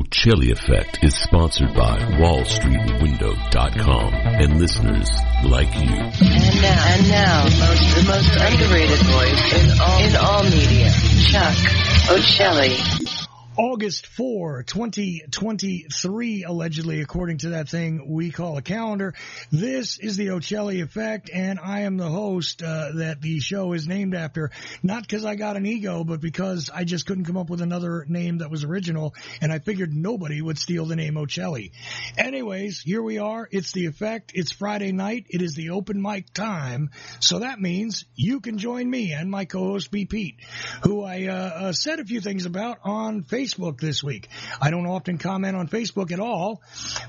Ochelli Effect is sponsored by WallStreetWindow.com and listeners like you. And now, and now, the most, the most underrated voice in all, in all media, Chuck Ochelli. August 4, 2023, allegedly, according to that thing we call a calendar. This is the Ochelli Effect, and I am the host uh, that the show is named after. Not because I got an ego, but because I just couldn't come up with another name that was original, and I figured nobody would steal the name Ochelli. Anyways, here we are. It's the Effect. It's Friday night. It is the open mic time. So that means you can join me and my co-host B. Pete, who I uh, uh, said a few things about on Facebook Facebook this week. I don't often comment on Facebook at all,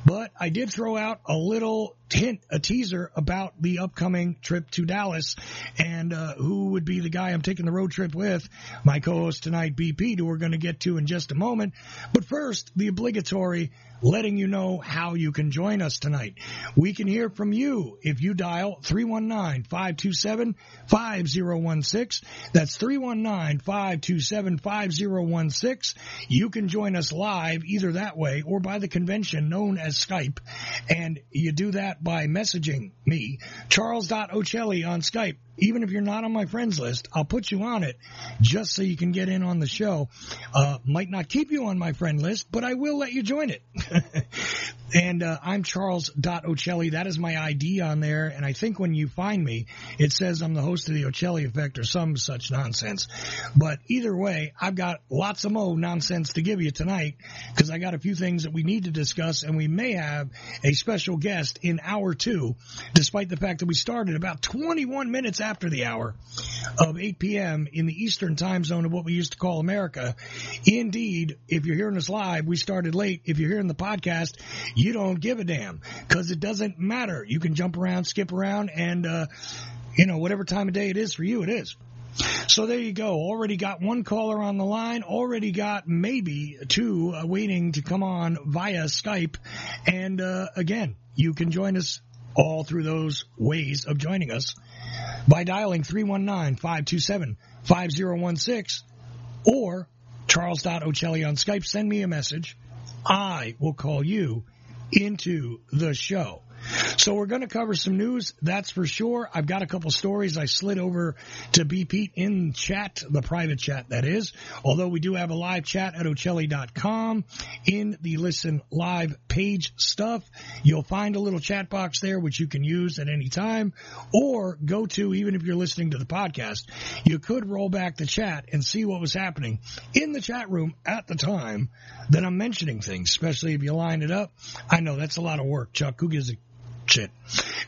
but I did throw out a little hint, a teaser about the upcoming trip to Dallas and uh, who would be the guy I'm taking the road trip with. My co-host tonight, BP, who we're going to get to in just a moment. But first, the obligatory letting you know how you can join us tonight. We can hear from you if you dial 319-527-5016. That's 319-527-5016. You can join us live either that way or by the convention known as Skype. And you do that by messaging me, charles.ochelli on Skype. Even if you're not on my friends list, I'll put you on it just so you can get in on the show. Uh, might not keep you on my friend list, but I will let you join it. and uh, I'm Charles Charles.Ochelli. That is my ID on there. And I think when you find me, it says I'm the host of the Ochelli Effect or some such nonsense. But either way, I've got lots of mo nonsense to give you tonight because I got a few things that we need to discuss and we may have a special guest in hour two, despite the fact that we started about 21 minutes after the hour of 8 p.m. in the Eastern time zone of what we used to call America. Indeed, if you're hearing us live, we started late. If you're hearing the podcast, you don't give a damn because it doesn't matter. You can jump around, skip around, and, uh, you know, whatever time of day it is for you, it is. So there you go. Already got one caller on the line. Already got maybe two uh, waiting to come on via Skype. And uh, again, you can join us all through those ways of joining us by dialing 319-527-5016 or charles.ochelli on Skype. Send me a message. I will call you into the show. So we're going to cover some news, that's for sure. I've got a couple stories I slid over to B Pete in chat, the private chat that is. Although we do have a live chat at Ochelli.com in the listen live page stuff. You'll find a little chat box there which you can use at any time or go to even if you're listening to the podcast. You could roll back the chat and see what was happening in the chat room at the time that I'm mentioning things, especially if you line it up. I know that's a lot of work, Chuck. Who gives a shit.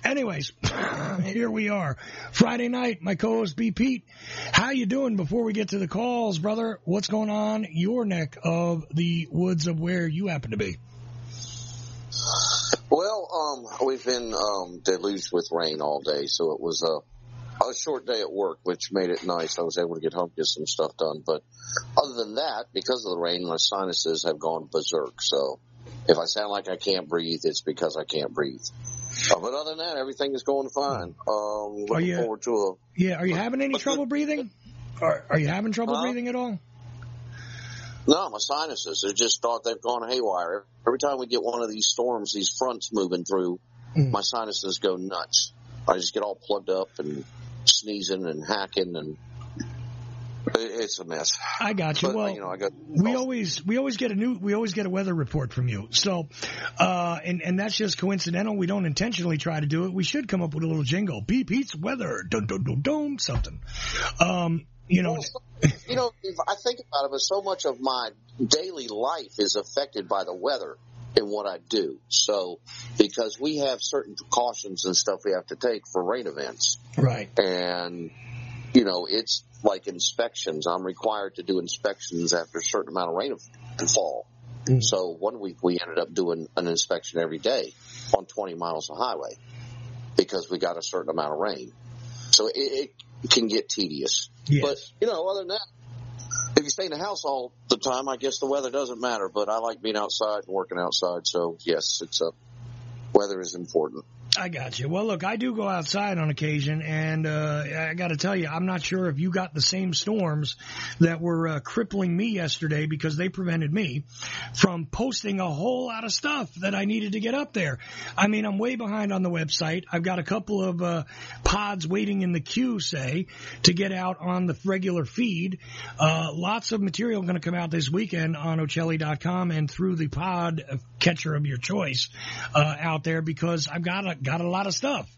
Anyways, here we are. Friday night, my co-host B Pete. How you doing before we get to the calls, brother? What's going on your neck of the woods of where you happen to be? Well, um, we've been um, deluged with rain all day, so it was a, a short day at work, which made it nice. I was able to get home, get some stuff done. But other than that, because of the rain, my sinuses have gone berserk. So if I sound like I can't breathe, it's because I can't breathe. Uh, but other than that, everything is going fine. Um, looking you- forward to a. Yeah, are you having any trouble breathing? Are, are you having trouble Huh? breathing at all? No, my sinuses. They just thought they've gone haywire. Every time we get one of these storms, these fronts moving through, Mm. my sinuses go nuts. I just get all plugged up and sneezing and hacking, and it's a mess. I got you. But well, you know, I got. we always we always get a new we always get a weather report from you. So, uh, and and that's just coincidental. We don't intentionally try to do it. We should come up with a little jingle. Beep Pete's weather. Dum dum dum dum something. Um, you know, Well, you know, if I think about it, but so much of my daily life is affected by the weather and what I do. So, because we have certain precautions and stuff we have to take for rain events, right? and you know, it's like inspections. I'm required to do inspections after a certain amount of rain to fall. Mm. So one week we ended up doing an inspection every day on 20 miles of highway because we got a certain amount of rain. So it, it can get tedious. Yes. But you know, other than that, if you stay in the house all the time, I guess the weather doesn't matter. But I like being outside and working outside. So yes, it's a weather is important. I got you. Well, look, I do go outside on occasion, and uh, I got to tell you, I'm not sure if you got the same storms that were uh, crippling me yesterday because they prevented me from posting a whole lot of stuff that I needed to get up there. I mean, I'm way behind on the website. I've got a couple of uh, pods waiting in the queue, say, to get out on the regular feed. Uh, lots of material going to come out this weekend on Ochelli.com and through the pod catcher of your choice uh, out there because I've got a got a lot of stuff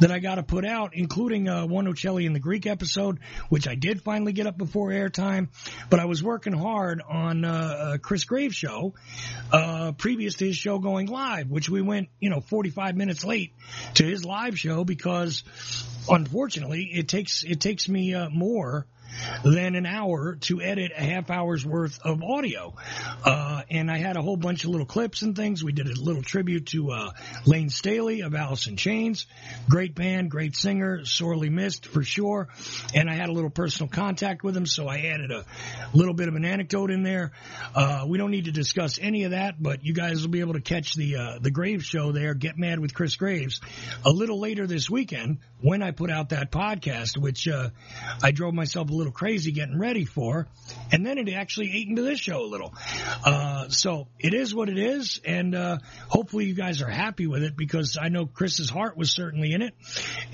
that I got to put out, including uh, one Ochelli in the Greek episode, which I did finally get up before airtime. But I was working hard on uh, uh, Chris Graves' show, uh, previous to his show going live, which we went, you know, 45 minutes late to his live show because, unfortunately, it takes it takes me uh, more than an hour to edit a half hour's worth of audio. Uh, and I had a whole bunch of little clips and things. We did a little tribute to uh, Layne Staley of Alice in Chains. Great band, great singer, sorely missed for sure. And I had a little personal contact with him, so I added a little bit of an anecdote in there. Uh, we don't need to discuss any of that, but you guys will be able to catch the uh, the Graves show there, Get Mad with Chris Graves, a little later this weekend when I put out that podcast, which uh, I drove myself a little crazy getting ready for, and then it actually ate into this show a little. Uh, so it is what it is, and uh, hopefully you guys are happy with it because I know Chris's heart was certainly in it,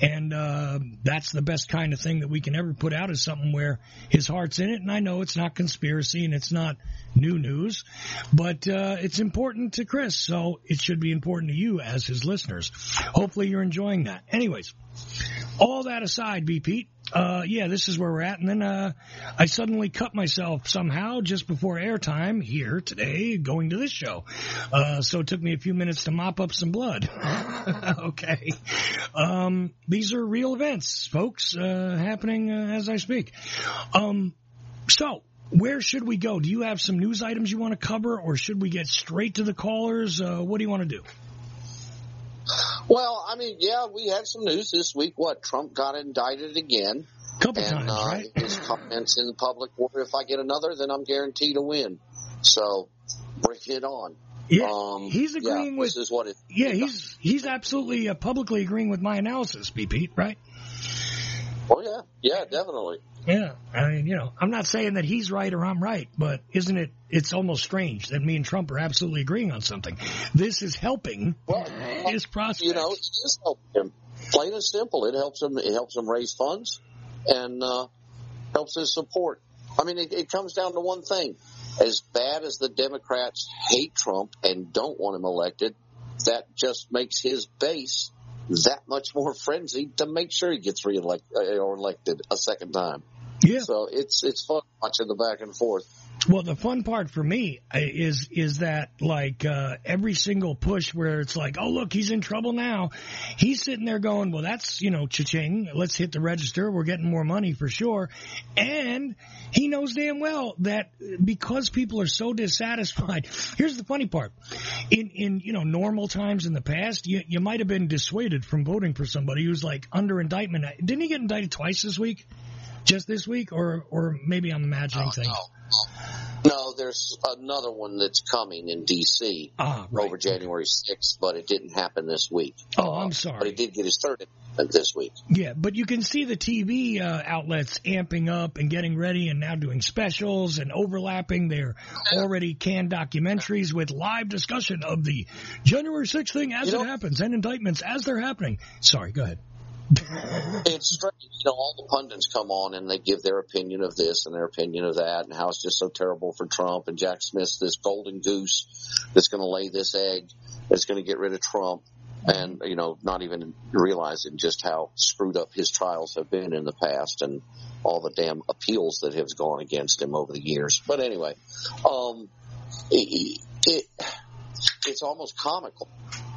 and uh, that's the best kind of thing that we can ever put out is something where his heart's in it. And I know it's not conspiracy and it's not new news, but uh, it's important to Chris, so it should be important to you as his listeners. Hopefully you're enjoying that. Anyways. All that aside, B. Pete, uh, yeah, this is where we're at. And then, uh, I suddenly cut myself somehow just before airtime here today going to this show. Uh, so it took me a few minutes to mop up some blood. okay. Um, these are real events, folks, uh, happening uh, as I speak. Um, so where should we go? Do you have some news items you want to cover or should we get straight to the callers? Uh, what do you want to do? Well, I mean, yeah, we had some news this week. What Trump got indicted again. Couple and, times, uh, right? his comments in the public were, "If I get another, then I'm guaranteed to win." So, bring it on. Yeah, Um, he's agreeing yeah, with. This is what it. Yeah, he's he's absolutely uh, publicly agreeing with my analysis, B. Pete, right? Oh yeah, yeah, definitely. Yeah, I mean, you know, I'm not saying that he's right or I'm right, but isn't it? It's almost strange that me and Trump are absolutely agreeing on something. This is helping Well, his prospects. you know, it just helps him. Plain and simple, it helps him. It helps him raise funds and uh, helps his support. I mean, it, it comes down to one thing: as bad as the Democrats hate Trump and don't want him elected, that just makes his base that much more frenzied to make sure he gets reelected or elected a second time. Yeah. So it's it's fun watching the back and forth. Well, the fun part for me uh, is is that like uh, every single push where it's like, oh look, he's in trouble now. He's sitting there going, well, that's you know, cha-ching. Let's hit the register. We're getting more money for sure. And he knows damn well that because people are so dissatisfied. Here's the funny part: in in you know normal times in the past, you you might have been dissuaded from voting for somebody who's like under indictment. Didn't he get indicted twice this week? Just this week, or or maybe I'm imagining things. No, there's another one that's coming in D.C. Ah, right. over January 6th, but it didn't happen this week. Oh, I'm sorry. But he did get his third this week. Yeah, but you can see the TV uh, outlets amping up and getting ready and now doing specials and overlapping their already canned documentaries with live discussion of the January 6th thing as You it know- happens and indictments as they're happening. Sorry, go ahead. It's strange, you know, all the pundits come on and they give their opinion of this and their opinion of that and how it's just so terrible for Trump and Jack Smith's this golden goose that's going to lay this egg that's going to get rid of Trump and, you know, not even realizing just how screwed up his trials have been in the past and all the damn appeals that have gone against him over the years. But anyway, um, it, it it's almost comical,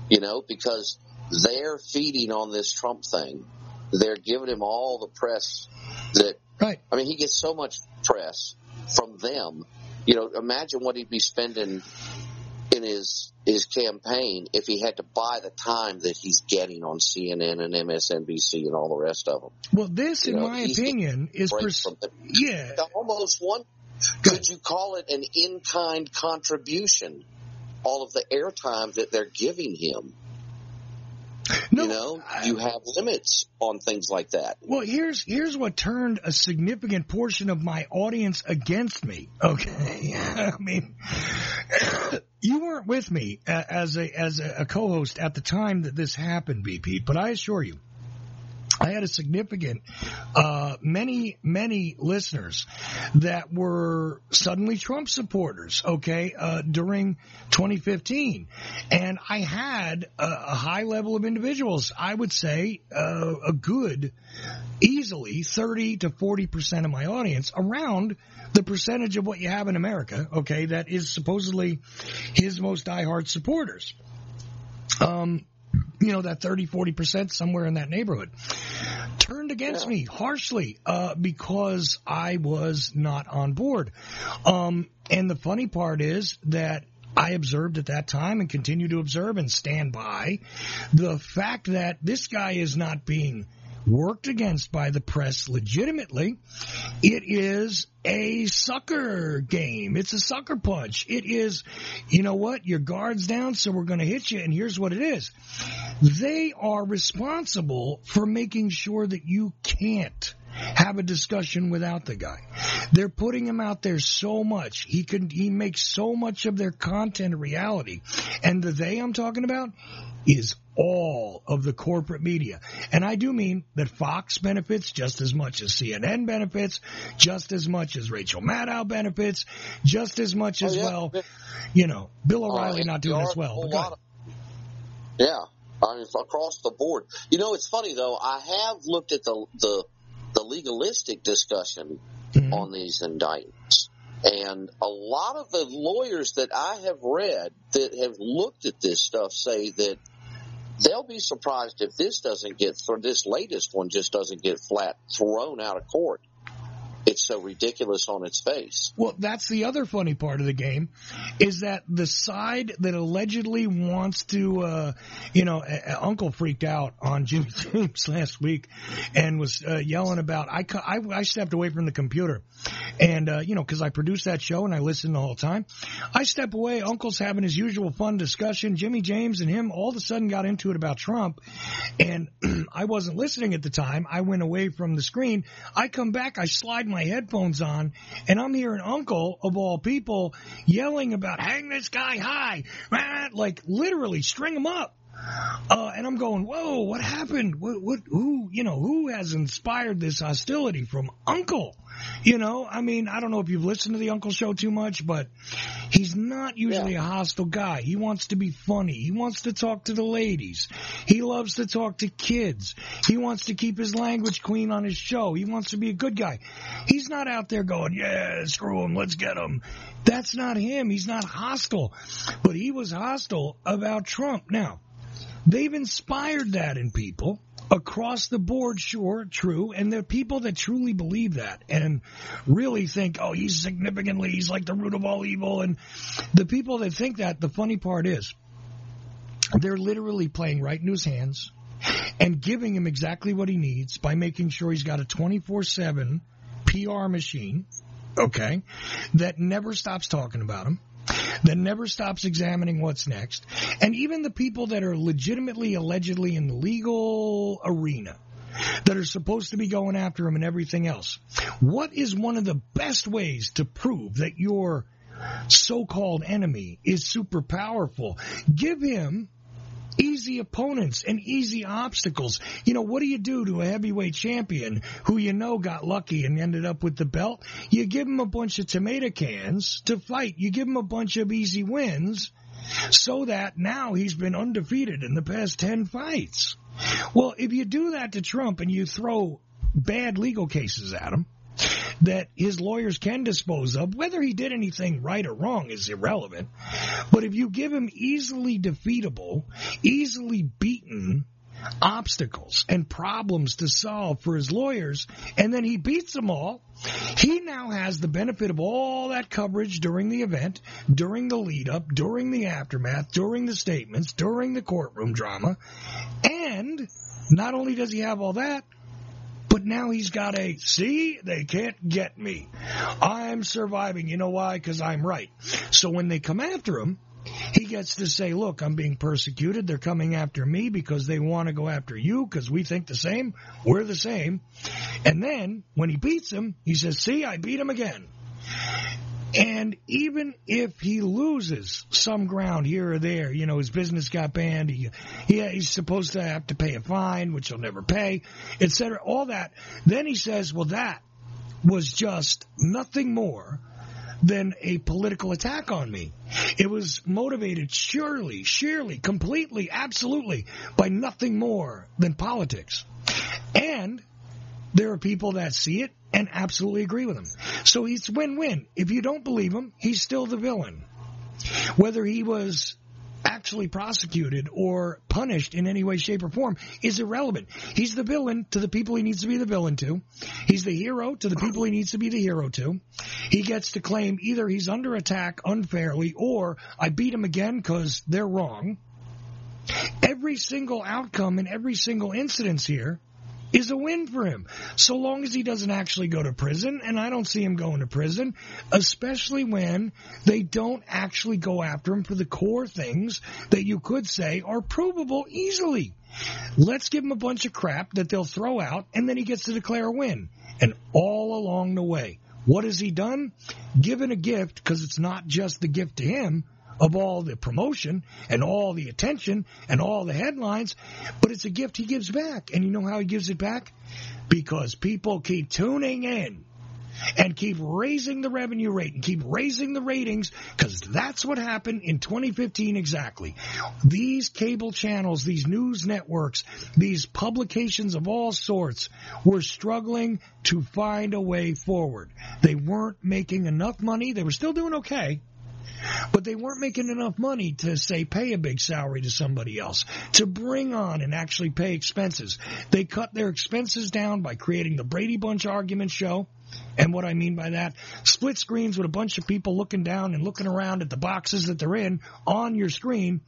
you know, because they're feeding on this Trump thing. They're giving him all the press that, Right. I mean, he gets so much press from them. You know, imagine what he'd be spending in his his campaign if he had to buy the time that he's getting on CNN and MSNBC and all the rest of them. Well, this, You in know, my opinion, is pers- yeah. almost one. Could you call it an in-kind contribution? All of the airtime that they're giving him. No, you know, I- you have limits on things like that. Well, here's here's what turned a significant portion of my audience against me. Okay, I mean, you weren't with me as a as a, a co-host at the time that this happened, BP. But I assure you. I had a significant, uh, many, many listeners that were suddenly Trump supporters, okay, uh, during 2015. And I had a, a high level of individuals, I would say, uh, a good, easily 30 to 40% of my audience around the percentage of what you have in America, okay, that is supposedly his most diehard supporters. Um, you know, that 30, 40%, somewhere in that neighborhood, turned against me harshly, uh, because I was not on board. Um, and the funny part is that I observed at that time and continue to observe and stand by the fact that this guy is not being worked against by the press legitimately. It is a sucker game. It's a sucker punch. It is, you know what? Your guard's down, so we're going to hit you. And here's what it is. They are responsible for making sure that you can't have a discussion without the guy. They're putting him out there so much. He can, he makes so much of their content reality. And the they I'm talking about is all of the corporate media. And I do mean that Fox benefits just as much as CNN benefits, just as much as Rachel Maddow benefits, just as much as Oh, yeah. well, you know, Bill O'Reilly Uh, not doing as well. But go lot ahead. of- yeah, I mean across the board. You know, it's funny though. I have looked at the the, the legalistic discussion Mhm. on these indictments, and a lot of the lawyers that I have read that have looked at this stuff say that they'll be surprised if this doesn't get this latest one just doesn't get flat thrown out of court. It's so ridiculous on its face. Well, that's the other funny part of the game, is that the side that allegedly wants to, uh, you know, Uncle freaked out on Jimmy James last week and was uh, yelling about. I, I I stepped away from the computer, and uh, you know, because I produce that show and I listen the whole time. I step away. Uncle's having his usual fun discussion. Jimmy James and him all of a sudden got into it about Trump, and I wasn't listening at the time. I went away from the screen. I come back. I slide my headphones on, and I'm hearing Uncle of all people yelling about "Hang this guy high!" Like literally string him up. Uh, and I'm going, whoa, what happened? What, what, who, you know, who has inspired this hostility from Uncle? You know, I mean, I don't know if you've listened to the Uncle show too much, but he's not usually a hostile guy. He wants to be funny. He wants to talk to the ladies. He loves to talk to kids. He wants to keep his language clean on his show. He wants to be a good guy. He's not out there going, yeah, screw him, let's get him. That's not him. He's not hostile. But he was hostile about Trump. Now, they've inspired that in people across the board, sure, true. And there are people that truly believe that and really think, oh, he's significantly, he's like the root of all evil. And the people that think that, the funny part is, they're literally playing right into his hands and giving him exactly what he needs by making sure he's got a 24 7 PR machine, okay, that never stops talking about him that never stops examining what's next. And even the people that are legitimately, allegedly in the legal arena that are supposed to be going after him and everything else. What is one of the best ways to prove that your so-called enemy is super powerful? Give him easy opponents and easy obstacles. You know, what do you do to a heavyweight champion who you know got lucky and ended up with the belt? You give him a bunch of tomato cans to fight. You give him a bunch of easy wins so that now he's been undefeated in the past 10 fights. Well, if you do that to Trump and you throw bad legal cases at him, that his lawyers can dispose of. Whether he did anything right or wrong is irrelevant. But if you give him easily defeatable, easily beaten obstacles and problems to solve for his lawyers, and then he beats them all, he now has the benefit of all that coverage during the event, during the lead up, during the aftermath, during the statements, during the courtroom drama, and not only does he have all that, but now he's got a, see, they can't get me. I'm surviving. You know why? Because I'm right. So when they come after him, he gets to say, look, I'm being persecuted. They're coming after me because they want to go after you because we think the same. We're the same. And then when he beats him, he says, see, I beat him again. And even if he loses some ground here or there, you know, his business got banned, he, he he's supposed to have to pay a fine, which he'll never pay, etc. All that. Then he says, well, that was just nothing more than a political attack on me. It was motivated surely, surely, completely, absolutely by nothing more than politics. And there are people that see it and absolutely agree with him. So he's win-win. If you don't believe him, he's still the villain. Whether he was actually prosecuted or punished in any way, shape, or form is irrelevant. He's the villain to the people he needs to be the villain to. He's the hero to the people he needs to be the hero to. He gets to claim either he's under attack unfairly or I beat him again because they're wrong. Every single outcome in every single incident here is a win for him. So long as he doesn't actually go to prison, and I don't see him going to prison, especially when they don't actually go after him for the core things that you could say are provable easily. Let's give him a bunch of crap that they'll throw out, and then he gets to declare a win. And all along the way, what has he done? Given a gift, because it's not just the gift to him, of all the promotion and all the attention and all the headlines, but it's a gift he gives back. And you know how he gives it back? Because people keep tuning in and keep raising the revenue rate and keep raising the ratings because that's what happened in 2015 exactly. These cable channels, these news networks, these publications of all sorts were struggling to find a way forward. They weren't making enough money. They were still doing okay but they weren't making enough money to say pay a big salary to somebody else, to bring on and actually pay expenses. They cut their expenses down by creating the Brady Bunch argument show. And what I mean by that, split screens with a bunch of people looking down and looking around at the boxes that they're in on your screen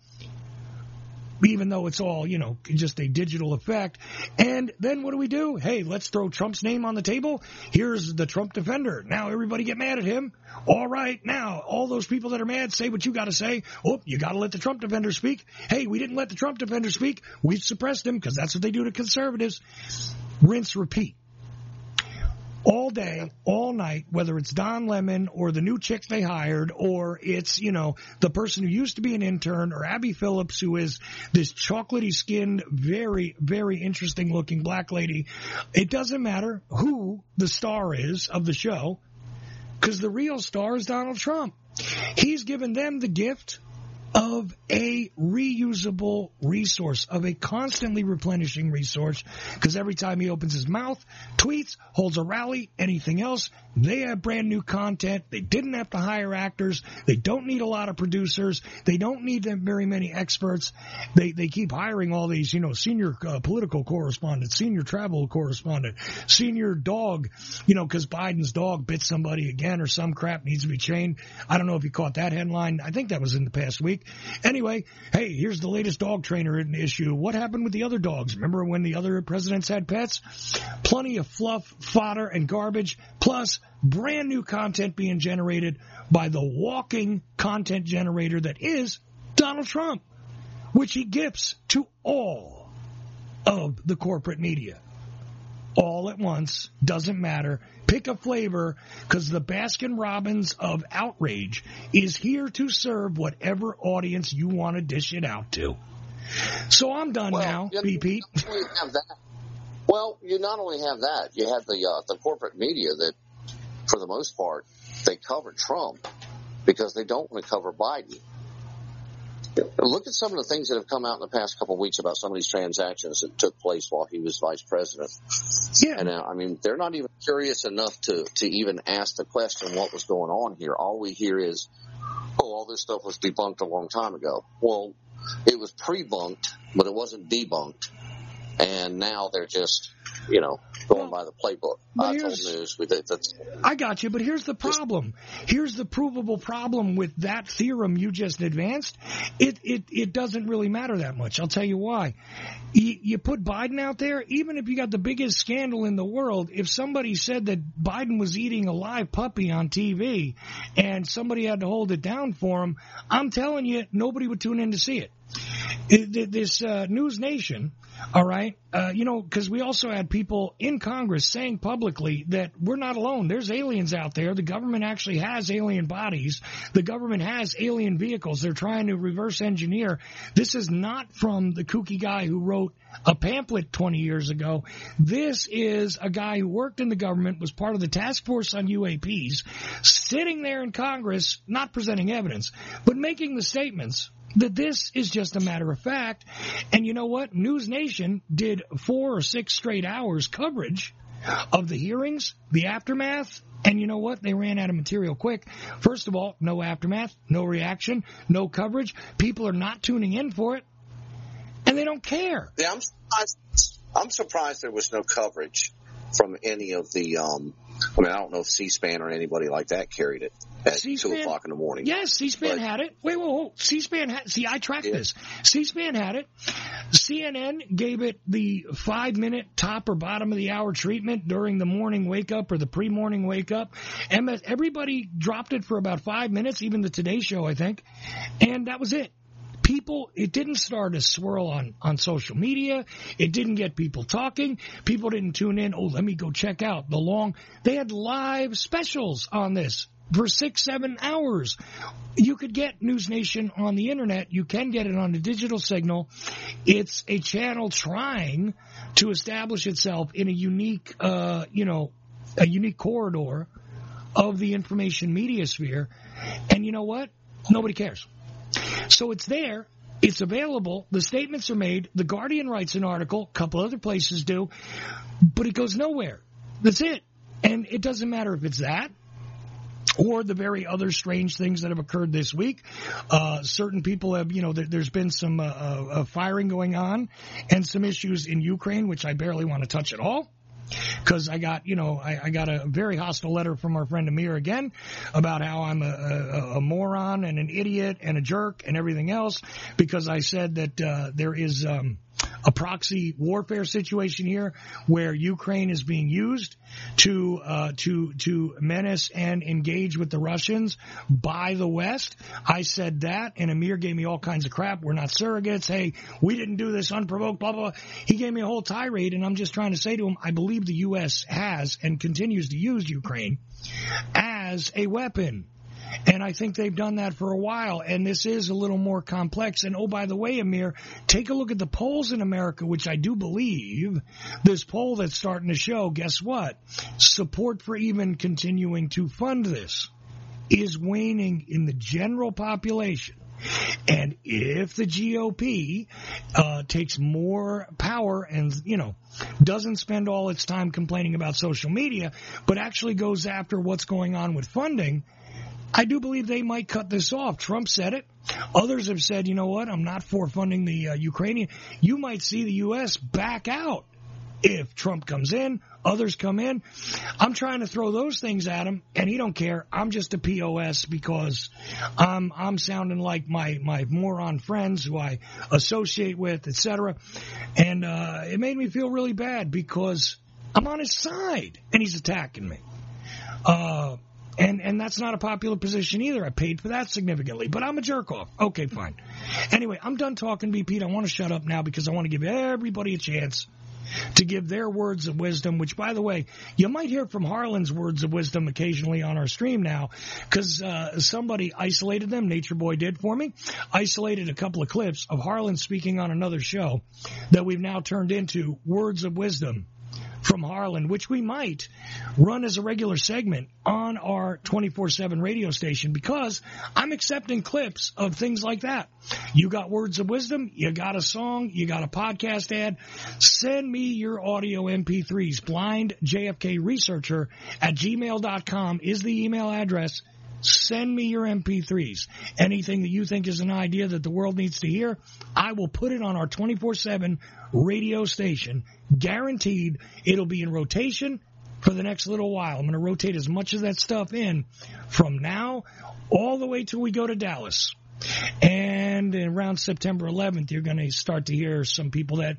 even though it's all, you know, just a digital effect. And then what do we do? Hey, let's throw Trump's name on the table. Here's the Trump defender. Now everybody get mad at him. All right. Now all those people that are mad, say what you got to say. Oh, you got to let the Trump defender speak. Hey, we didn't let the Trump defender speak. We've suppressed him because that's what they do to conservatives. Rinse, repeat all day, all night, whether it's Don Lemon or the new chick they hired, or it's, you know, the person who used to be an intern, or Abby Phillips, who is this chocolatey skinned, very, very interesting looking black lady. It doesn't matter who the star is of the show, because the real star is Donald Trump. He's given them the gift of a reusable resource, of a constantly replenishing resource, because every time he opens his mouth, tweets, holds a rally, anything else, they have brand new content. They didn't have to hire actors. They don't need a lot of producers. They don't need very many experts. They they keep hiring all these, you know, senior uh, political correspondent, senior travel correspondent, senior dog, you know, because Biden's dog bit somebody again or some crap needs to be chained. I don't know if you caught that headline. I think that was in the past week. Anyway, hey, here's the latest dog trainer issue. What happened with the other dogs? Remember when the other presidents had pets? Plenty of fluff, fodder, and garbage, plus brand new content being generated by the walking content generator that is Donald Trump, which he gifts to all of the corporate media. All at once, doesn't matter. Pick a flavor because the Baskin Robbins of outrage is here to serve whatever audience you want to dish it out to. So I'm done Well, now, you- BP. Well, you not only have that, you have the uh, the corporate media that, for the most part, they cover Trump because they don't want to cover Biden. Look at some of the things that have come out in the past couple of weeks about some of these transactions that took place while he was vice president. Yeah, And uh, I mean, they're not even curious enough to to even ask the question what was going on here. All we hear is, "Oh, all this stuff was debunked a long time ago." Well, it was pre-bunked, but it wasn't debunked, and now they're just you know, going by the playbook. but I told news. We that's I got you, but here's the problem. Here's the provable problem with that theorem you just advanced. It it it doesn't really matter that much. I'll tell you why. You, you put Biden out there, even if you got the biggest scandal in the world, if somebody said that Biden was eating a live puppy on TV and somebody had to hold it down for him, I'm telling you, nobody would tune in to see it. This uh, News Nation, all right, uh, you know, because we also had people in Congress saying publicly that we're not alone. There's aliens out there. The government actually has alien bodies. The government has alien vehicles. They're trying to reverse engineer. This is not from the kooky guy who wrote a pamphlet 20 years ago. This is a guy who worked in the government, was part of the task force on UAPs, sitting there in Congress, not presenting evidence, but making the statements that this is just a matter of fact. And you know what? News Nation did four or six straight hours coverage of the hearings, the aftermath, and you know what? They ran out of material quick. First of all, no aftermath, no reaction, no coverage. People are not tuning in for it, and they don't care. Yeah, I'm surprised. I'm surprised there was no coverage from any of the. Um, I mean, I don't know if C-SPAN or anybody like that carried it at two C-SPAN o'clock in the morning. Yes, C-SPAN But- had it. Wait, wait, wait. C-SPAN had. See, I tracked Yeah. this. C-SPAN had it. CNN gave it the five-minute top or bottom of the hour treatment during the morning wake up or the pre-morning wake up. MS, everybody dropped it for about five minutes, even the Today Show, I think, and that was it. People, it didn't start a swirl on, on social media. It didn't get people talking. People didn't tune in. Oh, let me go check out the long. They had live specials on this for six, seven hours. You could get News Nation on the internet. You can get it on a digital signal. It's a channel trying to establish itself in a unique, uh, you know, a unique corridor of the information media sphere. And you know what? Nobody cares. So it's there. It's available. The statements are made. The Guardian writes an article. A couple other places do. But it goes nowhere. That's it. And it doesn't matter if it's that or the very other strange things that have occurred this week. Uh, certain people have, you know, there, there's been some uh, uh, uh, firing going on and some issues in Ukraine, which I barely want to touch at all. Because I got, you know, I, I got a very hostile letter from our friend Amir again about how I'm a, a, a moron and an idiot and a jerk and everything else because I said that uh, there is um, a proxy warfare situation here where Ukraine is being used to uh, to to menace and engage with the Russians by the West. I said that, and Amir gave me all kinds of crap. We're not surrogates. Hey, we didn't do this unprovoked. Blah blah. blah. He gave me a whole tirade, and I'm just trying to say to him, I believe the U.S. has and continues to use Ukraine as a weapon. And I think they've done that for a while. And this is a little more complex. And oh, by the way, Amir, take a look at the polls in America, which I do believe this poll that's starting to show, guess what? Support for even continuing to fund this is waning in the general population. And if the GOP uh, takes more power and, you know, doesn't spend all its time complaining about social media, but actually goes after what's going on with funding, I do believe they might cut this off. Trump said it. Others have said, you know what, I'm not for funding the uh, Ukrainian. You might see the U.S. back out if Trump comes in, others come in. I'm trying to throw those things at him, and he don't care. I'm just a POS because I'm I'm sounding like my my moron friends who I associate with, etc. And uh, it made me feel really bad because I'm on his side, and he's attacking me. Uh, and and that's not a popular position either. I paid for that significantly, but I'm a jerk off. Okay, fine. Anyway, I'm done talking, BP. I want to shut up now because I want to give everybody a chance to give their words of wisdom, which, by the way, you might hear from Harlan's words of wisdom occasionally on our stream now, because uh, somebody isolated them. Nature Boy did for me. Isolated a couple of clips of Harlan speaking on another show that we've now turned into words of wisdom from Harlan, which we might run as a regular segment on our 24-7 radio station because I'm accepting clips of things like that. You got words of wisdom, you got a song, you got a podcast ad, send me your audio MP3s. Blind JFK researcher at gmail.com is the email address. Send me your MP3s. Anything that you think is an idea that the world needs to hear, I will put it on our 24 7 radio station. Guaranteed it'll be in rotation for the next little while. I'm going to rotate as much of that stuff in from now all the way till we go to Dallas. And around September 11th, you're going to start to hear some people that,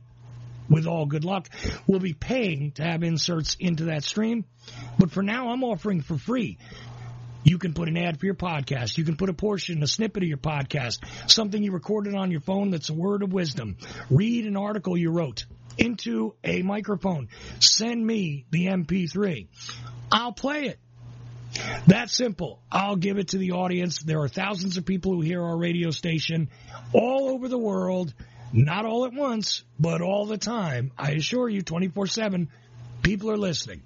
with all good luck, will be paying to have inserts into that stream. But for now, I'm offering for free. You can put an ad for your podcast. You can put a portion, a snippet of your podcast, something you recorded on your phone that's a word of wisdom. Read an article you wrote into a microphone. Send me the MP3. I'll play it. That simple. I'll give it to the audience. There are thousands of people who hear our radio station all over the world, not all at once, but all the time. I assure you, 24 7, people are listening.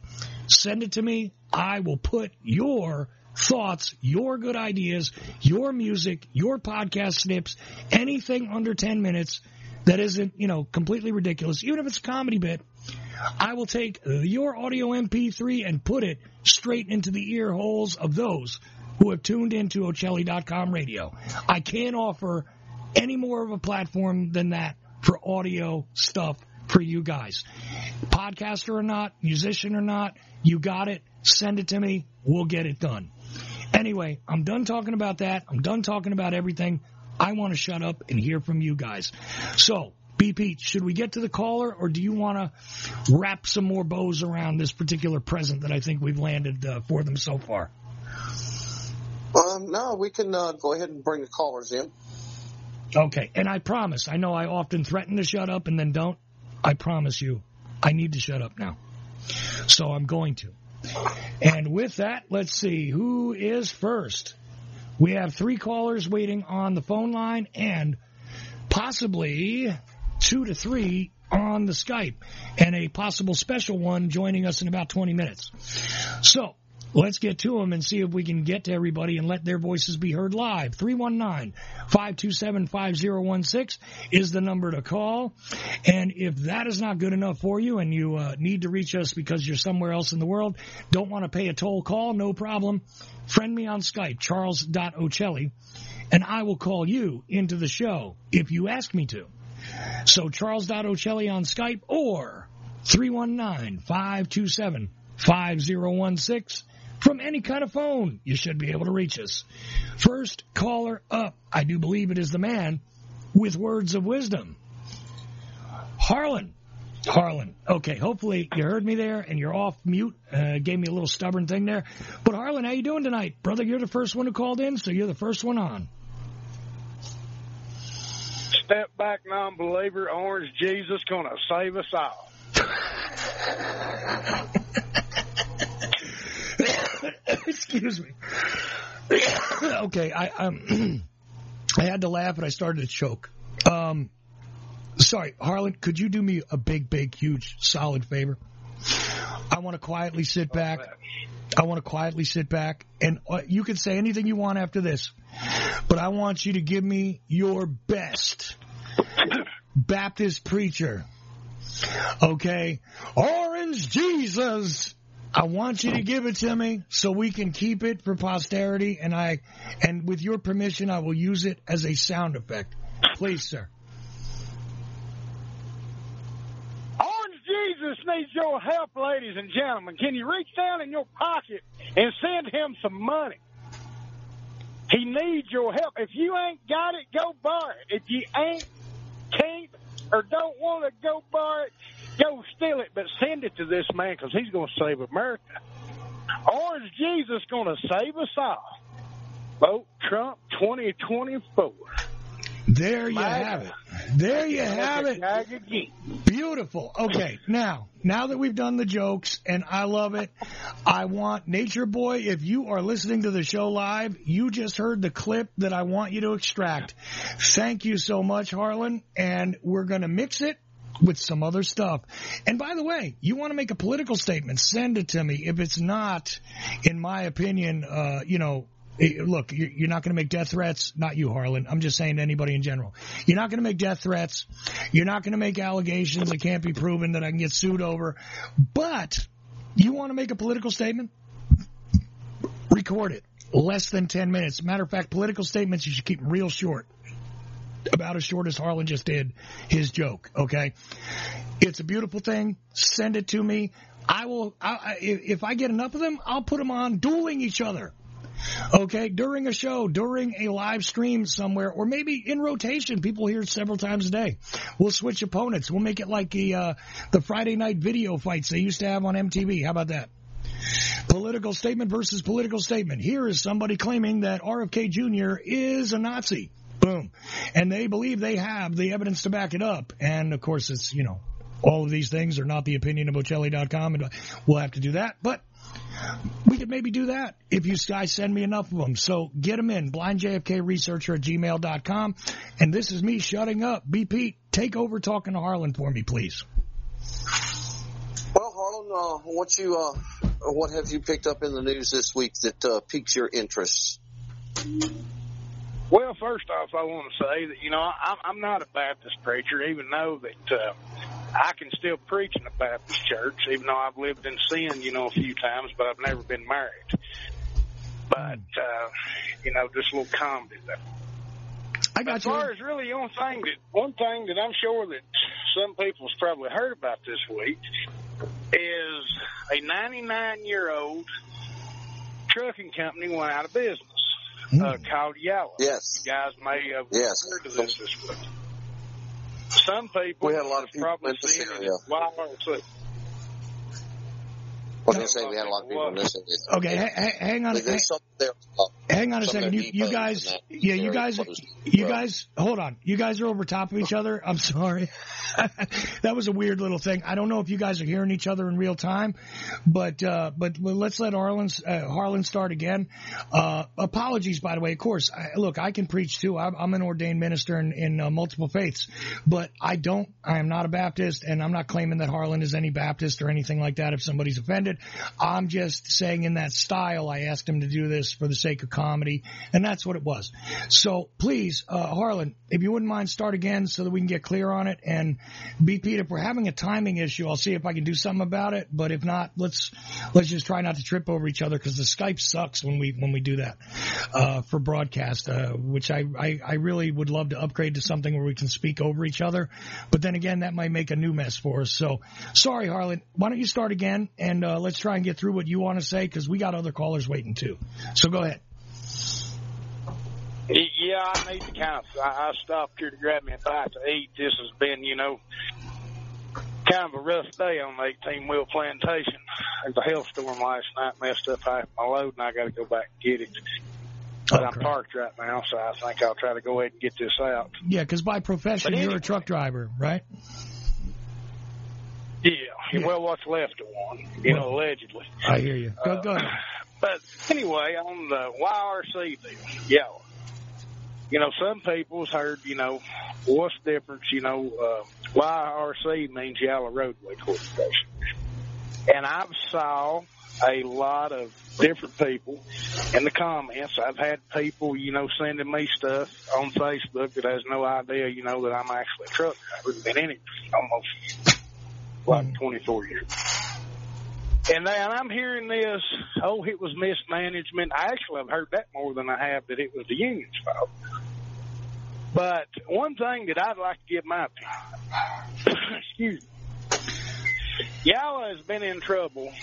Send it to me. I will put your thoughts, your good ideas, your music, your podcast snips, anything under 10 minutes that isn't, you know, completely ridiculous, even if it's a comedy bit, I will take your audio MP3 and put it straight into the ear holes of those who have tuned into Ochelli.com radio. I can't offer any more of a platform than that for audio stuff for you guys. Podcaster or not, musician or not, you got it. Send it to me. We'll get it done. Anyway, I'm done talking about that. I'm done talking about everything. I want to shut up and hear from you guys. So, BP, should we get to the caller, or do you want to wrap some more bows around this particular present that I think we've landed uh, for them so far? Um, no, we can uh, go ahead and bring the callers in. Okay, and I promise. I know I often threaten to shut up and then don't. I promise you, I need to shut up now. So I'm going to. And with that, let's see who is first. We have three callers waiting on the phone line and possibly two to three on the Skype and a possible special one joining us in about 20 minutes. So let's get to them and see if we can get to everybody and let their voices be heard live. 319-527-5016 is the number to call. And if that is not good enough for you and you uh, need to reach us because you're somewhere else in the world, don't want to pay a toll call, no problem. Friend me on Skype, charles.ochelli, and I will call you into the show if you ask me to. So charles.ochelli on Skype or 319-527-5016 from any kind of phone. You should be able to reach us. First caller up. I do believe it is the man with words of wisdom. Harlan. Harlan. Okay, hopefully you heard me there and you're off mute. Uh, gave me a little stubborn thing there. But Harlan, how you doing tonight? Brother, you're the first one who called in, so you're the first one on. Step back, non-believer. Orange Jesus gonna save us all. Excuse me. okay, I um, I had to laugh and I started to choke. Um, sorry, Harlan, could you do me a big, big, huge, solid favor? I want to quietly sit back. I want to quietly sit back, and uh, you can say anything you want after this, but I want you to give me your best Baptist preacher. Okay, Orange Jesus. I want you to give it to me so we can keep it for posterity, and I, and with your permission, I will use it as a sound effect. Please, sir. Orange Jesus needs your help, ladies and gentlemen. Can you reach down in your pocket and send him some money? He needs your help. If you ain't got it, go borrow it. If you ain't, can't, or don't want to go borrow it, go steal it, but send it to this man because he's going to save America. Or is Jesus going to save us all. Vote Trump 2024. There you have it. There you have it. Beautiful. Okay, now, now that we've done the jokes and I love it, I want Nature Boy, if you are listening to the show live, you just heard the clip that I want you to extract. Thank you so much, Harlan, and we're going to mix it with some other stuff. And by the way, you want to make a political statement, send it to me. If it's not, in my opinion, uh, you know, look, you're not going to make death threats. Not you, Harlan. I'm just saying to anybody in general. You're not going to make death threats. You're not going to make allegations that can't be proven that I can get sued over. But you want to make a political statement? Record it. Less than 10 minutes. Matter of fact, political statements you should keep real short. About as short as Harlan just did his joke. Okay, it's a beautiful thing. Send it to me. I will. I, if I get enough of them, I'll put them on dueling each other. Okay, during a show, during a live stream somewhere, or maybe in rotation. People hear several times a day. We'll switch opponents. We'll make it like the uh, the Friday night video fights they used to have on MTV. How about that? Political statement versus political statement. Here is somebody claiming that RFK Jr. is a Nazi. Boom. And they believe they have the evidence to back it up. And of course, it's, you know, all of these things are not the opinion of Ochelli.com, and we'll have to do that. But we could maybe do that if you guys send me enough of them. So get them in, blindjfkresearcher at gmail.com. And this is me shutting up. BP, take over talking to Harlan for me, please. Well, Harlan, uh, what you, uh, what have you picked up in the news this week that uh, piques your interest? Well, first off, I want to say that you know I'm, I'm not a Baptist preacher, even though that uh, I can still preach in a Baptist church, even though I've lived in sin, you know, a few times, but I've never been married. But uh, you know, just a little comedy there. I got as you. far as really one thing that one thing that I'm sure that some people's probably heard about this week is a 99 year old trucking company went out of business uh, called Yellow. Yes. You guys may have Yes. heard of this this week. Some people We had a lot of have people probably in this seen area. it. Wow, too. I was going to say we had a lot of people in this area. Okay, ha- ha- hang on. There's something there. uh, Hang on a second. You, you guys, yeah, you guys, close to the you guys, hold on. You guys are over top of each other. I'm sorry. that was a weird little thing. I don't know if you guys are hearing each other in real time, but, uh, but let's let Harlan, uh, Harlan start again. Uh, apologies, by the way. Of course, I, look, I can preach too. I'm, I'm an ordained minister in, in uh, multiple faiths, but I don't, I am not a Baptist and I'm not claiming that Harlan is any Baptist or anything like that if somebody's offended. I'm just saying in that style, I asked him to do this for the sake of comedy, and that's what it was. So please, uh, Harlan, if you wouldn't mind, start again so that we can get clear on it. And BP, if we're having a timing issue, I'll see if I can do something about it. But if not, let's let's just try not to trip over each other because the Skype sucks when we when we do that uh, for broadcast. Uh, which I, I I really would love to upgrade to something where we can speak over each other. But then again, that might make a new mess for us. So sorry, Harlan. Why don't you start again and uh, let's try and get through what you want to say because we got other callers waiting too. So go ahead. Yeah, I need to kind of. I, I stopped here to grab me a bite to eat. This has been, you know, kind of a rough day on the 18 wheel plantation. There's a hailstorm last night, messed up half my load, and I got to go back and get it. But Oh, I'm parked right now, so I think I'll try to go ahead and get this out. Yeah, because by profession But you're a truck driver, right? Yeah, Yeah. well, what's left of one, you know, allegedly. I hear you. Go Uh, go ahead. But anyway, on the YRC deal, yeah. You know, some people's heard, you know, what's the difference, you know, uh, YRC means Yellow Roadway Corporation. And I've saw a lot of different people in the comments. I've had people, you know, sending me stuff on Facebook that has no idea, you know, that I'm actually a truck driver. Been in it almost like hmm. 24 years. And then I'm hearing this, oh, it was mismanagement. I actually have heard that more than I have that it was the union's fault. But one thing that I'd like to give my opinion, excuse me, Yala has been in trouble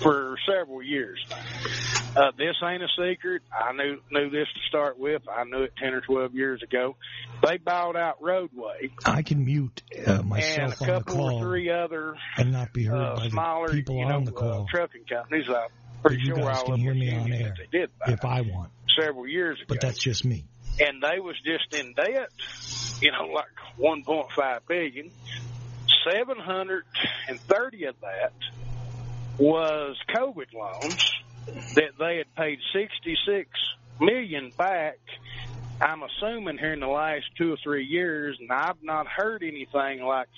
for several years now. Uh, this ain't a secret. I knew knew this to start with. I knew it ten or twelve years ago. They bought out Roadway I can mute uh, and a myself on the couple or call three other and not be heard uh, by smaller, the people you know, on the call uh, trucking companies. I'm pretty You sure guys can hear me on air They did if I want, several years ago, but that's just me. and they was just in debt. You know, like 1.5 billion. 730 of that was COVID loans that they had paid 66 million back. I'm assuming here in the last two or three years, and I've not heard anything like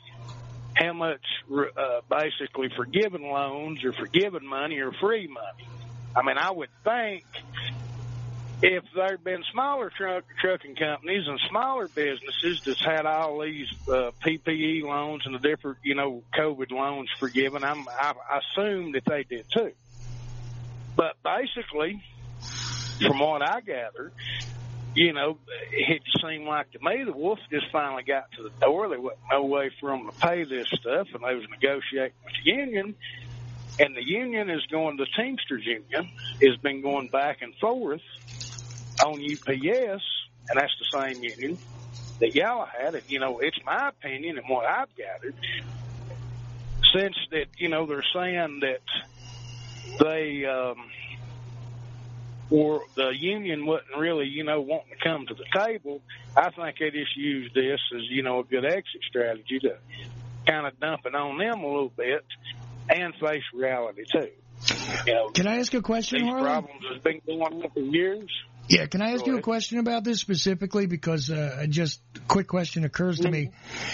how much uh, basically forgiven loans or forgiven money or free money. I mean, I would think if there'd been smaller truck trucking companies and smaller businesses that's had all these uh, PPE loans and the different, you know, COVID loans forgiven, I'm, I assume that they did too. But basically, from what I gather, you know, it seemed like to me the wolf just finally got to the door. There wasn't no way for them to pay this stuff, and they was negotiating with the union. And the union is going, the Teamsters Union has been going back and forth on UPS, and that's the same union that y'all had. And, you know, it's my opinion and what I've gathered, since that, you know, they're saying that they, um, or the union wasn't really, you know, wanting to come to the table, I think they just used this as, you know, a good exit strategy to kind of dump it on them a little bit and face reality too. You know, Can I ask a question, these Harlan? problems has been going on for years. Yeah, can I ask you a question about this specifically? Because uh, just a quick question occurs to me.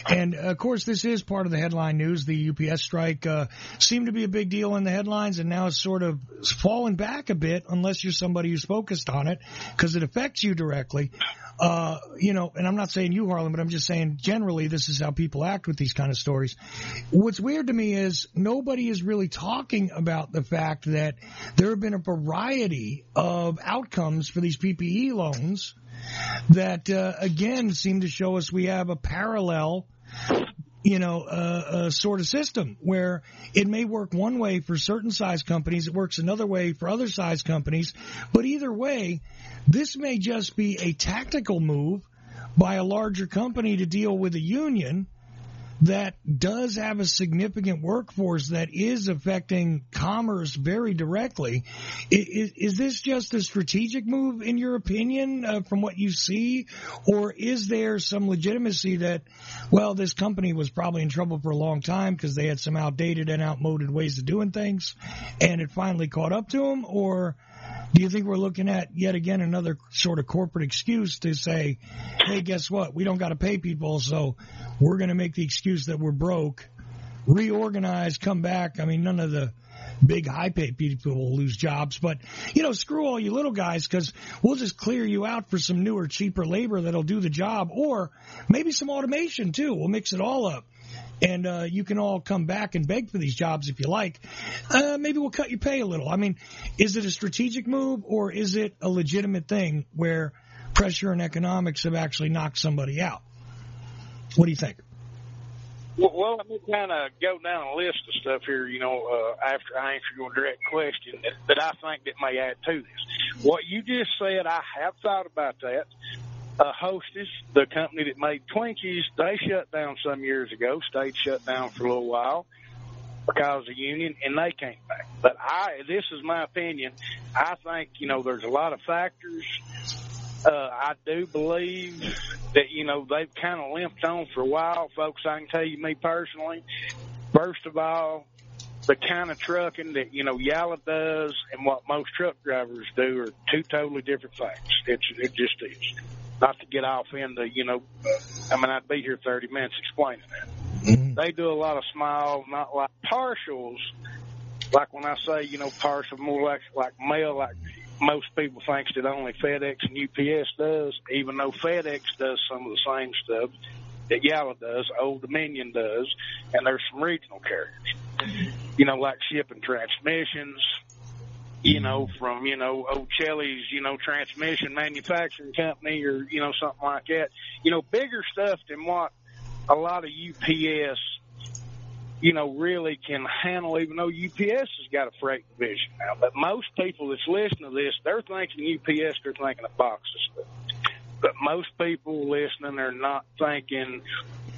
And of course, this is part of the headline news. The UPS strike uh, seemed to be a big deal in the headlines, and now it's sort of fallen back a bit, unless you're somebody who's focused on it, because it affects you directly. Uh, you know, and I'm not saying you, Harlan, but I'm just saying generally this is how people act with these kind of stories. What's weird to me is nobody is really talking about the fact that there have been a variety of outcomes for these PPE loans that, uh, again, seem to show us we have a parallel you know, uh, uh, sort of system where it may work one way for certain size companies, it works another way for other size companies. But either way, this may just be a tactical move by a larger company to deal with a union that does have a significant workforce that is affecting commerce very directly. Is, is this just a strategic move, in your opinion, uh, from what you see, or is there some legitimacy that, well, this company was probably in trouble for a long time because they had some outdated and outmoded ways of doing things, and it finally caught up to them, or do you think we're looking at yet again another sort of corporate excuse to say, hey, guess what? We don't got to pay people, so we're going to make the excuse that we're broke, reorganize, come back. I mean, none of the big high paid people will lose jobs, but you know, screw all you little guys because we'll just clear you out for some newer, cheaper labor that'll do the job, or maybe some automation too. We'll mix it all up. And uh, you can all come back and beg for these jobs if you like. Uh, maybe we'll cut your pay a little. I mean, is it a strategic move or is it a legitimate thing where pressure and economics have actually knocked somebody out? What do you think? Well, let me kind of go down a list of stuff here, you know, uh, after I answer your direct question that, that I think that may add to this. What you just said, I have thought about that. Hostess, the company that made Twinkies, they shut down some years ago, stayed shut down for a little while because of union, and they came back. But I, this is my opinion. I think you know there's a lot of factors. Uh, I do believe that you know they've kind of limped on for a while, folks. I can tell you, me personally. First of all, the kind of trucking that you know Yalla does and what most truck drivers do are two totally different things. It's it just is. Not to get off into you know, I mean I'd be here thirty minutes explaining that. Mm-hmm. They do a lot of small, not like partials. Like when I say you know partial, more like like mail, like most people thinks that only FedEx and UPS does, even though FedEx does some of the same stuff that Yalla does, Old Dominion does, and there's some regional carriers. You know, like shipping transmissions, you know, from, you know, Ochelli's, you know, transmission manufacturing company or, you know, something like that. You know, bigger stuff than what a lot of UPS, you know, really can handle, even though UPS has got a freight division now. But most people that's listening to this, they're thinking UPS, they're thinking of stuff. But most people listening are not thinking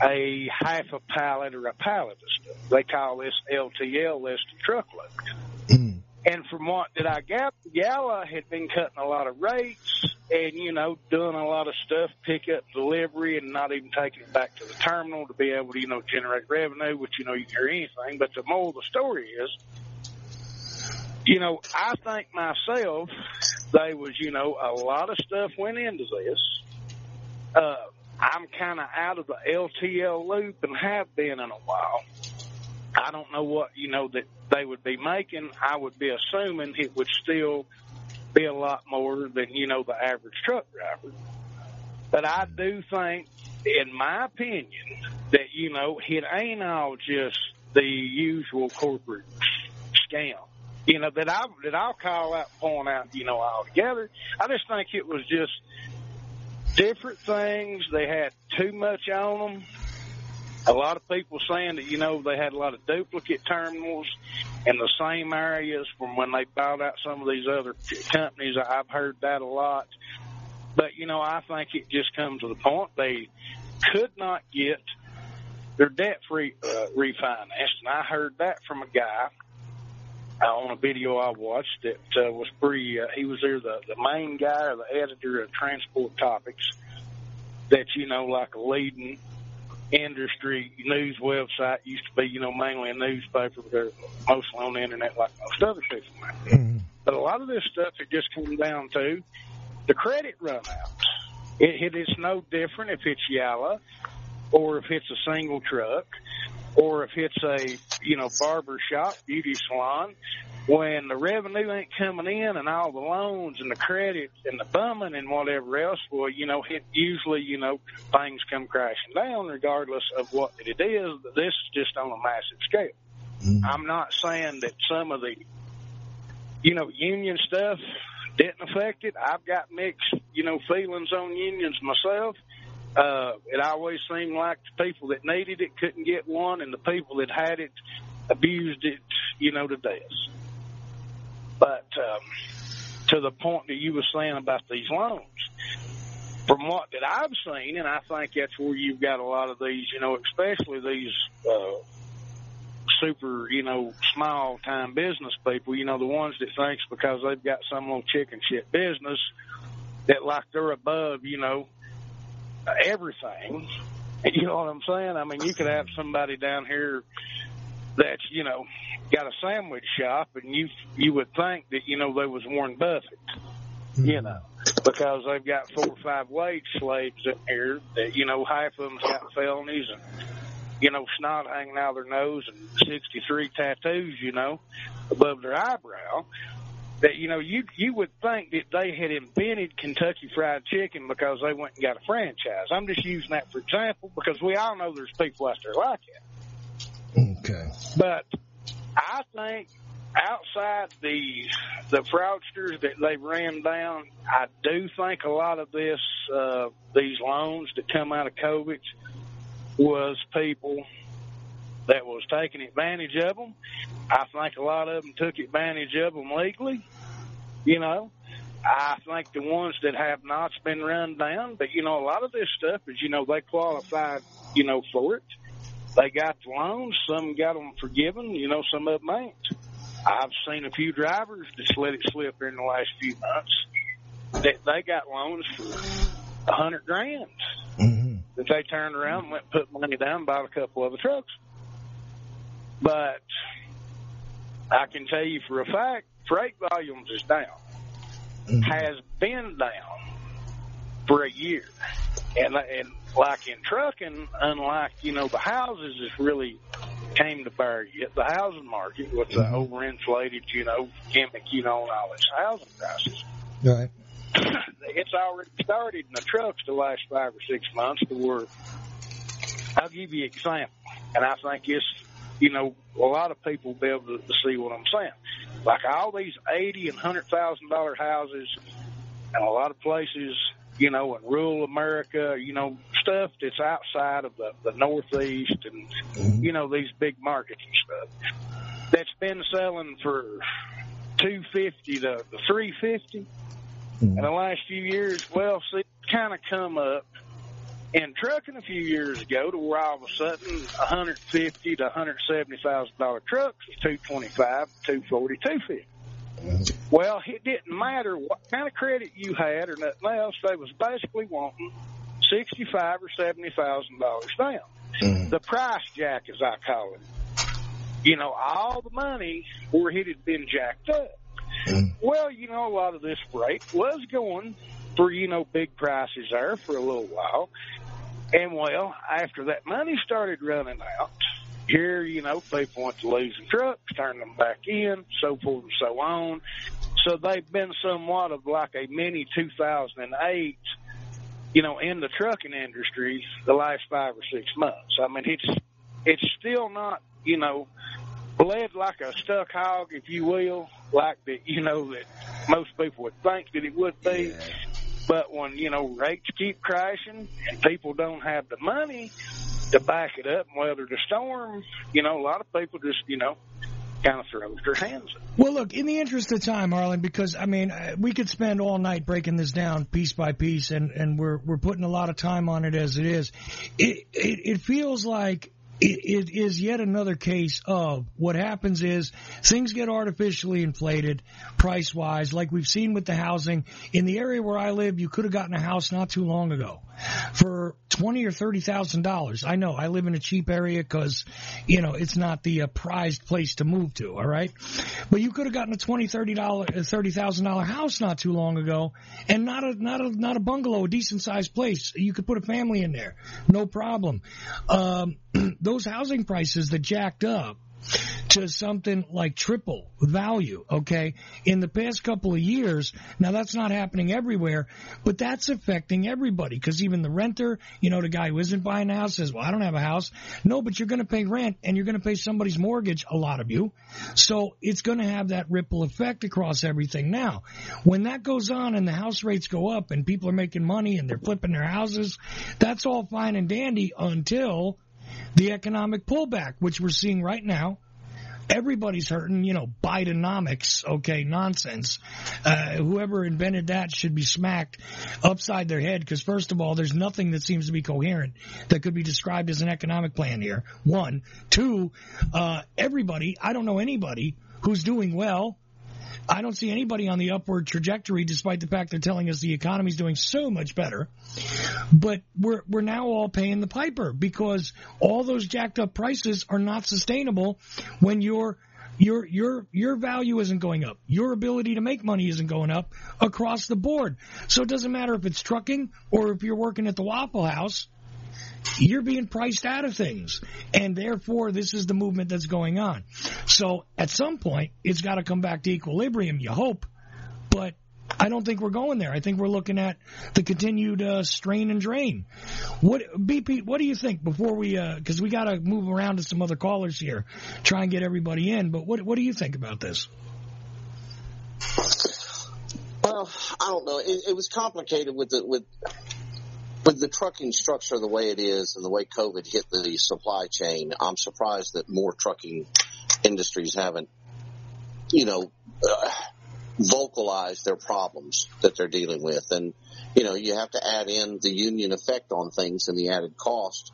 a half a pallet or a pallet of stuff. They call this LTL, less than truckload. And from what did I gather, Yalla had been cutting a lot of rates and, you know, doing a lot of stuff, pick up delivery and not even taking it back to the terminal to be able to, you know, generate revenue, which, you know, you hear anything. But the moral of the story is, you know, I think myself, they was, you know, a lot of stuff went into this. Uh, I'm kind of out of the LTL loop and have been in a while. I don't know what, you know, that they would be making. I would be assuming it would still be a lot more than, you know, the average truck driver. But I do think, in my opinion, that, you know, it ain't all just the usual corporate scam. you know, that I that I'll call out, point out, you know, all together. I just think it was just different things. They had too much on them. A lot of people saying that you know they had a lot of duplicate terminals in the same areas from when they bought out some of these other companies. I've heard that a lot. But you know, I think it just comes to the point they could not get their debt free uh, refinanced, and I heard that from a guy uh, on a video I watched that uh, was pretty. Uh, he was there, the the main guy or the editor of Transport Topics. That you know, like a leading industry news website used to be, you know, mainly a newspaper, but they're mostly on the internet like most other people. Mm-hmm. But a lot of this stuff it just comes down to the credit runouts. It, it is no different if it's yellow or if it's a single truck or if it's a, you know, barber shop, beauty salon, when the revenue ain't coming in and all the loans and the credit and the bumming and whatever else, well, you know, it usually, you know, things come crashing down regardless of what it is. This is just on a massive scale. Mm-hmm. I'm not saying that some of the, you know, union stuff didn't affect it. I've got mixed, you know, feelings on unions myself. Uh, it always seemed like the people that needed it couldn't get one, and the people that had it abused it, you know, to death. But um, to the point that you were saying about these loans, from what that I've seen, and I think that's where you've got a lot of these, you know, especially these uh, super, you know, small time business people, you know, the ones that thinks because they've got some little chicken shit business that like they're above, you know, everything. You know what I'm saying? I mean, you could have somebody down here that's, you know, got a sandwich shop and you you would think that, you know, they was Warren Buffett. Hmm. You know, because they've got four or five wage slaves in here that, you know, half of them's got felonies and you know, snot hanging out of their nose and 63 tattoos, you know, above their eyebrow. That, you know, you you would think that they had invented Kentucky Fried Chicken because they went and got a franchise. I'm just using that for example because we all know there's people out there like that. Okay. But I think outside the the fraudsters that they ran down, I do think a lot of this uh, these loans that come out of COVID was people that was taking advantage of them. I think a lot of them took advantage of them legally. You know, I think the ones that have not been run down, but you know, a lot of this stuff is, you know, they qualified, you know, for it. They got the loans. Some got them forgiven. You know, some of them ain't. I've seen a few drivers just let it slip in the last few months that they got loans for a hundred grand. Mm-hmm that they turned around and went and put money down and bought a couple of the trucks. But I can tell you for a fact, freight volumes is down, mm-hmm. has been down for a year. And, and like in trucking, unlike, you know, the houses has really came to bear yet. The housing market with the mm-hmm. overinflated, you know, gimmick, you know, and all this housing prices. Right. it's already started in the trucks the last five or six months to where I'll give you an example, and I think it's you know a lot of people will be able to, to see what I'm saying. Like all these eighty and hundred thousand dollar houses, and a lot of places, you know, in rural America, you know, stuff that's outside of the, the Northeast and mm-hmm. you know these big markets and stuff that's been selling for two fifty to three fifty in the last few years, well, see, it's kind of come up in trucking a few years ago to where all of a sudden 150 to 170 thousand dollar trucks was 225, 240, 250. Well, it didn't matter what kind of credit you had or nothing else. They was basically wanting sixty-five or seventy thousand dollars down. Mm-hmm. The price jack, as I call it. You know, all the money where it had been jacked up. Mm. Well, you know, a lot of this freight was going for, you know, big prices there for a little while. And well, after that money started running out, here, you know, people went to losing trucks, turning them back in, so forth and so on. So they've been somewhat of like a mini 2008, you know, in the trucking industry the last five or six months. I mean, it's, it's still not, you know, bled like a stuck hog, if you will, like that, you know, that most people would think that it would be. Yeah. But when, you know, rates keep crashing and people don't have the money to back it up and weather the storm, you know, a lot of people just, you know, of hands. Well, look, in the interest of time, Harlan, because I mean, uh, we could spend all night breaking this down piece by piece, and and we're we're putting a lot of time on it as it is. It it, it feels like. It, is yet another case of what happens is things get artificially inflated price wise, like we've seen with the housing. In the area where I live, you could have gotten a house not too long ago for twenty or thirty thousand dollars. I know I live in a cheap area because you know it's not the uh, prized place to move to. All right, but you could have gotten a twenty thirty dollar thirty thousand dollar house not too long ago, and not a not a not a bungalow, a decent sized place. You could put a family in there, no problem. Um, those housing prices that jacked up to something like triple value, okay, in the past couple of years. Now that's not happening everywhere, but that's affecting everybody because even the renter, you know, the guy who isn't buying a house says, well, I don't have a house. No, but you're going to pay rent and you're going to pay somebody's mortgage, a lot of you. So it's going to have that ripple effect across everything. Now, when that goes on and the house rates go up and people are making money and they're flipping their houses, that's all fine and dandy until the economic pullback, which we're seeing right now. Everybody's hurting, you know, Bidenomics, okay, nonsense. Uh, whoever invented that should be smacked upside their head because, first of all, there's nothing that seems to be coherent that could be described as an economic plan here. One. Two, uh, everybody, I don't know anybody who's doing well I don't see anybody on the upward trajectory, despite the fact they're telling us the economy's doing so much better. But we're we're now all paying the piper because all those jacked up prices are not sustainable when your your your your value isn't going up. Your ability to make money isn't going up across the board. So it doesn't matter if it's trucking or if you're working at the Waffle House you're being priced out of things. And therefore, this is the movement that's going on. So at some point, it's got to come back to equilibrium, you hope. But I don't think we're going there. I think we're looking at the continued uh, strain and drain. What BP? What do you think before we? Because we got to move around to some other callers here, try and get everybody in. But what what do you think about this? Well, I don't know. It, it was complicated with the with with the trucking structure the way it is and the way COVID hit the supply chain, I'm surprised that more trucking industries haven't, you know, uh, vocalized their problems that they're dealing with. And, you know, you have to add in the union effect on things and the added cost.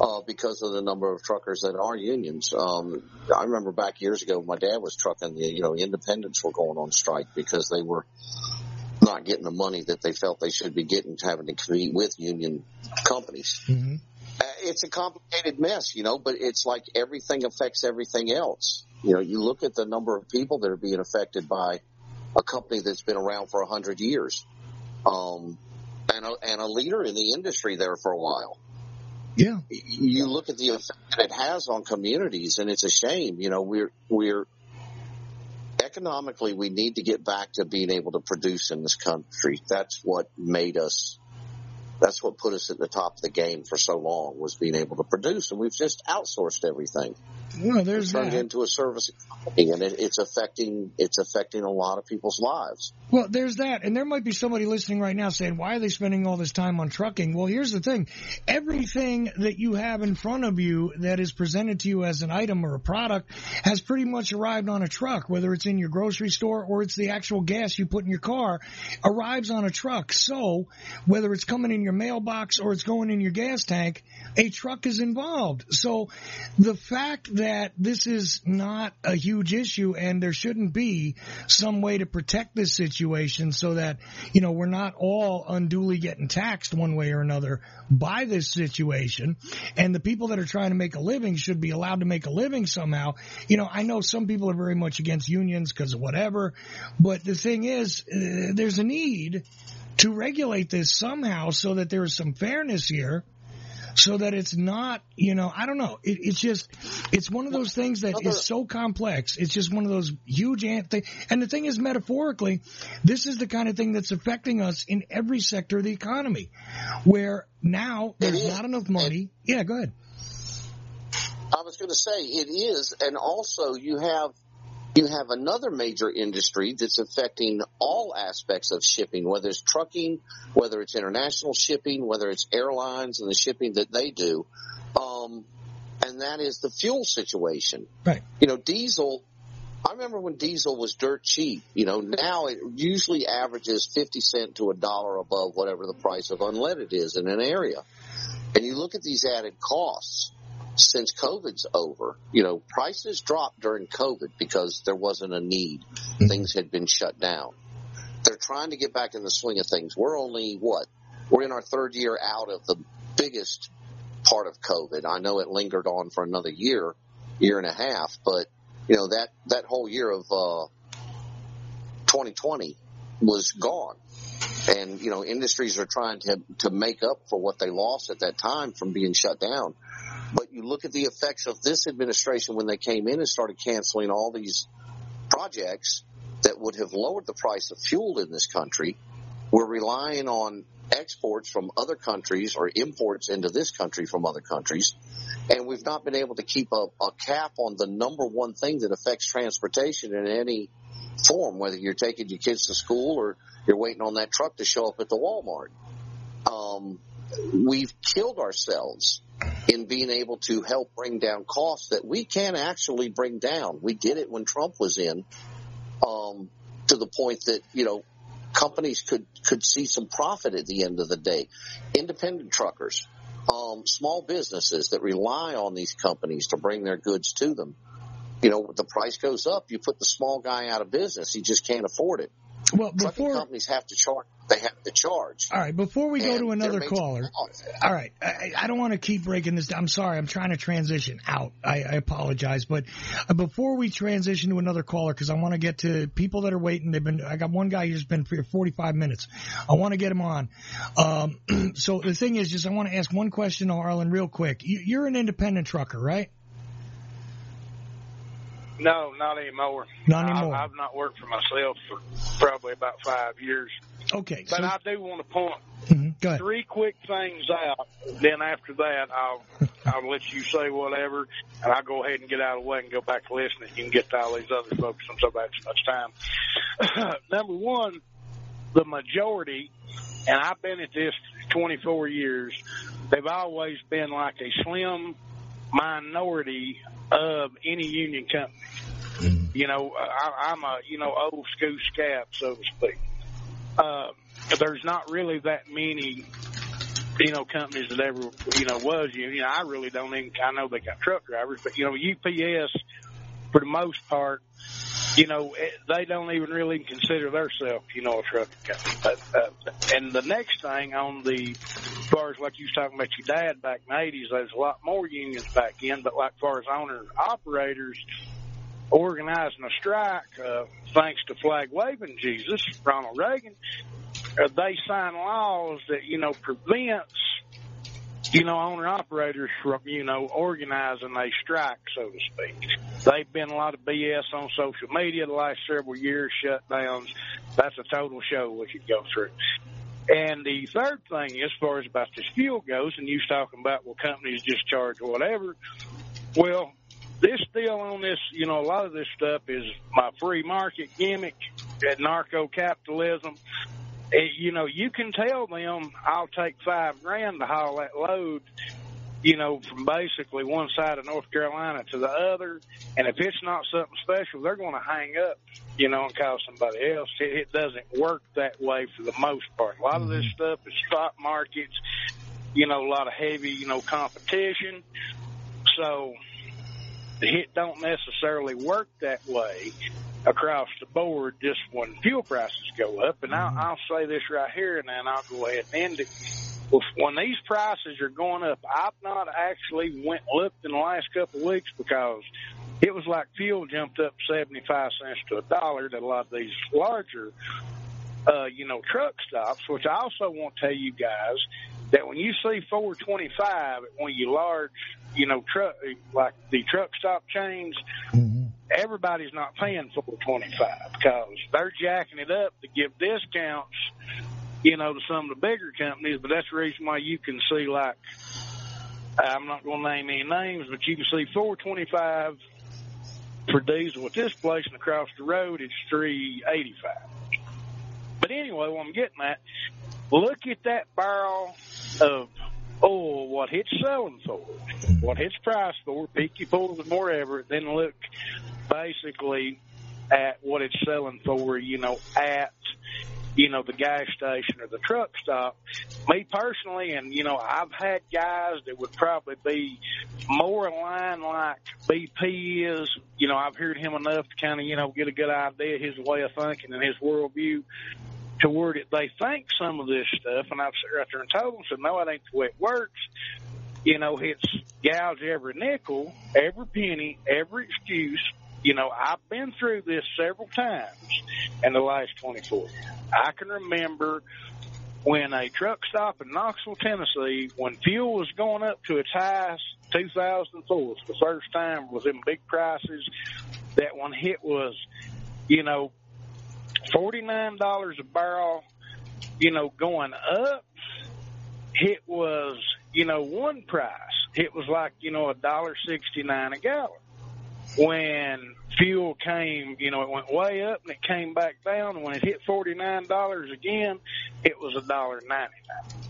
Uh, because of the number of truckers that are unions. Um, I remember back years ago, my dad was trucking. You know, independents were going on strike because they were not getting the money that they felt they should be getting, having to compete with union companies. Mm-hmm. Uh, it's a complicated mess, you know, but it's like everything affects everything else. You know, you look at the number of people that are being affected by a company that's been around for a hundred years, um, and a, and a leader in the industry there for a while. Yeah. You look at the effect that it has on communities, and it's a shame. You know, we're we're economically, we need to get back to being able to produce in this country. That's what made us, that's what put us at the top of the game for so long was being able to produce. And we've just outsourced everything. Well, there's turned that. into a service economy and it, it's affecting, it's affecting a lot of people's lives. Well, there's that. And there might be somebody listening right now saying, why are they spending all this time on trucking? Well, here's the thing. Everything that you have in front of you that is presented to you as an item or a product has pretty much arrived on a truck, whether it's in your grocery store or it's the actual gas you put in your car, arrives on a truck. So whether it's coming in your mailbox or it's going in your gas tank, a truck is involved. So the fact that this is not a huge issue and there shouldn't be some way to protect this situation so that, you know, we're not all unduly getting taxed one way or another by this situation. And the people that are trying to make a living should be allowed to make a living somehow. You know, I know some people are very much against unions because of whatever, but the thing is, uh, there's a need to regulate this somehow so that there is some fairness here so that it's not, you know, I don't know. It, it's just, it's one of those things that is so complex. It's just one of those huge ant thing. And the thing is, metaphorically, this is the kind of thing that's affecting us in every sector of the economy, where now there's not enough money. Yeah, go ahead. I was going to say it is, and also you have you have another major industry that's affecting all aspects of shipping, whether it's trucking, whether it's international shipping, whether it's airlines and the shipping that they do, um, and that is the fuel situation. Right. You know, diesel. I remember when diesel was dirt cheap. You know, now it usually averages fifty cent to a dollar above whatever the price of unleaded is in an area. And you look at these added costs since COVID's over, you know, prices dropped during COVID because there wasn't a need. Mm-hmm. Things had been shut down. They're trying to get back in the swing of things. We're only what? We're in our third year out of the biggest part of COVID. I know it lingered on for another year, year and a half, but you know that that whole year of uh, 2020 was gone and you know industries are trying to to make up for what they lost at that time from being shut down. But you look at the effects of this administration when they came in and started canceling all these projects that would have lowered the price of fuel in this country. We're relying on exports from other countries or imports into this country from other countries. And we've not been able to keep a, a cap on the number one thing that affects transportation in any form, whether you're taking your kids to school or you're waiting on that truck to show up at the Walmart. Um, we've killed ourselves in being able to help bring down costs that we can actually bring down. We did it when Trump was in, um, to the point that, you know, companies could, could see some profit at the end of the day. Independent truckers, um, small businesses that rely on these companies to bring their goods to them. You know, the price goes up, you put the small guy out of business. He just can't afford it. Well, Trucking before companies have to charge. They have to charge. all right, before we go to another caller. All right, I, I don't want to keep breaking this. down. I'm sorry. I'm trying to transition out. I, I apologize, but uh, before we transition to another caller, because I want to get to people that are waiting. They've been. I got one guy who's been for 45 minutes. I want to get him on. Um, so the thing is, just I want to ask one question to Harlan real quick. You, you're an independent trucker, right? No, not anymore. Not anymore. I, I've not worked for myself for probably about five years. Okay. But So, I do want to point Mhm, three quick things out. Then after that, I'll I'll let you say whatever, and I'll go ahead and get out of the way and go back to listening. You can get to all these other folks since I've had so much time. Number one, the majority, and I've been at this 24 years. They've always been like a slim minority of any union company. You know, I, I'm a you know old school scab, so to speak. Uh, there's not really that many, you know, companies that ever, you know, was union. I really don't even, I know they got truck drivers, but, you know, UPS, for the most part, you know, they don't even really consider themselves, you know, a trucking company. But, uh, and the next thing on the, as far as like you was talking about your dad back in the 80s, there's a lot more unions back in, but like far as owner operators, organizing a strike, uh, thanks to flag waving Jesus, Ronald Reagan, uh, they sign laws that, you know, prevents, you know, owner operators from, you know, organizing a strike, so to speak. They've been a lot of BS on social media the last several years, shutdowns. That's a total show we could go through. And the third thing, as far as about this fuel goes, and you was talking about, well, companies just charge whatever. Well, this deal on this, you know, a lot of this stuff is my free market gimmick, that narco capitalism. You know, you can tell them I'll take five grand to haul that load, you know, from basically one side of North Carolina to the other. And if it's not something special, they're going to hang up, you know, and call somebody else. It, it doesn't work that way for the most part. A lot of this mm-hmm. stuff is spot markets, you know, a lot of heavy, you know, competition. So it don't necessarily work that way across the board just when fuel prices go up. And I'll, I'll say this right here, and then I'll go ahead and end it. When these prices are going up, I've not actually went looked in the last couple of weeks because it was like fuel jumped up 75 cents to a dollar to a lot of these larger, uh, you know, truck stops, which I also want to tell you guys that when you see 425 at one of your large, you know, truck, like the truck stop chains, mm-hmm. everybody's not paying 425 because they're jacking it up to give discounts, you know, to some of the bigger companies. But that's the reason why you can see like I'm not going to name any names, but you can see 425 for diesel at this place, and across the road it's 385. But anyway, what I'm getting at, look at that barrel of oil, what it's selling for, what it's priced for, pick your pulls and wherever, then look basically at what it's selling for, you know, at you know, the gas station or the truck stop. Me personally, and you know, I've had guys that would probably be more aligned like BP is. You know, I've heard him enough to kind of, you know, get a good idea of his way of thinking and his worldview to where it, they think some of this stuff. And I've sat right there and told them, said, no, it ain't the way it works. You know, it's gouge every nickel, every penny, every excuse. You know, I've been through this several times in the last 24 years. I can remember when a truck stop in Knoxville, Tennessee, when fuel was going up to its highest, 2004, the first time was in big prices. That one hit was, you know, $49 a barrel, you know, going up. It was, you know, one price. It was like, you know, a dollar sixty nine a gallon when fuel came, you know, it went way up and it came back down. And when it hit forty nine dollars again, it was a dollar ninety nine.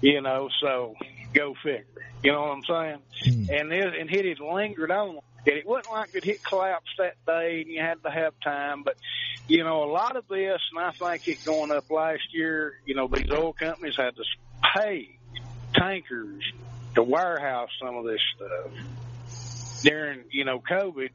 You know, so go figure. You know what I'm saying? Mm. And it and it had lingered on. It wasn't like it hit collapse that day and you had to have time, but you know, a lot of this, and I think it going up last year. You know, these oil companies had to pay tankers to warehouse some of this stuff during, you know, COVID.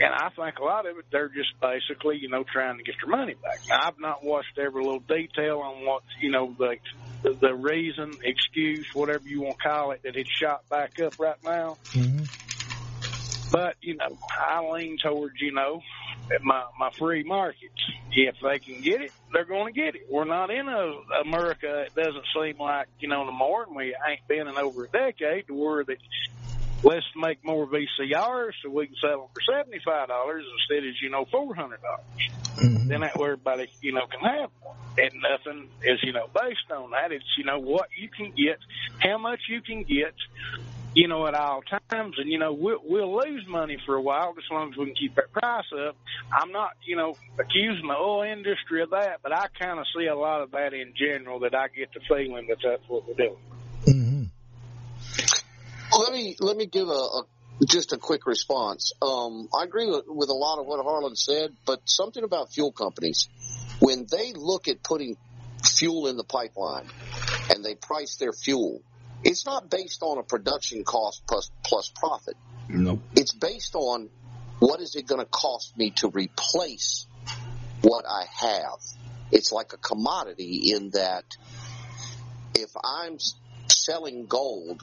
And I think a lot of it, they're just basically, you know, trying to get their money back. Now, I've not watched every little detail on what, you know, the the reason, excuse, whatever you want to call it, that it's shot back up right now. Mm-hmm. But you know, I lean towards you know my my free markets. If they can get it, they're going to get it. We're not in a America. It doesn't seem like you know no more, and we ain't been in over a decade to where that let's make more VCRs so we can sell them for seventy five dollars instead of you know four hundred dollars. Mm-hmm. Then that way everybody you know can have one. And nothing is you know based on that. It's you know what you can get, how much you can get, you know, at all times. And, you know, we'll, we'll lose money for a while as long as we can keep that price up. I'm not, you know, accusing the oil industry of that, but I kind of see a lot of that in general that I get the feeling that that's what we're doing. Mm-hmm. Let me, let me give a, a just a quick response. Um, I agree with, with a lot of what Harlan said, but something about fuel companies, when they look at putting fuel in the pipeline and they price their fuel, it's not based on a production cost plus, plus profit. Nope. It's based on what is it going to cost me to replace what I have. It's like a commodity in that if I'm selling gold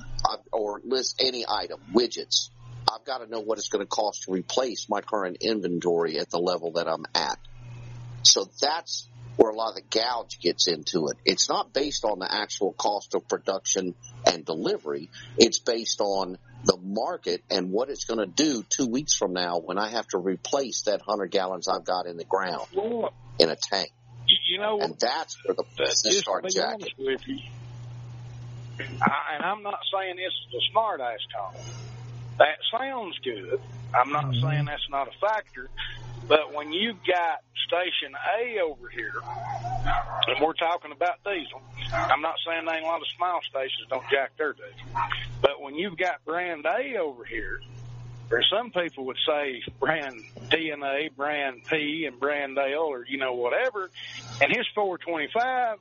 or list any item, widgets, I've got to know what it's going to cost to replace my current inventory at the level that I'm at. So that's where a lot of the gouge gets into it. It's not based on the actual cost of production and delivery. It's based on the market and what it's going to do two weeks from now when I have to replace that hundred gallons I've got in the ground in a tank. You know, and that's where the business starts jacking. With you, I, and I'm not saying this is a smart ass comment. That sounds good. I'm not mm-hmm. saying that's not a factor, but when you've got Station A over here, and we're talking about diesel, I'm not saying there ain't a lot of small stations don't jack their diesel, but when you've got brand A over here, or some people would say brand DNA, brand P, and brand A, or you know whatever, and his 425,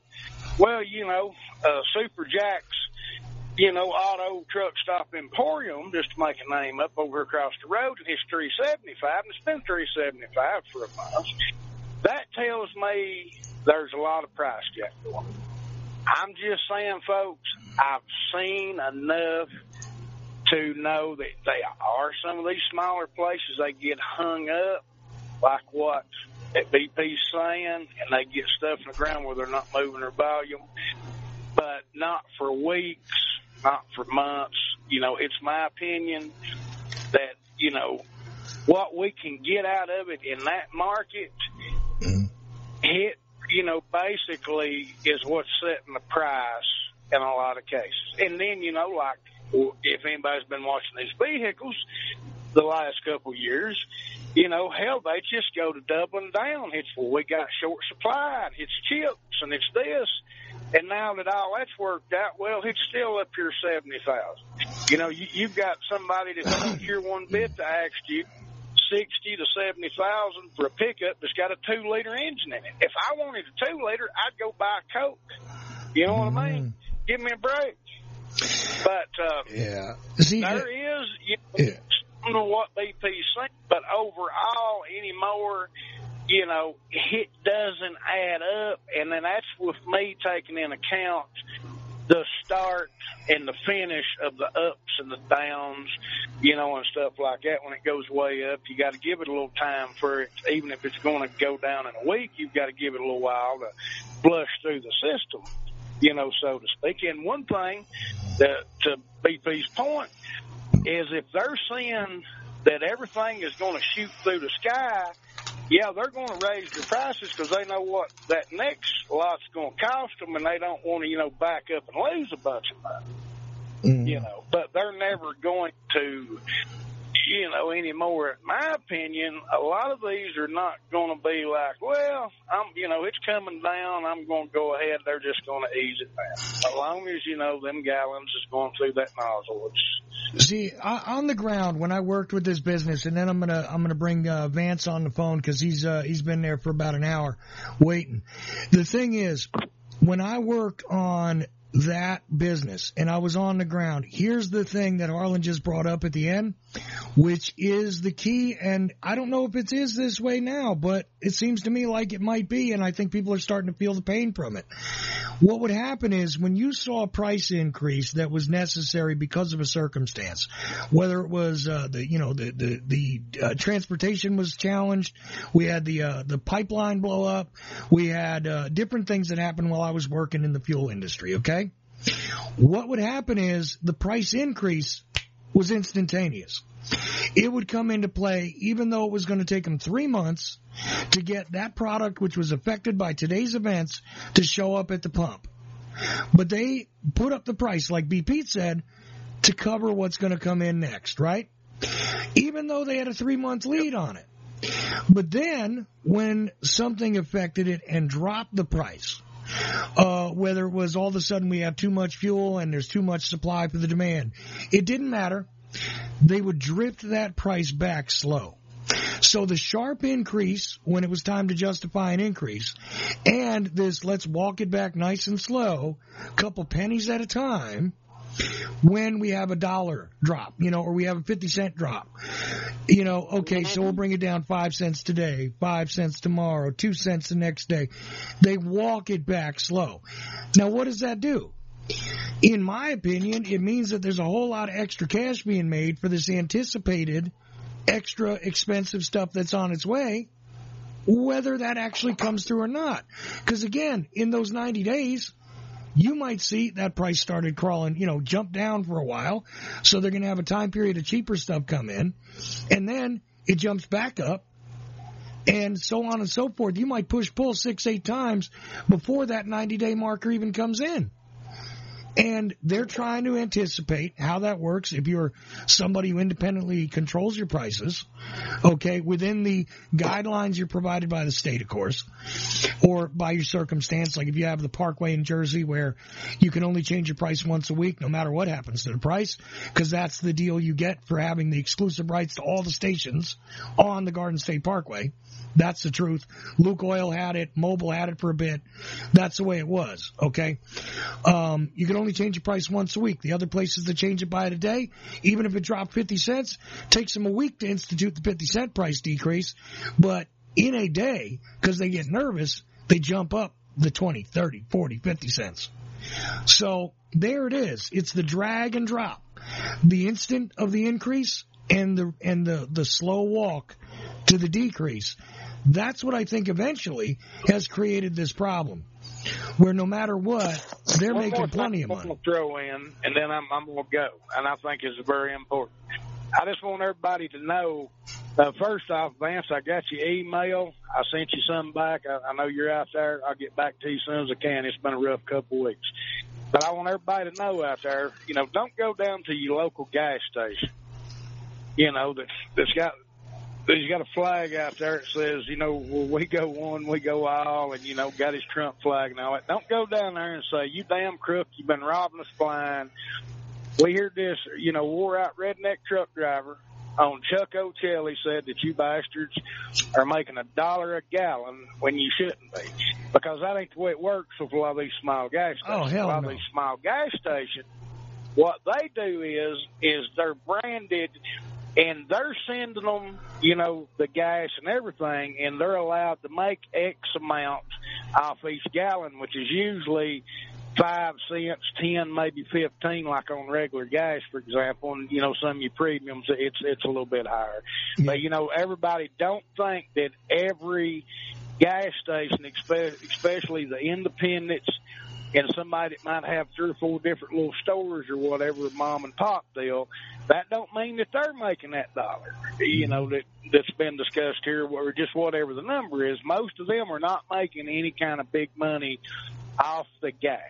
well, you know, uh, Super Jacks you know, auto truck stop Emporium, just to make a name up over across the road, and it's three seventy five, and it's been three seventy five for a month. That tells me there's a lot of price gap going. I'm just saying, folks, I've seen enough to know that they are some of these smaller places. They get hung up, like what at BP's saying, and they get stuff in the ground where they're not moving their volume, but not for weeks not for months. You know, it's my opinion that, you know, what we can get out of it in that market, mm-hmm. it, you know, basically is what's setting the price in a lot of cases. And then, you know, like if anybody's been watching these vehicles the last couple of years, you know, hell, they just go to doubling down. It's well, we got short supply, and it's chips, and it's this. And now that all that's worked out, well, it's still up here seventy thousand. You know, you, you've got somebody that don't care one bit to ask you sixty to seventy thousand for a pickup that's got a two liter engine in it. If I wanted a two liter, I'd go buy a Coke. You know what I mean? Give me a break. But uh, Yeah. See, there is, you know, Yeah. I don't know what BP's saying, but overall anymore, you know, it doesn't add up. And then that's with me taking in account the start and the finish of the ups and the downs, you know, and stuff like that. When it goes way up, you got to give it a little time for it. Even if it's going to go down in a week, you've got to give it a little while to flush through the system, you know, so to speak. And one thing that to BP's point is if they're seeing that everything is going to shoot through the sky, yeah, they're going to raise the prices because they know what that next lot's going to cost them, and they don't want to, you know, back up and lose a bunch of money. Mm. You know, but they're never going to, you know, anymore. In my opinion, a lot of these are not going to be like, well, I'm, you know, it's coming down. I'm going to go ahead. They're just going to ease it down. As long as you know them gallons is going through that nozzle, it's See, on the ground when I worked with this business, and then I'm gonna I'm gonna bring uh, Vance on the phone because he's uh, he's been there for about an hour waiting. The thing is, when I worked on that business and I was on the ground, here's the thing that Harlan just brought up at the end, which is the key. And I don't know if it is this way now, but it seems to me like it might be, and I think people are starting to feel the pain from it. What would happen is when you saw a price increase that was necessary because of a circumstance, whether it was uh, the you know the the the uh, transportation was challenged, we had the uh, the pipeline blow up, we had uh, different things that happened while I was working in the fuel industry. Okay, what would happen is the price increase was instantaneous. It would come into play even though it was going to take them three months to get that product which was affected by today's events to show up at the pump. But they put up the price, like B. Pete said, to cover what's going to come in next, right? Even though they had a three month lead on it. But then when something affected it and dropped the price, uh, whether it was all of a sudden we have too much fuel and there's too much supply for the demand, it didn't matter. They would drift that price back slow. So the sharp increase when it was time to justify an increase and this let's walk it back nice and slow, a couple pennies at a time, when we have a dollar drop, you know, or we have a 50 cent drop. You know, okay, so we'll bring it down 5 cents today, 5 cents tomorrow, 2 cents the next day. They walk it back slow. Now what does that do? In my opinion, it means that there's a whole lot of extra cash being made for this anticipated extra expensive stuff that's on its way, whether that actually comes through or not. Because again, in those 90 days, you might see that price started crawling, you know, jump down for a while. So they're going to have a time period of cheaper stuff come in. And then it jumps back up. And so on and so forth. You might push pull six, eight times before that 90 day marker even comes in. And they're trying to anticipate how that works if you're somebody who independently controls your prices, okay, within the guidelines you're provided by the state, of course, or by your circumstance. Like if you have the Parkway in Jersey where you can only change your price once a week, no matter what happens to the price, because that's the deal you get for having the exclusive rights to all the stations on the Garden State Parkway. That's the truth. Lukoil had it. Mobil had it for a bit. That's the way it was. Okay. Um, you can only change the price once a week. The other places that change it by a day, even if it dropped 50 cents, takes them a week to institute the 50 cent price decrease. But in a day, because they get nervous, they jump up the 20, 30, 40, 50 cents. So there it is. It's the drag and drop. The instant of the increase and the, and the, the slow walk to the decrease. That's what I think eventually has created this problem, where no matter what, they're One making plenty of I'm money. gonna throw in, and then I'm, I'm to go, and I think it's very important. I just want everybody to know. Uh, first off, Vance, I got your email. I sent you some back. I, I know you're out there. I'll get back to you as soon as I can. It's been a rough couple of weeks. But I want everybody to know out there, you know, don't go down to your local gas station. You know, that's that's got he's got a flag out there that says, you know, well, we go one, we go all, and you know, got his Trump flag and all that. Don't go down there and say, you damn crook, you've been robbing us blind. We heard this, you know, wore out redneck truck driver on Chuck Ochelli said that you bastards are making a dollar a gallon when you shouldn't be. Because that ain't the way it works with a lot of these small gas oh, stations. Oh, hell a lot no. of these small gas stations, what they do is, is they're branded and they're sending them, you know, the gas and everything, and they're allowed to make X amount off each gallon, which is usually five cents, ten, maybe fifteen, like on regular gas, for example. And you know, some of your premiums, it's it's a little bit higher. But you know, everybody don't think that every gas station, especially the independents and somebody that might have three or four different little stores or whatever, mom and pop deal, that don't mean that they're making that dollar. You know that that's been discussed here, or just whatever the number is. Most of them are not making any kind of big money off the gas.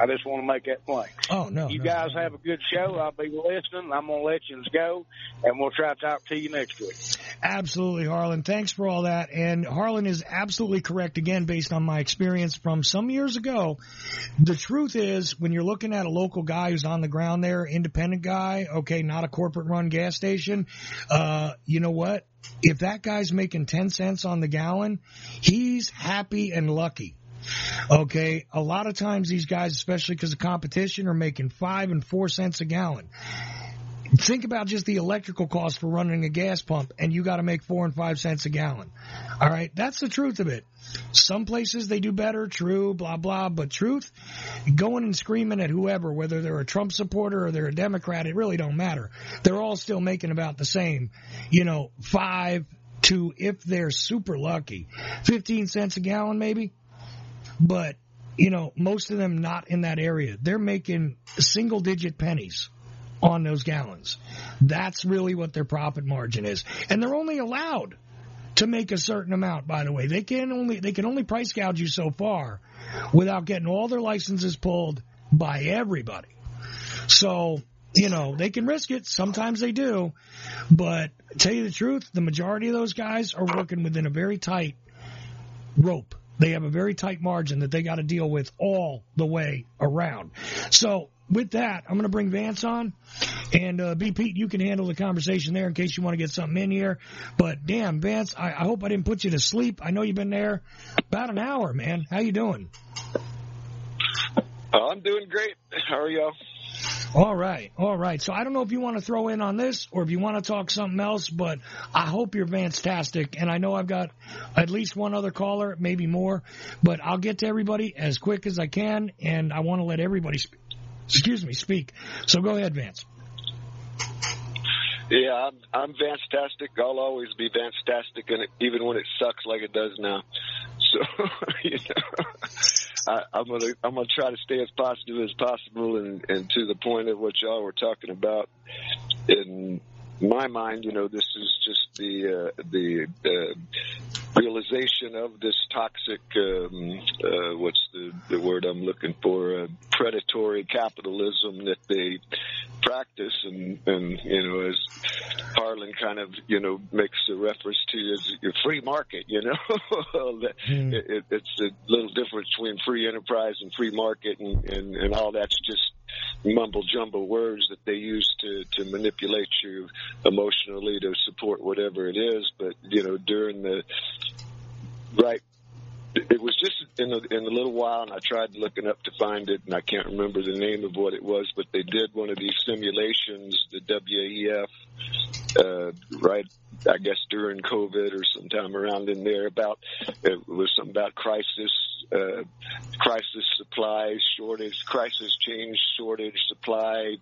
I just want to make that plain. Oh no, You no. guys have a good show. I'll be listening. I'm gonna let you go, and we'll try to talk to you next week. Absolutely, Harlan. Thanks for all that. And Harlan is absolutely correct again, based on my experience from some years ago. The truth is, when you're looking at a local guy who's on the ground there, independent guy, okay, not a corporate run gas station, uh, you know what? If that guy's making 10 cents on the gallon, he's happy and lucky. Okay, a lot of times these guys, especially because of competition, are making five and four cents a gallon. Think about just the electrical cost for running a gas pump, and you got to make four and five cents a gallon. All right, that's the truth of it. Some places they do better, true, blah blah. But truth, going and screaming at whoever, whether they're a Trump supporter or they're a Democrat, it really don't matter. They're all still making about the same, you know, five to if they're super lucky, fifteen cents a gallon maybe but you know most of them not in that area. They're making single digit pennies on those gallons. That's really what their profit margin is. And they're only allowed to make a certain amount by the way. They can only they can only price gouge you so far without getting all their licenses pulled by everybody. So you know they can risk it. Sometimes they do. But tell you the truth the majority of those guys are working within a very tight rope. They have a very tight margin that they got to deal with all the way around. So with that, I'm going to bring Vance on, and uh, B Pete, you can handle the conversation there in case you want to get something in here. But damn, Vance, I, I hope I didn't put you to sleep. I know you've been there about an hour, man. How you doing? Uh, I'm doing great. How are y'all? All right, all right. So I don't know if you want to throw in on this or if you want to talk something else, but I hope you're fantastic. And I know I've got at least one other caller, maybe more, but I'll get to everybody as quick as I can, and I want to let everybody, sp- excuse me, speak. So go ahead, Vance. Yeah, I'm, I'm Vance-tastic. I'll always be Vance-tastic, and even when it sucks like it does now. So, you know, I, I'm gonna I'm gonna try to stay as positive as possible, and, and to the point of what y'all were talking about. In my mind, you know, this is just the uh, the uh, realization of this toxic um, uh, what's the the word I'm looking for uh, predatory capitalism that they practice and and you know as Harlan kind of you know makes a reference to your free market you know? It, it, it's a little difference between free enterprise and free market and and, and all that's just mumble jumble words that they use to to manipulate you emotionally to support whatever it is. But you know during the right it was just in a, in a little while, and I tried looking up to find it, and I can't remember the name of what it was, but they did one of these simulations, the WEF, uh, right, I guess during COVID or sometime around in there about, it was something about crisis, uh, crisis supply, shortage, crisis change, shortage, supply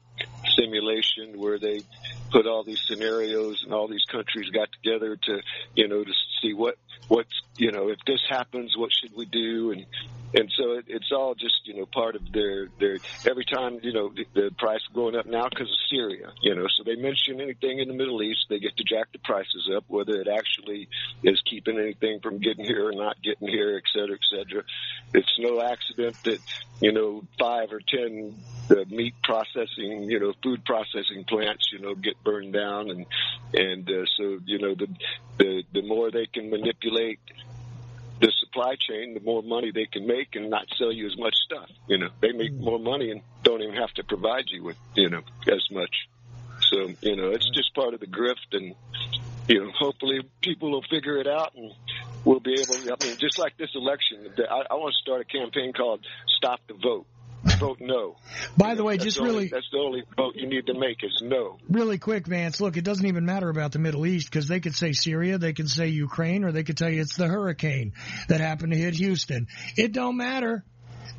simulation where they put all these scenarios and all these countries got together to, you know, to see what, what's, you know, if this happens, what should we do? And, and so it, it's all just you know part of their their every time you know the, the price going up now because of Syria, you know. So they mention anything in the Middle East, they get to jack the prices up, whether it actually is keeping anything from getting here or not getting here, et cetera, et cetera. It's no accident that you know five or ten the meat processing, you know, food processing plants, you know, get burned down, and and uh, so you know the the the more they can manipulate the supply chain, the more money they can make and not sell you as much stuff. You know, they make more money and don't even have to provide you with, you know, as much. So, you know, it's just part of the grift and, you know, hopefully people will figure it out and we'll be able, to I mean, just like this election, I, I want to start a campaign called Stop the Vote vote no. By the way, just the really only, that's the only vote you need to make is no. Really quick, Vance. Look, it doesn't even matter about the Middle East because they could say Syria, they could say Ukraine, or they could tell you it's the hurricane that happened to hit Houston. It don't matter.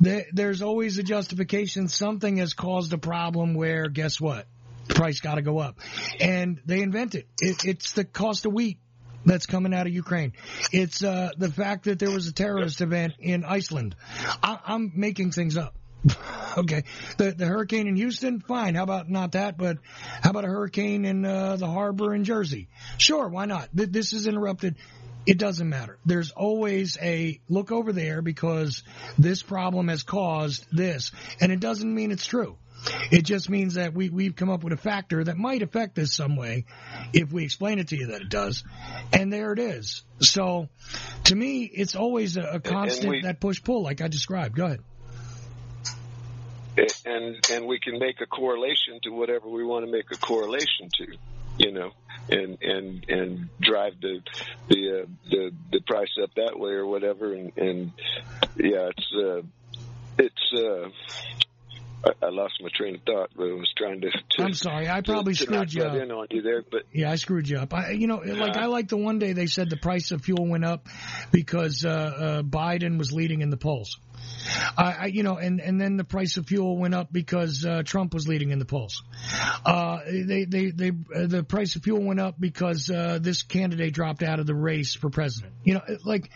There's always a justification. Something has caused a problem where, guess what? The price got to go up, and they invent it. it. It's the cost of wheat that's coming out of Ukraine. It's uh, the fact that there was a terrorist event in Iceland. I- I'm making things up. okay. The the hurricane in Houston, fine. How about not that, but how about a hurricane in uh, the harbor in Jersey? Sure, why not? Th- this is interrupted. It doesn't matter. There's always a look over there because this problem has caused this, and it doesn't mean it's true. It just means that we, we've come up with a factor that might affect this some way if we explain it to you that it does. And there it is. So to me, it's always a, a constant, we, that push pull like I described. Go ahead and and we can make a correlation to whatever we want to make a correlation to you know and and and drive the the uh, the the price up that way or whatever and and yeah it's uh it's uh I, lost my train of thought, but I was trying to. to I'm sorry, I probably to, screwed to you up. In on you there, but yeah, I screwed you up. I, you know, like I like the one day they said the price of fuel went up because uh, uh, Biden was leading in the polls. I, you know, and, and then the price of fuel went up because uh, Trump was leading in the polls. Uh, they, they, they, uh, the price of fuel went up because uh, this candidate dropped out of the race for president. You know, like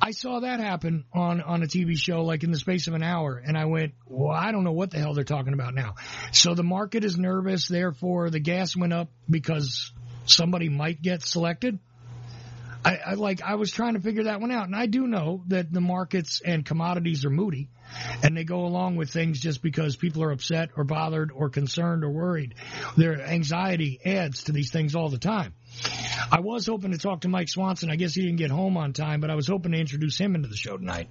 I saw that happen on on a TV show, like in the space of an hour, and I went, well, I don't know what the hell they're talking about now. So the market is nervous, therefore the gas went up because somebody might get selected. I, I like I was trying to figure that one out, and I do know that the markets and commodities are moody, and they go along with things just because people are upset or bothered or concerned or worried. Their anxiety adds to these things all the time. I was hoping to talk to Mike Swanson. I guess he didn't get home on time, but I was hoping to introduce him into the show tonight.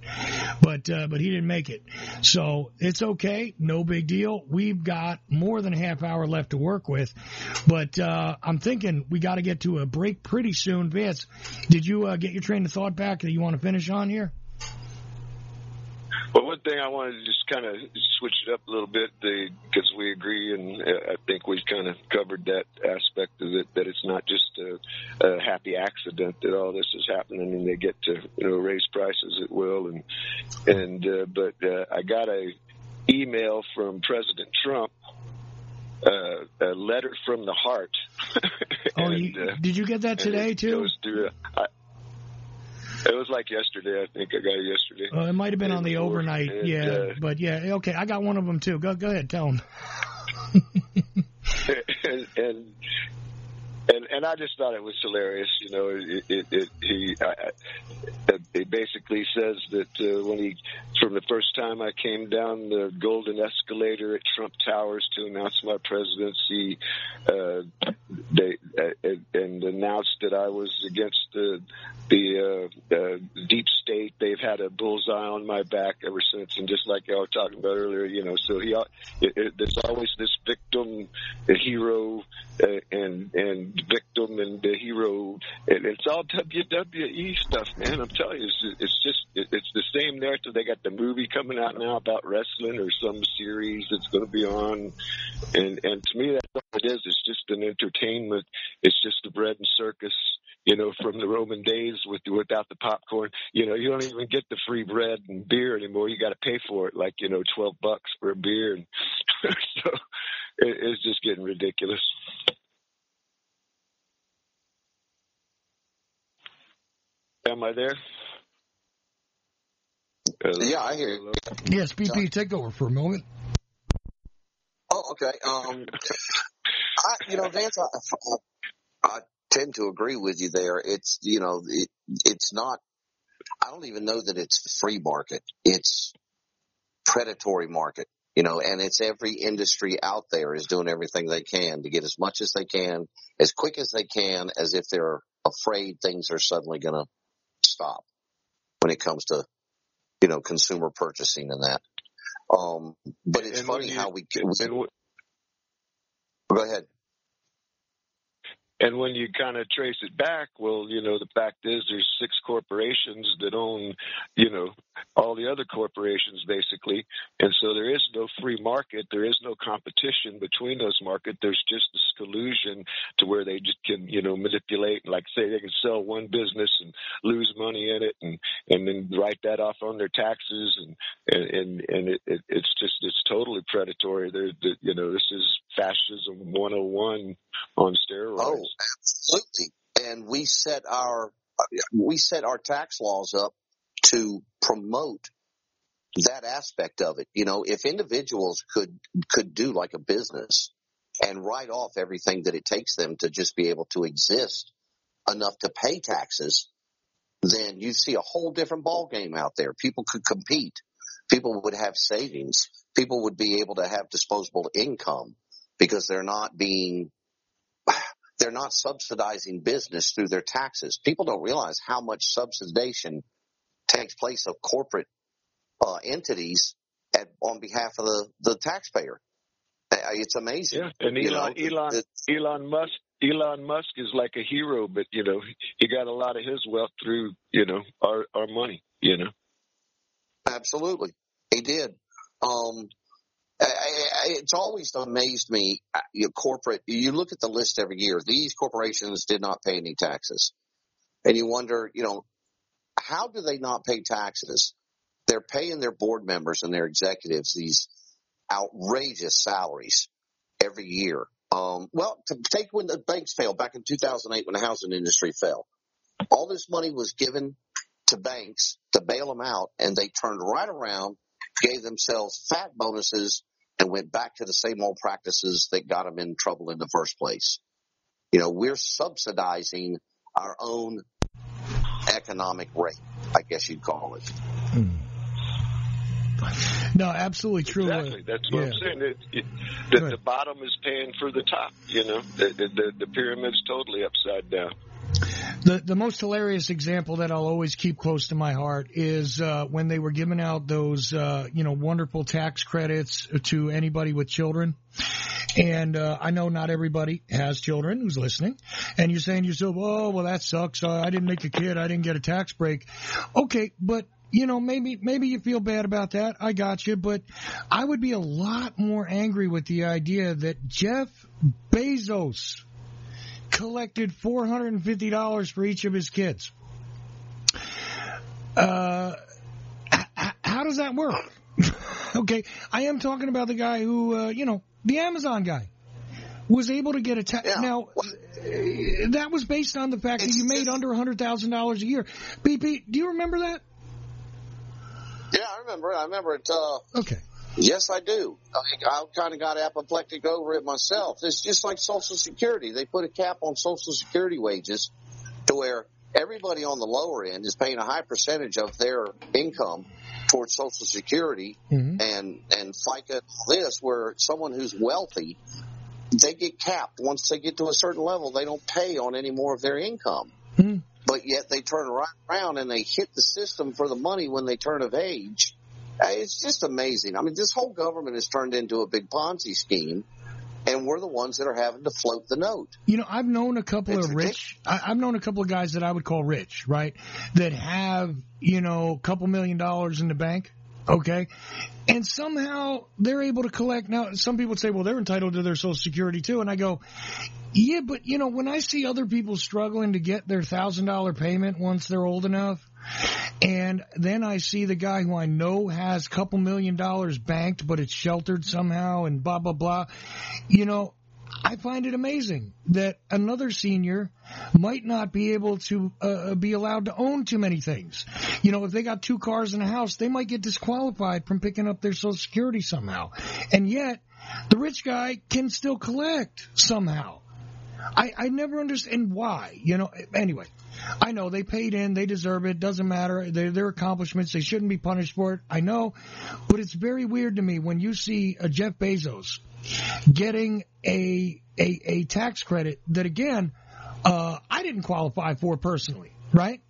But uh, but he didn't make it, so it's okay. No big deal. We've got more than a half hour left to work with, but uh, I'm thinking we got to get to a break pretty soon. Vance, did you uh, get your train of thought back that you want to finish on here? Well, one thing I wanted to just kind of switch it up a little bit because we agree, and uh, I think we've kind of covered that aspect of it that it's not just a, a happy accident that all this is happening and they get to you know raise prices at will, and and uh, but uh, I got a email from President Trump uh, a letter from the heart. oh, you, uh, did you get that today too? Through, I, it was like yesterday. I think I got it yesterday. Uh, it might have been on the overnight. And, yeah, uh, but yeah, okay. I got one of them too. Go go ahead, tell them. and, and and and I just thought it was hilarious. You know, it, it, it he I, it basically says that uh, when he from the first time I came down the golden escalator at Trump Towers to announce my presidency, uh, they uh, and announced that I was against the the uh, uh, deep state. They've had a bullseye on my back ever since, and just like y'all were talking about earlier, you know, so he it, it, there's always this victim, hero, uh, and and victim and the hero, and it's all WWE stuff, man. I'm telling you, it's, it's just it's the same narrative. They got the movie coming out now about wrestling or some series that's going to be on, and and to me that's what it is. It's just an entertainment. It's just the bread and circus you know, from the Roman days with without the popcorn. You know, you don't even get the free bread and beer anymore. You got to pay for it, like you know, twelve bucks for a beer, and so it, it's just getting ridiculous. Am I there? Yeah, I hear you. Yes, BP, take over for a moment. Oh, okay. Um, I, you know, Vance, I, I tend to agree with you there. It's, you know, it, it's not, I don't even know that it's free market. It's predatory market, you know, and it's every industry out there is doing everything they can to get as much as they can, as quick as they can, as if they're afraid things are suddenly going to stop when it comes to, you know, consumer purchasing and that. Um, but it's And funny you- how we, And, w- go ahead. and when you kind of trace it back, well, you know, the fact is there's six corporations that own, you know, all the other corporations basically. And so there is no free market. There is no competition between those markets. There's just this collusion to where they just can, you know, manipulate like say they can sell one business and lose money in it and, and then write that off on their taxes. And, and, and, and it, it, it's just, it's totally predatory. There, the, you know, this is fascism 101 on steroids. Oh, absolutely. And we set our we set our tax laws up to promote that aspect of it. You know, if individuals could could do like a business and write off everything that it takes them to just be able to exist enough to pay taxes, then you see a whole different ball game out there. People could compete. People would have savings. People would be able to have disposable income because they're not being they're not subsidizing business through their taxes. People don't realize how much subsidization takes place of corporate uh, entities at, on behalf of the, the taxpayer. It's amazing. Yeah, and you Elon, know, Elon, Elon Musk, Elon Musk is like a hero, but you know he got a lot of his wealth through you know our our money. You know, Absolutely, he did. Um, I, I, it's always amazed me. uh, You know, corporate. You look at the list every year. These corporations did not pay any taxes, and you wonder, you know, how do they not pay taxes? They're paying their board members and their executives these outrageous salaries every year. Um, well, to take when the banks failed back in 2008 when the housing industry fell, all this money was given to banks to bail them out, and they turned right around, gave themselves fat bonuses, and went back to the same old practices that got them in trouble in the first place. You know, we're subsidizing our own economic rate, I guess you'd call it. No, absolutely true. Uh, exactly. That's what I'm saying. It, it, Go the, the bottom is paying for the top. You know, the the, the, the pyramid's totally upside down. The the most hilarious example that I'll always keep close to my heart is uh, when they were giving out those uh, you know wonderful tax credits to anybody with children. And uh, I know not everybody has children who's listening, and you're saying to yourself, "Oh, well, that sucks. I didn't make a kid. I didn't get a tax break." Okay, but you know, maybe maybe you feel bad about that. I got you, but I would be a lot more angry with the idea that Jeff Bezos collected four hundred and fifty dollars for each of his kids. Uh, how does that work? okay, I am talking about the guy who, uh, you know, the Amazon guy was able to get a tax. Yeah. Now, uh, that was based on the fact that you made under a hundred thousand dollars a year. BP, do you remember that? Yeah, I remember. I remember it. Uh, Okay. Yes, I do. I, I kind of got apoplectic over it myself. It's just like Social Security. They put a cap on Social Security wages to where everybody on the lower end is paying a high percentage of their income towards Social Security Mhm. and and FICA. This where someone who's wealthy, they get capped once they get to a certain level. They don't pay on any more of their income. Hmm. But yet they turn right around and they hit the system for the money when they turn of age. It's just amazing. I mean, this whole government has turned into a big Ponzi scheme, and we're the ones that are having to float the note. You know, I've known a couple It's of rich. I, I've known a couple of guys that I would call rich, right? That have you know a couple million dollars in the bank, okay, and somehow they're able to collect. Now, some people would say, well, they're entitled to their Social Security too, and I go, yeah, but you know, when I see other people struggling to get their thousand dollar payment once they're old enough. And then I see the guy who I know has a couple million dollars banked, but it's sheltered somehow and blah, blah, blah. You know, I find it amazing that another senior might not be able to uh, be allowed to own too many things. You know, if they got two cars and a house, they might get disqualified from picking up their Social Security somehow. And yet, the rich guy can still collect somehow. I, I never understand why. You know, anyway, I know they paid in, they deserve it, doesn't matter. They're their accomplishments, they shouldn't be punished for it. I know, but it's very weird to me when you see a Jeff Bezos getting a a, a tax credit that again, uh, I didn't qualify for personally, right?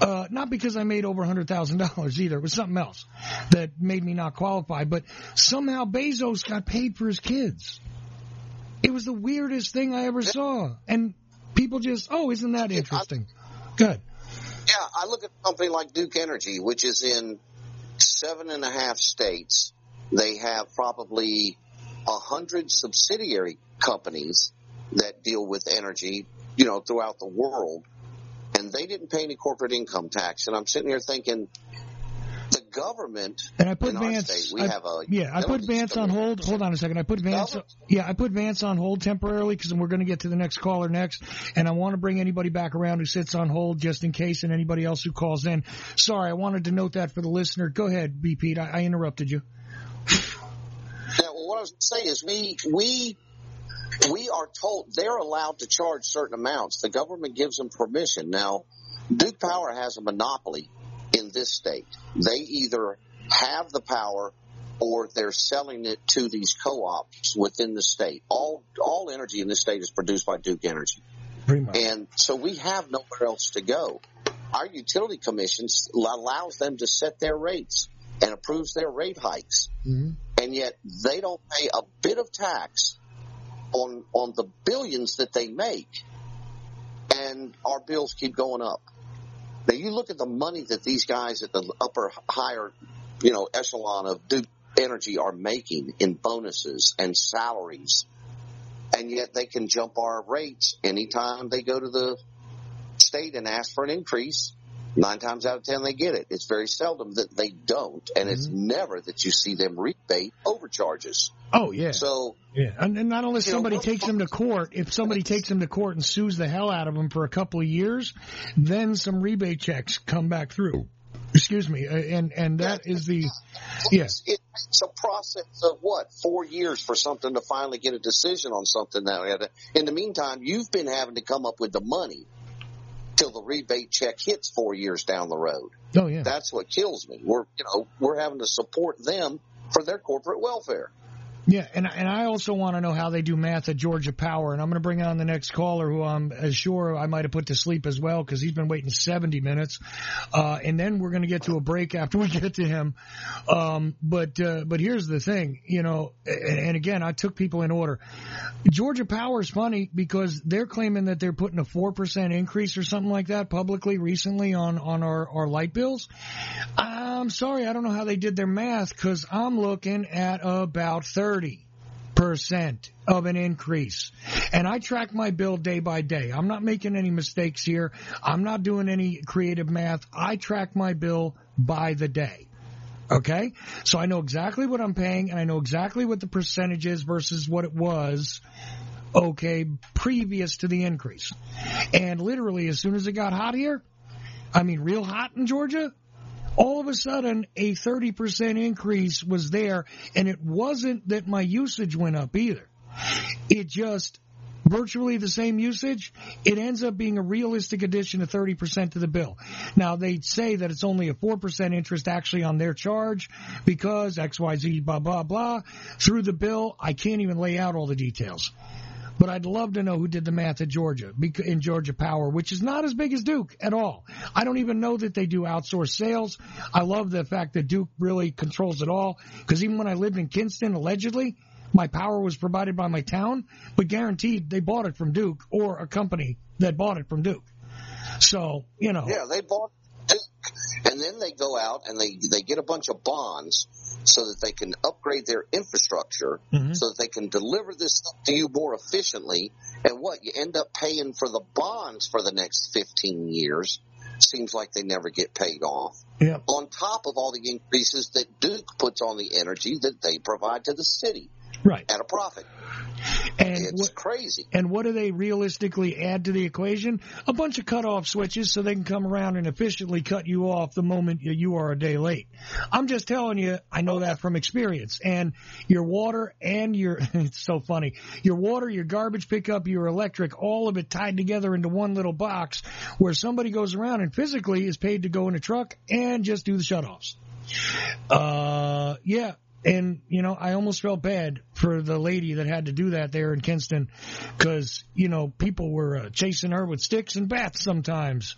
Uh, not because I made over $100,000 either. It was something else that made me not qualify. But somehow Bezos got paid for his kids. It was the weirdest thing I ever saw. And people just, oh, isn't that interesting? Good. Yeah, I look at a company like Duke Energy, which is in seven and a half states. They have probably a hundred subsidiary companies that deal with energy, you know, throughout the world. And they didn't pay any corporate income tax. And I'm sitting here thinking, the government and I put Vance. state, we I, have a yeah, I put Vance on hold. Hold on a second. I put Vance. Government. Yeah, I put Vance on hold temporarily because we're going to get to the next caller next, and I want to bring anybody back around who sits on hold just in case, and anybody else who calls in. Sorry, I wanted to note that for the listener. Go ahead, B. Pete. I, I interrupted you. Yeah, well, what I was going to say is we we we are told they're allowed to charge certain amounts. The government gives them permission. Now, Duke Power has a monopoly in this state. They either have the power or they're selling it to these co-ops within the state. All all energy in this state is produced by Duke Energy. And so we have nowhere else to go. Our utility commission allows them to set their rates and approves their rate hikes. hmm And yet they don't pay a bit of tax on, on the billions that they make. And our bills keep going up. Now you look at the money that these guys at the upper higher, you know, echelon of Duke Energy are making in bonuses and salaries. And yet they can jump our rates anytime they go to the state and ask for an increase. Nine times out of ten, they get it. It's very seldom that they don't, and it's never that you see them rebate overcharges. Oh yeah. So Yeah, and, and not unless You know, somebody takes them to court. If somebody takes them to court and sues the hell out of them for a couple of years, then some rebate checks come back through. Excuse me, uh, and and that is the yeah. it's, it's a process of what four years for something to finally get a decision on something. That in the meantime, you've been having to come up with the money till the rebate check hits four years down the road. Oh yeah. That's what kills me. We're you know we're having to support them for their corporate welfare. Yeah, and and I also want to know how they do math at Georgia Power, and I'm going to bring on the next caller, who I'm as sure I might have put to sleep as well because he's been waiting 70 minutes, uh, and then we're going to get to a break after we get to him. Um, but uh, but here's the thing, you know, and, and again, I took people in order. Georgia Power is funny because they're claiming that they're putting a four percent increase or something like that publicly recently on on our our light bills. I'm sorry, I don't know how they did their math because I'm looking at about 30 percent of an increase. And I track my bill day by day. I'm not making any mistakes here. I'm not doing any creative math. I track my bill by the day. Okay? So I know exactly what I'm paying and I know exactly what the percentage is versus what it was okay previous to the increase. And literally as soon as it got hot here, I mean real hot in Georgia, all of a sudden a 30% increase was there and it wasn't that my usage went up either. It just virtually the same usage, it ends up being a realistic addition of 30% to the bill. Now they say that it's only a 4% interest actually on their charge because XYZ blah blah blah through the bill. I can't even lay out all the details. But I'd love to know who did the math at Georgia, in Georgia Power, which is not as big as Duke at all. I don't even know that they do outsource sales. I love the fact that Duke really controls it all, because even when I lived in Kinston, allegedly, my power was provided by my town, but guaranteed they bought it from Duke or a company that bought it from Duke. So, you know. Yeah, they bought Duke, and then they go out and they they get a bunch of bonds so that they can upgrade their infrastructure, Mhm. so that they can deliver this stuff to you more efficiently. And what you end up paying for the bonds for the next fifteen years seems like they never get paid off. Yeah. On top of all the increases that Duke puts on the energy that they provide to the city. Right. at a profit. And It's what, crazy. and what do they realistically add to the equation? A bunch of cutoff switches so they can come around and efficiently cut you off the moment you- you are a day late. I'm just telling you, I know that from experience. And your water and your, it's so funny, your water, your garbage pickup, your electric, all of it tied together into one little box where somebody goes around and physically is paid to go in a truck and just do the shutoffs. Uh, yeah. And, you know, I almost felt bad for the lady that had to do that there in Kinston because, you know, people were uh, chasing her with sticks and bats sometimes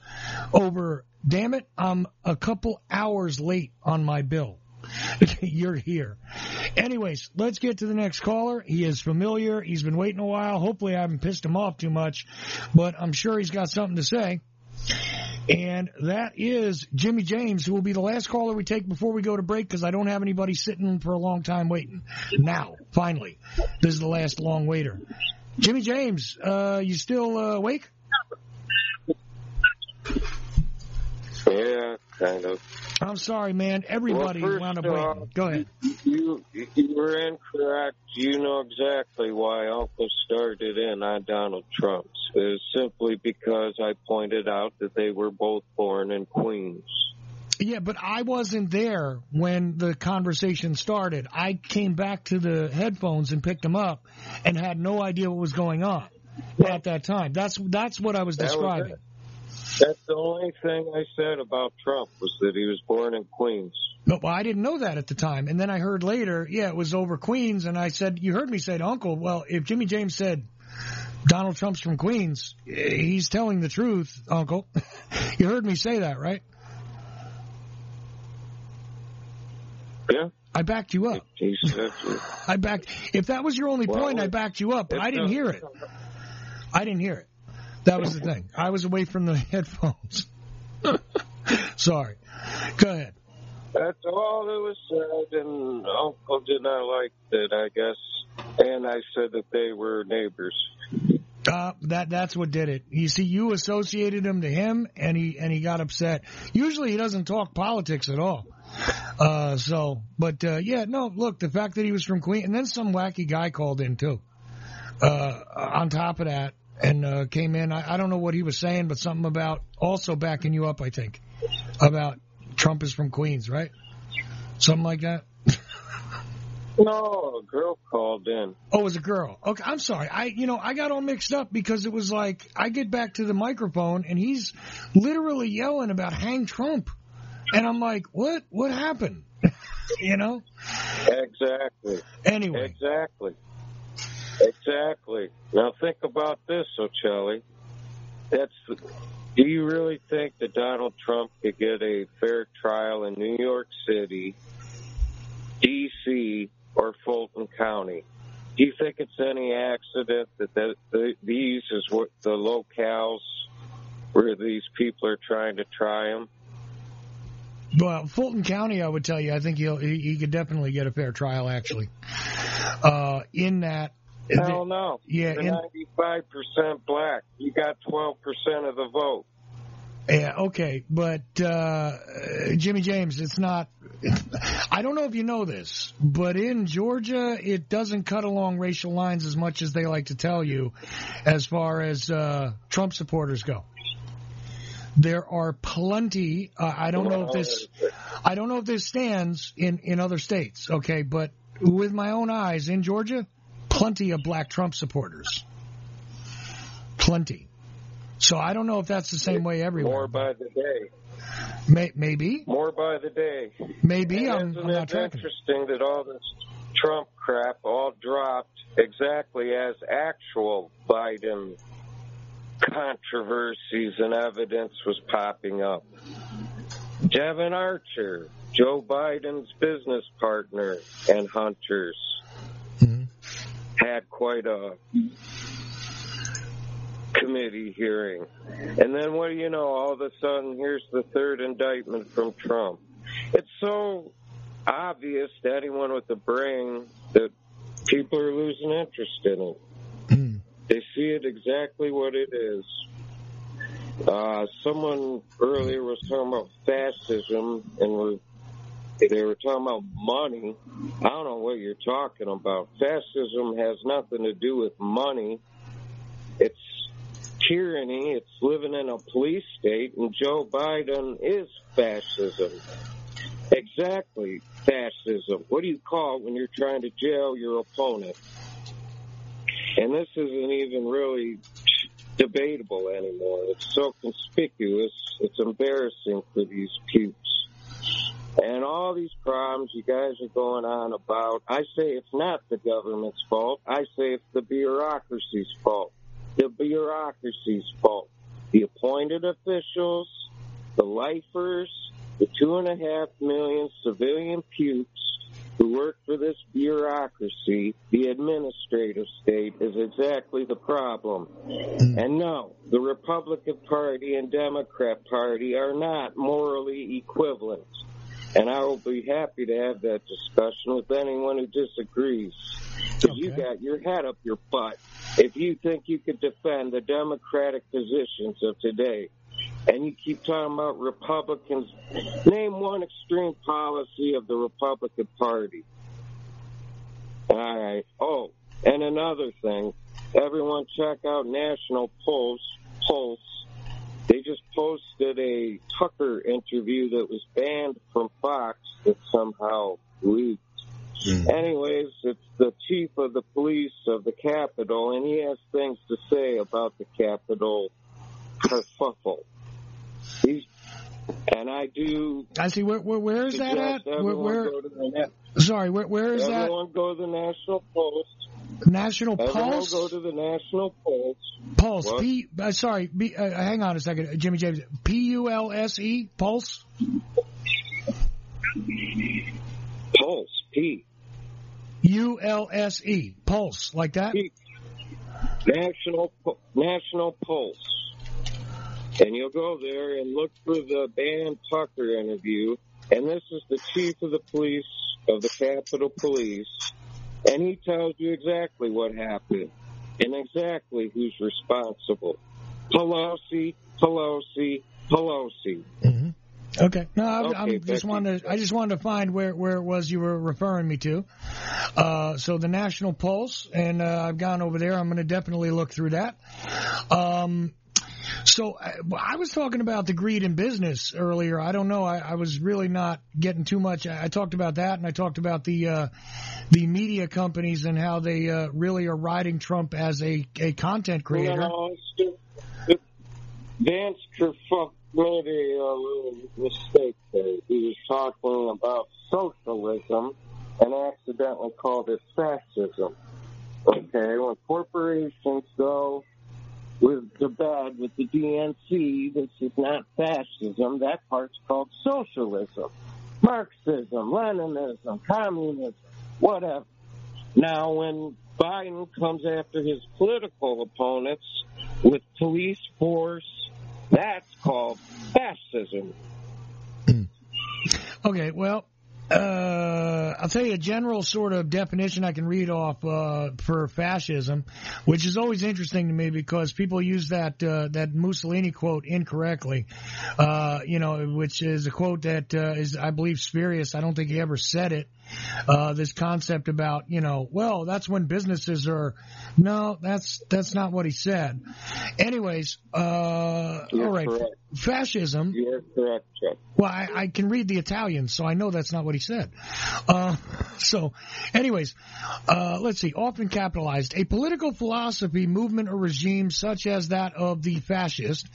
over, damn it, I'm a couple hours late on my bill. You're here. Anyways, let's get to the next caller. He is familiar. He's been waiting a while. Hopefully I haven't pissed him off too much, but I'm sure he's got something to say. And that is Jimmy James, who will be the last caller we take before we go to break because I don't have anybody sitting for a long time waiting. Now, finally, this is the last long waiter. Jimmy James, uh, you still uh, awake? Yeah, kind of. I'm sorry, man. Everybody Well, wound up off- waiting. Uh, Go ahead. You you were incorrect. You know exactly why Uncle started in on Donald Trump's. It was simply because I pointed out that they were both born in Queens. Yeah, but I wasn't there when the conversation started. I came back to the headphones and picked them up and had no idea what was going on at that time. That's that's what I was That was describing. it. That's the only thing I said about Trump was that he was born in Queens. No, well, I didn't know that at the time. And then I heard later, yeah, it was over Queens. And I said, you heard me say to Uncle, well, if Jimmy James said Donald Trump's from Queens, he's telling the truth, Uncle. you heard me say that, right? Yeah, I backed you up. I backed, if that was your only Well, point, I backed you up, but I didn't hear it. I didn't hear it. That was the thing. I was away from the headphones. Sorry. Go ahead. That's all that was said, and Uncle did not like it, I guess. And I said that they were neighbors. Uh, that that's what did it. You see, you associated him to him, and he and he got upset. Usually, he doesn't talk politics at all. Uh, so, but uh, yeah, no. Look, the fact that he was from Queen, and then some wacky guy called in too. Uh, on top of that, and uh, came in. I, I don't know what he was saying, but something about also backing you up. I think about Trump is from Queens, right? Something like that. No, a girl called in. Oh, it was a girl. Okay, I'm sorry. I, you know, I got all mixed up because it was like I get back to the microphone and he's literally yelling about hang Trump, and I'm like, what? What happened? you know. Exactly. Anyway, Exactly. Exactly. Now think about this, Ochelli. That's. Do you really think that Donald Trump could get a fair trial in New York City, D.C., or Fulton County? Do you think it's any accident that the, these is what the locales where these people are trying to try him? well, Fulton County, I would tell you, I think he'll he, he could definitely get a fair trial. Actually, uh, in that. Hell no. Yeah, They're in- 95% black. You got 12% of the vote. Yeah, okay, but uh, Jimmy James, it's not. I don't know if you know this, but in Georgia, it doesn't cut along racial lines as much as they like to tell you, as far as uh, Trump supporters go. There are plenty. Uh, I don't know if this. I don't know if this stands in in other states. Okay, but with my own eyes in Georgia, plenty of black Trump supporters. Plenty. So I don't know if that's the same way everywhere. More by the day. May, maybe, More by the day. maybe And I'm, isn't I'm not it interesting that all this Trump crap all dropped exactly as actual Biden controversies and evidence was popping up? Devon Archer, Joe Biden's business partner and hunters. Had quite a committee hearing. And then what do you know? All of a sudden, here's the third indictment from Trump. It's so obvious to anyone with a brain that people are losing interest in it. Mhm. They see it exactly what it is. Uh, someone earlier was talking about fascism, and we're they were talking about money. I don't know what you're talking about. Fascism has nothing to do with money. It's tyranny. It's living in a police state, and Joe Biden is fascism. Exactly, fascism. What do you call it when you're trying to jail your opponent? And this isn't even really debatable anymore. It's so conspicuous. It's embarrassing for these pukes. And all these problems you guys are going on about, I say it's not the government's fault. I say it's the bureaucracy's fault. The bureaucracy's fault. The appointed officials, the lifers, the two and a half million civilian pukes who work for this bureaucracy, the administrative state, is exactly the problem. Mm. And no, the Republican Party and Democrat Party are not morally equivalent. And I will be happy to have that discussion with anyone who disagrees. Because you got your head up your butt if you think you could defend the Democratic positions of today. And you keep talking about Republicans. Name one extreme policy of the Republican Party. All right. Oh, and another thing. Everyone check out National Pulse. Pulse. They just posted a Tucker interview that was banned from Fox that somehow leaked. Hmm. Anyways, it's the chief of the police of the Capitol, and he has things to say about the Capitol kerfuffle. He's, and I do I see. Where, where, where is that at? Where, where, go to the na- sorry, where, where is that? everyone go to the National Post. National Everyone Pulse? go to the National. Pulse. What? P. Uh, sorry. B, uh, hang on a second, Jimmy James. P U L S E. Pulse. Pulse. P. U L S E. Pulse. Like that. P. National National Pulse. And you'll go there and look for the Dan Tucker interview. And this is the chief of the police of the Capitol Police. And he tells you exactly what happened and exactly who's responsible. Pelosi, Pelosi, Pelosi. hmm Okay. No, I, Okay, I'm just wanted. To, I just wanted to find where where it was you were referring me to. Uh, so the National Pulse, and uh, I've gone over there. I'm going to definitely look through that. Um, so I, was talking about the greed in business earlier. I don't know. I, I was really not getting too much. I, I talked about that, and I talked about the uh, the media companies and how they uh, really are riding Trump as a a content creator. No, Kerfuffle made a little mistake there. He was talking about socialism and accidentally called it fascism. Okay, when corporations go with the bad with the DNC, this is not fascism. That part's called socialism. Marxism, Leninism, communism, whatever. Now, when Biden comes after his political opponents with police force, that's called fascism. Okay, well, uh, I'll tell you a general sort of definition I can read off uh, for fascism, which is always interesting to me because people use that uh, that Mussolini quote incorrectly. Uh, you know, which is a quote that uh, is, I believe, spurious. I don't think he ever said it. Uh, this concept about you know, well, that's when businesses are. No, that's that's not what he said. Anyways, uh, all right, correct. fascism. You're correct, Chuck. Well, I, I can read the Italian, so I know that's not what he said. Uh, so, anyways, uh, let's see. Often capitalized, a political philosophy, movement, or regime such as that of the fascist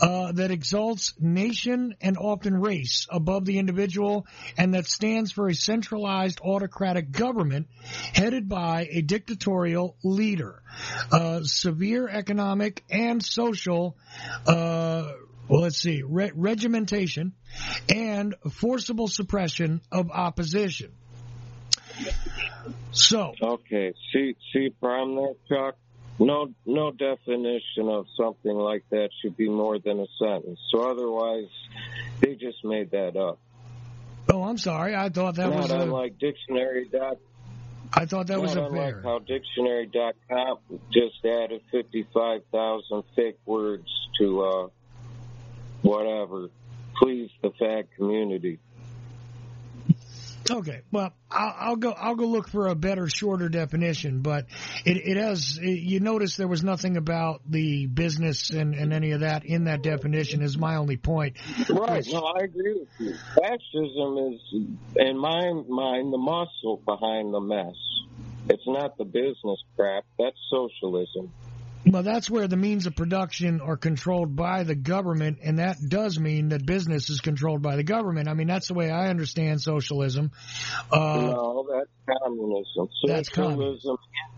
uh, that exalts nation and often race above the individual, and that stands for a centralized autocratic government headed by a dictatorial leader. Uh, severe economic and social. Uh, well, let's see, re- regimentation and forcible suppression of opposition. So, Okay, see, see, problem there, Chuck. No, no definition of something like that should be more than a sentence. So otherwise, they just made that up. Oh, I'm sorry. I thought that Not was a, dictionary dot. I thought that was a unlike fair. how dictionary.com just added 55,000 fake words to uh, whatever please the fag community. Okay, well, I'll, I'll, go. I'll go look for a better, shorter definition. But it, it has. It, you notice there was nothing about the business and, and any of that in that definition. Is my only point. Right. No, I agree with you. Fascism is, in my mind, the muscle behind the mess. It's not the business crap. That's socialism. Well, that's where the means of production are controlled by the government, and that does mean that business is controlled by the government. I mean, that's the way I understand socialism. Uh, no, that's communism. Socialism, that's communism. in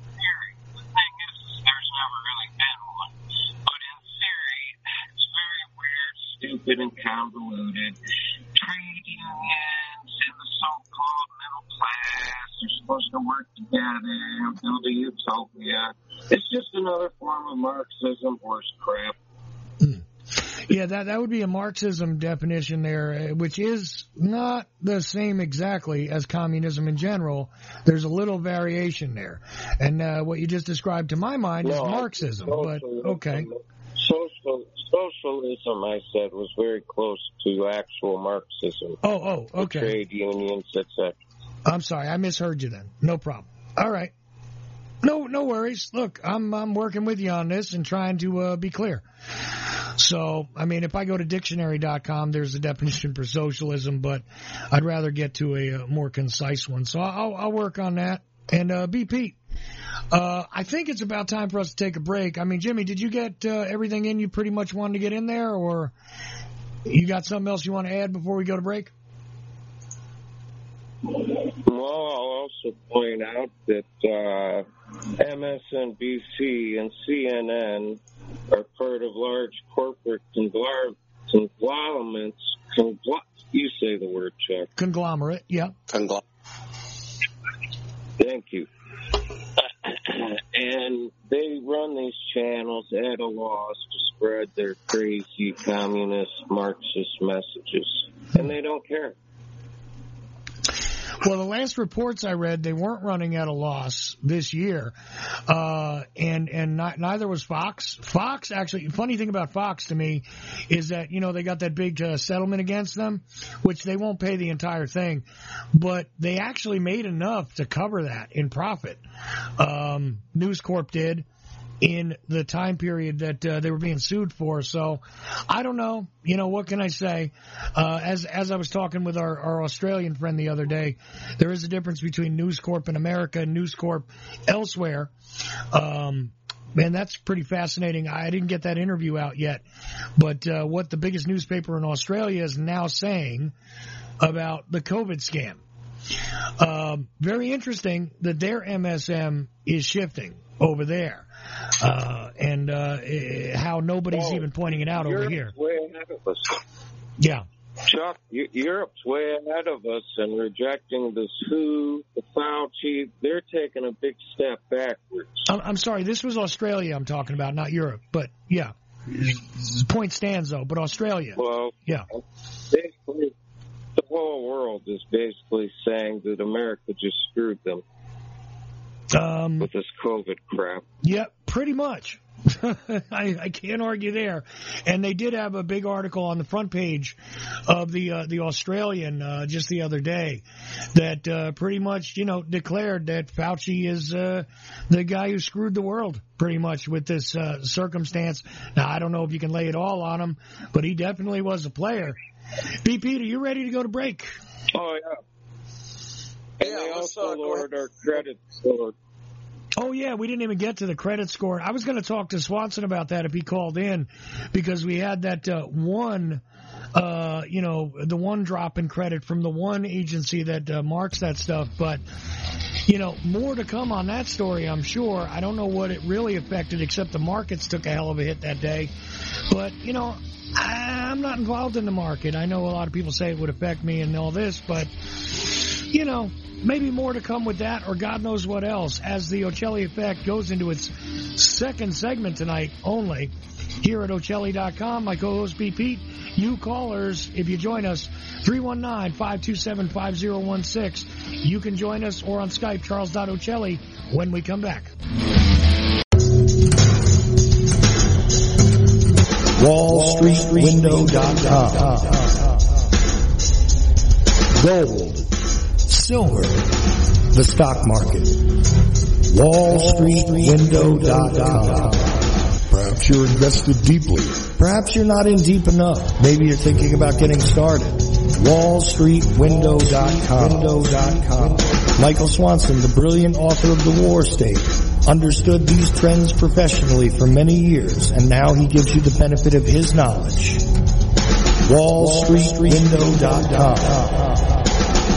the thing is, there's never really been one. But in theory, it's very weird, stupid, and convoluted. Trade unions and the so-called middle class are supposed to work together and build a utopia. It's just another form of Marxism, horse crap. Yeah, that that would be a Marxism definition there, which is not the same exactly as communism in general. There's a little variation there, and uh, what you just described, to my mind, no, is Marxism. But okay, social socialism, I said, was very close to actual Marxism. Oh, oh, okay. Trade unions, etc. I'm sorry, I misheard you. Then, no problem. All right. No, no worries. Look, I'm I'm working with you on this and trying to uh, be clear. So, I mean, if I go to dictionary.com, there's a definition for socialism, but I'd rather get to a, a more concise one. So I'll, I'll work on that. And uh, BP, uh, I think it's about time for us to take a break. I mean, Jimmy, did you get uh, everything in you pretty much wanted to get in there, or you got something else you want to add before we go to break? Well, I'll also point out that uh, MSNBC and CNN are part of large corporate conglomerates. Congl- you say the word, Chuck. Conglomerate, yeah. Conglomerate. Thank you. and they run these channels at a loss to spread their crazy communist Marxist messages, and they don't care. Well, the last reports I read, they weren't running at a loss this year, uh, and and not, neither was Fox. Fox actually, funny thing about Fox to me is that you know they got that big uh, settlement against them, which they won't pay the entire thing, but they actually made enough to cover that in profit. Um, News Corp did in the time period that uh, they were being sued for. So I don't know. You know, what can I say? Uh, as as I was talking with our, our Australian friend the other day, there is a difference between News Corp in America and News Corp elsewhere. Um, Man, that's pretty fascinating. I didn't get that interview out yet, but uh, what the biggest newspaper in Australia is now saying about the COVID scam. Um, very interesting that their MSM is shifting over there uh, and uh, how nobody's even pointing it out Europe's over here. Way ahead of us. Yeah. Chuck, Europe's way ahead of us and rejecting this WHO, the Fauci. They're taking a big step backwards. I'm, I'm sorry, this was Australia I'm talking about, not Europe. But yeah, the point stands though. But Australia. Well, yeah. Basically, the whole world is basically saying that America just screwed them um, with this COVID crap. Yeah, pretty much. I, I, can't argue there. And they did have a big article on the front page of the uh, the Australian uh, just the other day that uh, pretty much you know declared that Fauci is uh, the guy who screwed the world pretty much with this uh, circumstance. Now I don't know if you can lay it all on him, but he definitely was a player. BP, are you ready to go to break? Oh yeah. And Yeah, they also uh, lowered our credit score. Oh yeah, we didn't even get to the credit score. I was going to talk to Swanson about that if he called in, because we had that uh, one, uh, you know, the one drop in credit from the one agency that uh, marks that stuff. But you know, more to come on that story, I'm sure. I don't know what it really affected, except the markets took a hell of a hit that day. But you know, I'm not involved in the market. I know a lot of people say it would affect me and all this, but you know, maybe more to come with that, or God knows what else, as the Ochelli Effect goes into its second segment tonight only. Here at Ochelli.com, my co-host B. Pete, you callers, if you join us, 319-527-5016. You can join us or on Skype, charles.ochelli, when we come back. WallStreetWindow.com. Gold, silver, the stock market, Wall Street wallstreetwindow.com. Perhaps you're invested deeply. Perhaps you're not in deep enough. Maybe you're thinking about getting started. Wallstreetwindow.com. Window.com. Michael Swanson, the brilliant author of The War State, understood these trends professionally for many years, and now he gives you the benefit of his knowledge. WallStreetWindow.com.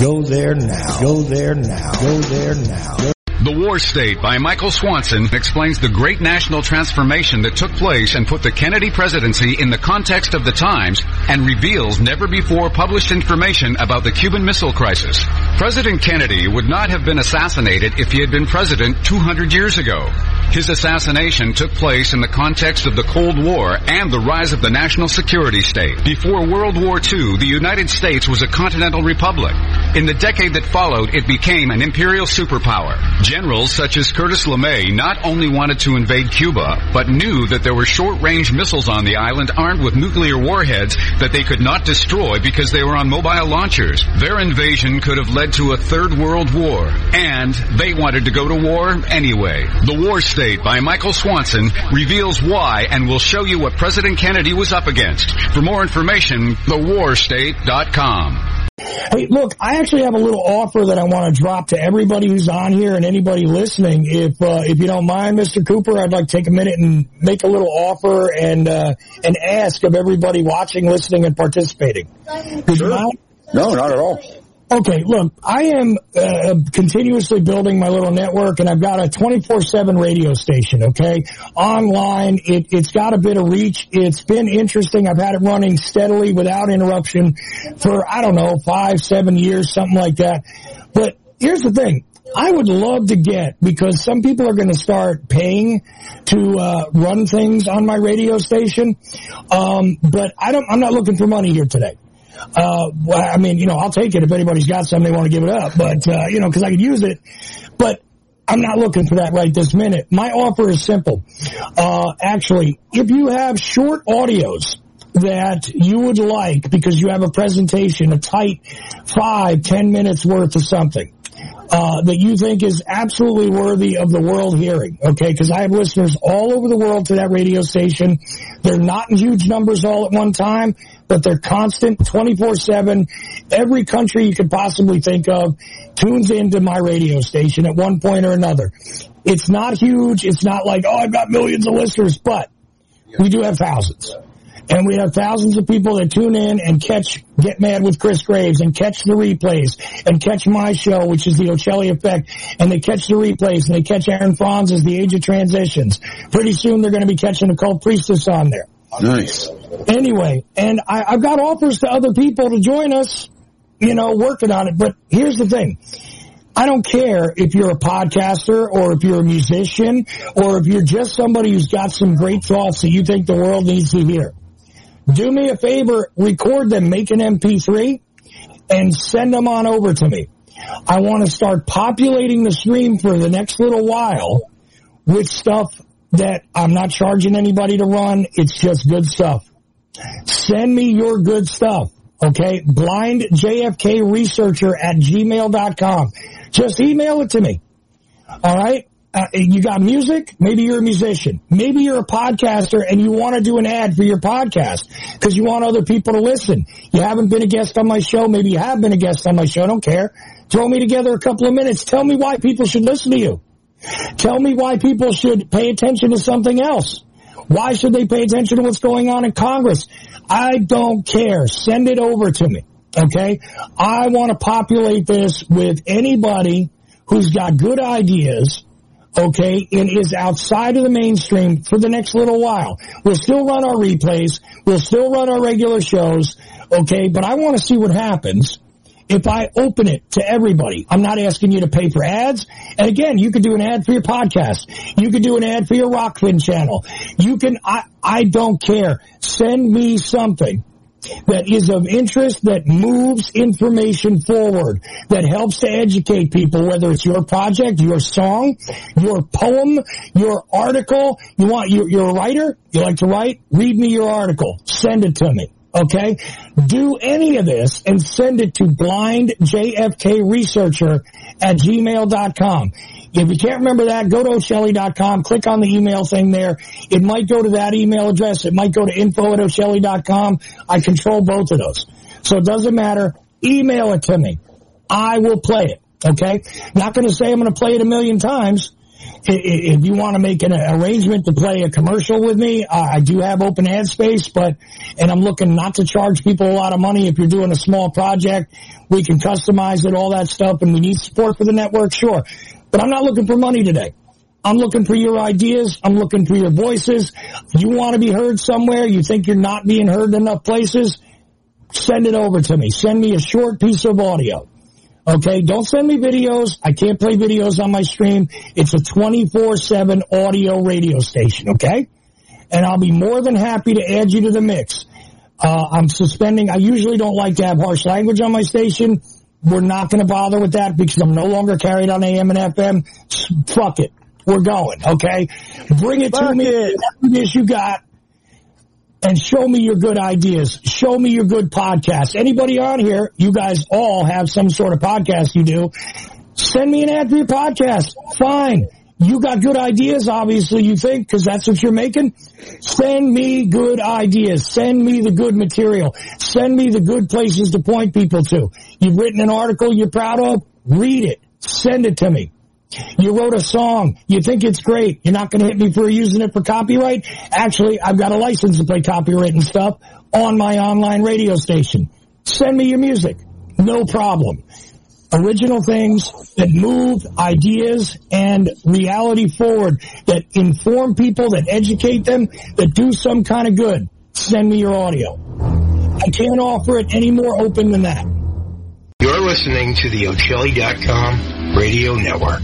Go there now. Go there now. Go there now. The War State by Michael Swanson explains the great national transformation that took place and put the Kennedy presidency in the context of the times and reveals never before published information about the Cuban Missile Crisis. President Kennedy would not have been assassinated if he had been president 200 years ago. His assassination took place in the context of the Cold War and the rise of the national security state. Before World War II, the United States was a continental republic. In the decade that followed, it became an imperial superpower. Generals such as Curtis LeMay not only wanted to invade Cuba, but knew that there were short-range missiles on the island armed with nuclear warheads that they could not destroy because they were on mobile launchers. Their invasion could have led to a third world war, and they wanted to go to war anyway. The War State by Michael Swanson reveals why and will show you what President Kennedy was up against. For more information, thewarstate.com. Hey, look, I actually have a little offer that I want to drop to everybody who's on here and anybody listening. If uh, if you don't mind, Mr. Cooper, I'd like to take a minute and make a little offer and uh, and ask of everybody watching, listening, and participating. Would you? No, not at all. Okay, look, I am uh, continuously building my little network, and I've got a 24/7 radio station. Okay, online, it, it's got a bit of reach. It's been interesting. I've had it running steadily without interruption for I don't know five, seven years, something like that. But here's the thing. I would love to get because some people are going to start paying to uh, run things on my radio station, um, but I don't. I'm not looking for money here today. Uh, I mean, you know, I'll take it if anybody's got something they want to give it up, but, uh, you know, cause I could use it, but I'm not looking for that right this minute. My offer is simple. Uh, actually, if you have short audios, that you would like because you have a presentation, a tight five, ten minutes worth of something. Uh, that you think is absolutely worthy of the world hearing, okay? Because I have listeners all over the world to that radio station. They're not in huge numbers all at one time, but they're constant 24-7. Every country you could possibly think of tunes into my radio station at one point or another. It's not huge. It's not like, oh, I've got millions of listeners, but we do have thousands. And we have thousands of people that tune in and catch Get Mad with Chris Graves and catch the replays and catch my show, which is the Ochelli Effect, and they catch the replays and they catch Aaron Franz as The Age of Transitions. Pretty soon they're going to be catching the Cult Priestess on there. Nice. Anyway, and I, I've got offers to other people to join us, you know, working on it. But here's the thing. I don't care if you're a podcaster or if you're a musician or if you're just somebody who's got some great thoughts that you think the world needs to hear. Do me a favor, record them, make an MP3 and send them on over to me. I want to start populating the stream for the next little while with stuff that I'm not charging anybody to run. It's just good stuff. Send me your good stuff. Okay. Blind JFK researcher at gmail.com. Just email it to me. All right. Uh, you got music? Maybe you're a musician. Maybe you're a podcaster and you want to do an ad for your podcast because you want other people to listen. You haven't been a guest on my show. Maybe you have been a guest on my show. I don't care. Throw me together a couple of minutes. Tell me why people should listen to you. Tell me why people should pay attention to something else. Why should they pay attention to what's going on in Congress? I don't care. Send it over to me. Okay. I want to populate this with anybody who's got good ideas. Okay. And is outside of the mainstream for the next little while. We'll still run our replays. We'll still run our regular shows. Okay. But I want to see what happens if I open it to everybody. I'm not asking you to pay for ads. And again, you could do an ad for your podcast. You could do an ad for your Rokfin channel. You can, I, I don't care. Send me something that is of interest, that moves information forward, that helps to educate people, whether it's your project, your song, your poem, your article. You want, you're, you're a writer? You like to write? Read me your article. Send it to me. Okay? Do any of this and send it to blindjfkresearcher at gmail.com. If you can't remember that, go to Ochelli.com, click on the email thing there. It might go to that email address. It might go to info at Ochelli.com. I control both of those. So it doesn't matter. Email it to me. I will play it. Okay? Not going to say I'm going to play it a million times. If you want to make an arrangement to play a commercial with me, I do have open ad space, but, and I'm looking not to charge people a lot of money. If you're doing a small project, we can customize it, all that stuff, and we need support for the network, sure. But I'm not looking for money today. I'm looking for your ideas. I'm looking for your voices. You want to be heard somewhere. You think you're not being heard enough places. Send it over to me. Send me a short piece of audio. Okay, don't send me videos. I can't play videos on my stream. It's a 24-7 audio radio station, okay? And I'll be more than happy to add you to the mix. Uh, I'm suspending, I usually don't like to have harsh language on my station. We're not going to bother with that because I'm no longer carried on AM and FM. Fuck it. We're going, okay? Bring it Fuck to me. it. Whatever it you got and show me your good ideas. Show me your good podcasts. Anybody on here, you guys all have some sort of podcast you do. Send me an ad for your podcast. Fine. You got good ideas, obviously you think, because that's what you're making. Send me good ideas. Send me the good material. Send me the good places to point people to. You've written an article you're proud of? Read it. Send it to me. You wrote a song. You think it's great. You're not going to hit me for using it for copyright. Actually, I've got a license to play copywritten stuff on my online radio station. Send me your music. No problem. Original things that move ideas and reality forward, that inform people, that educate them, that do some kind of good. Send me your audio. I can't offer it any more open than that. You're listening to the Ochelli.com radio network.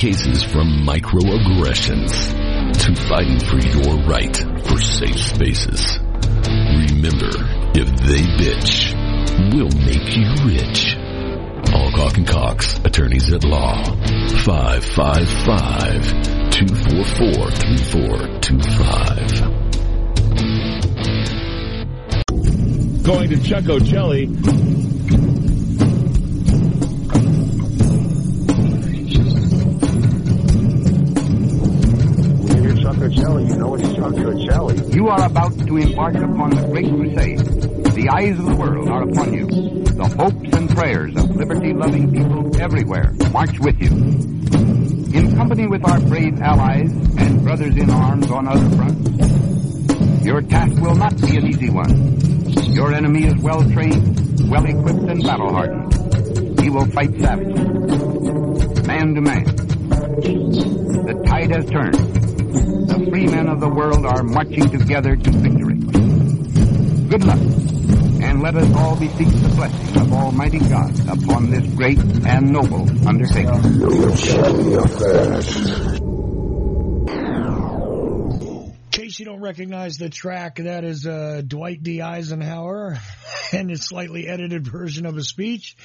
Cases from microaggressions to fighting for your right for safe spaces. Remember, if they bitch, we'll make you rich. Alcock and Cox, attorneys at law. 555-244-3425. Going to Chuck Ochelli. When you're Chuck Ochelli, you know it's Chuck Ochelli. You are about to embark upon the great crusade. The eyes of the world are upon you. The hopes and prayers of liberty-loving people everywhere march with you. In company with our brave allies and brothers in arms on other fronts, your task will not be an easy one. Your enemy is well trained, well equipped, and battle hardened. He will fight savagely, man to man. The tide has turned. The free men of the world are marching together to victory. Good luck, let us all beseech the blessing of Almighty God upon this great and noble undertaking. In case you don't recognize the track, that is uh, Dwight D. Eisenhower and his slightly edited version of a speech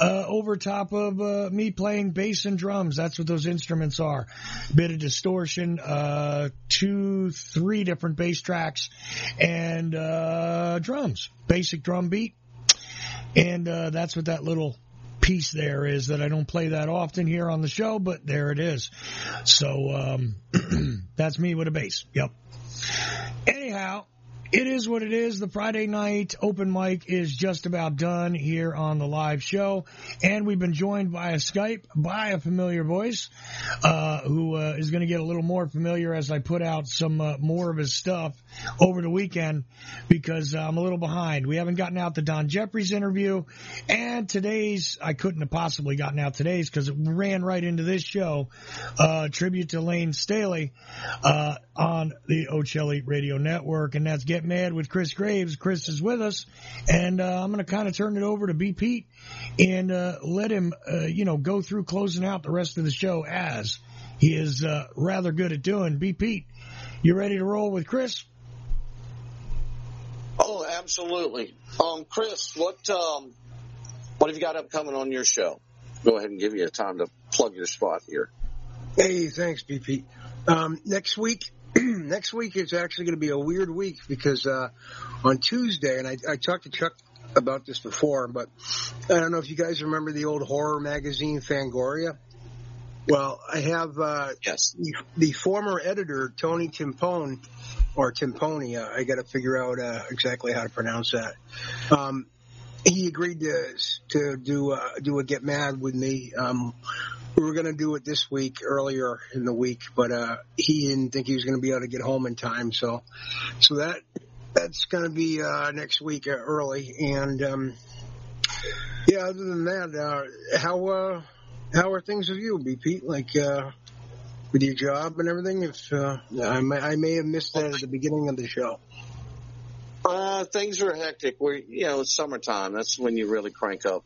uh, over top of uh, me playing bass and drums. That's what those instruments are. Bit of distortion, uh, two, three different bass tracks, and uh, drums. Basic drum beat. And uh, that's what that little piece there is that I don't play that often here on the show, but there it is. So um, that's me with a bass. Yep. Anyhow, It is what it is. The Friday night open mic is just about done here on the live show, and we've been joined by a Skype by a familiar voice, uh, who uh, is going to get a little more familiar as I put out some uh, more of his stuff over the weekend because uh, I'm a little behind. We haven't gotten out the Don Jeffries interview, and today's I couldn't have possibly gotten out today's because it ran right into this show. Uh, tribute to Layne Staley uh, on the Ochelli Radio Network, and that's Get Mad with Chris Graves. Chris is with us, and uh, I'm going to kind of turn it over to B. Pete and uh, let him, uh, you know, go through closing out the rest of the show as he is uh, rather good at doing. B. Pete, you ready to roll with Chris? Oh, absolutely. Um, Chris, what um, what have you got upcoming on your show? Go ahead and give you a time to plug your spot here. Hey, thanks, BP. Um, next week, next week is actually going to be a weird week because uh, on Tuesday, and I, I talked to Chuck about this before, but I don't know if you guys remember the old horror magazine Fangoria. Well, I have uh, yes the, the former editor Tony Timpone or Timponi. Uh, I got to figure out uh, exactly how to pronounce that. Um, he agreed to to do uh, do a get mad with me. Um, we were going to do it this week earlier in the week, but uh, he didn't think he was going to be able to get home in time. So, so that that's going to be uh, next week uh, early. And um, yeah, other than that, uh, how uh, how are things with you, B. Pete? Like uh, with your job and everything? If uh, I, may, I may have missed that at the beginning of the show. Uh, things are hectic. We, you know, it's summertime. That's when you really crank up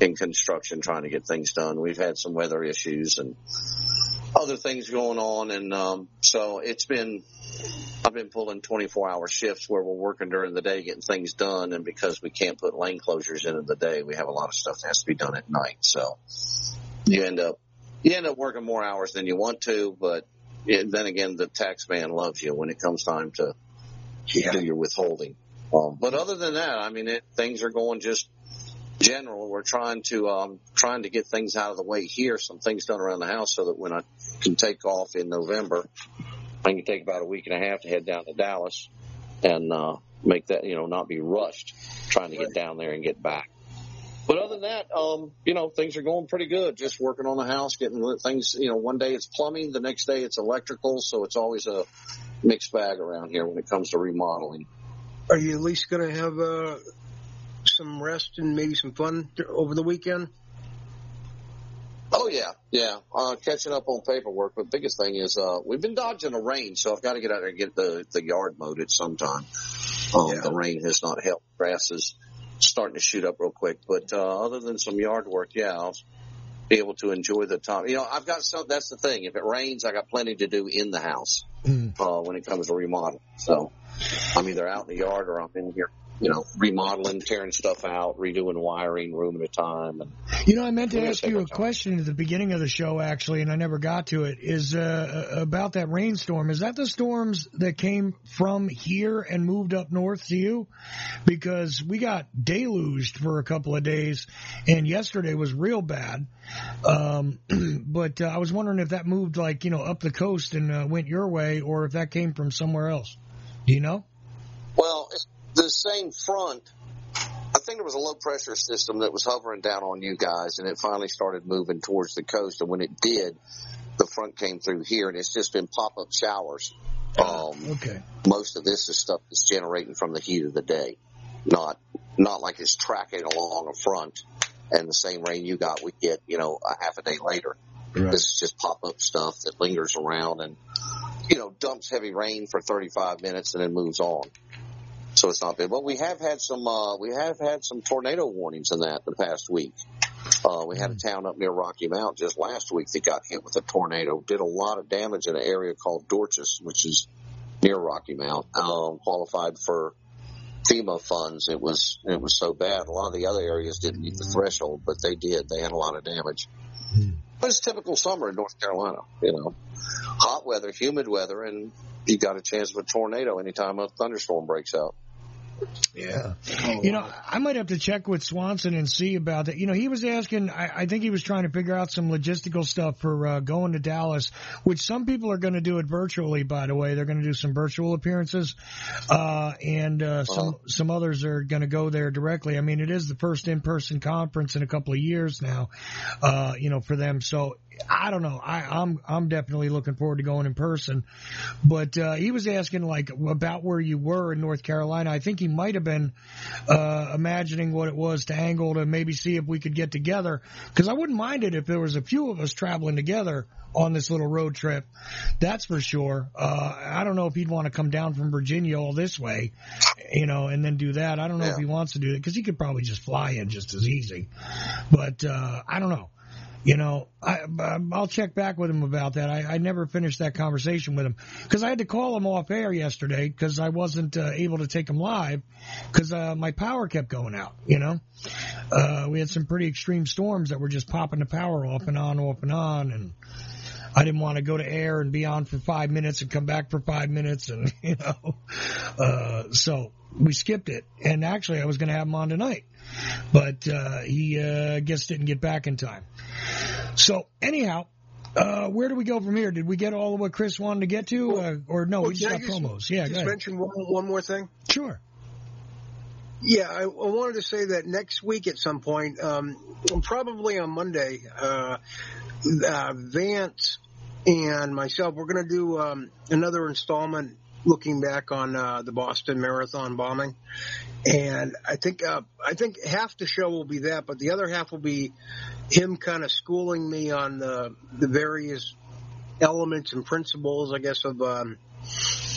in construction, trying to get things done. We've had some weather issues and other things going on, and um, so it's been. I've been pulling 24 hour shifts where we're working during the day getting things done, and because we can't put lane closures in the day, we have a lot of stuff that has to be done at night. So you end up you end up working more hours than you want to, but then again, the tax man loves you when it comes time to yeah. do your withholding. Um, but other than that, I mean, it, things are going just general. We're trying to um, trying to get things out of the way here, some things done around the house, so that when I can take off in November, I can take about a week and a half to head down to Dallas and uh, make that you know not be rushed trying to get down there and get back. But other than that, um, you know, things are going pretty good. Just working on the house, getting things, you know, one day it's plumbing, the next day it's electrical. So it's always a mixed bag around here when it comes to remodeling. Are you at least going to have uh, some rest and maybe some fun over the weekend? Oh yeah, yeah. Uh, catching up on paperwork, but the biggest thing is uh, we've been dodging the rain, so I've got to get out there and get the the yard mowed at some time. Um, yeah. The rain has not helped. Grass is starting to shoot up real quick, but uh, other than some yard work, yeah, I'll be able to enjoy the time. You know, I've got some. That's the thing. If it rains, I got plenty to do in the house mm. uh, when it comes to remodel. So I'm either out in the yard or I'm in here you know, remodeling, tearing stuff out, redoing wiring room at a time. And you know, I meant to ask you a question at the beginning of the show, actually, and I never got to it. Is uh, about that rainstorm? Is that the storms that came from here and moved up north to you? Because we got deluged for a couple of days, and yesterday was real bad. Um, but uh, I was wondering if that moved like you know up the coast and uh, went your way, or if that came from somewhere else. Do you know? Well, the same front, I think there was a low pressure system that was hovering down on you guys, and it finally started moving towards the coast. And when it did, the front came through here, and it's just been pop up showers. Um, okay. Most of this is stuff that's generating from the heat of the day, not not like it's tracking along a front. And the same rain you got, we get you know a half a day later. Right. This is just pop up stuff that lingers around and you know dumps heavy rain for 35 minutes and then moves on so it's not bad. But we have had some uh, we have had some tornado warnings in that the past week. Uh, we had a town up near Rocky Mount just last week that got hit with a tornado. Did a lot of damage in an area called Dorchester, which is near Rocky Mount. Um, qualified for FEMA funds. It was it was so bad. A lot of the other areas didn't meet the threshold, but they did. They had a lot of damage. But it's typical summer in North Carolina. You know, hot weather, humid weather, and you got a chance of a tornado anytime a thunderstorm breaks out. Yeah. You know, I might have to check with Swanson and see about that. You know, he was asking, I, I think he was trying to figure out some logistical stuff for uh, going to Dallas, which some people are going to do it virtually, by the way. They're going to do some virtual appearances, uh, and uh, some, some others are going to go there directly. I mean, it is the first in-person conference in a couple of years now, uh, you know, for them. So I don't know. I, I'm I'm definitely looking forward to going in person. But uh, he was asking like about where you were in North Carolina. I think he might have been uh, imagining what it was to angle to maybe see if we could get together. Because I wouldn't mind it if there was a few of us traveling together on this little road trip. That's for sure. Uh, I don't know if he'd want to come down from Virginia all this way, you know, and then do that. I don't know if he wants to do it because he could probably just fly in just as easy. But uh, I don't know. You know, I, I'll check back with him about that. I, I never finished that conversation with him because I had to call him off air yesterday because I wasn't uh, able to take him live because uh, my power kept going out. You know, uh, we had some pretty extreme storms that were just popping the power off and on, off and on, and I didn't want to go to air and be on for five minutes and come back for five minutes, and you know, uh, so we skipped it. And actually, I was going to have him on tonight, but uh, he uh, I guess didn't get back in time. So anyhow, uh, where do we go from here? Did we get all of what Chris wanted to get to, uh, or no? Well, we just got promos. Yeah, go Just mention one, one more thing. Sure. Yeah, I, I wanted to say that next week at some point, um, probably on Monday, uh, uh, Vance and myself, we're going to do um, another installment looking back on uh, the Boston Marathon bombing, and I think uh, I think half the show will be that, but the other half will be him kind of schooling me on the the various elements and principles, I guess, of um,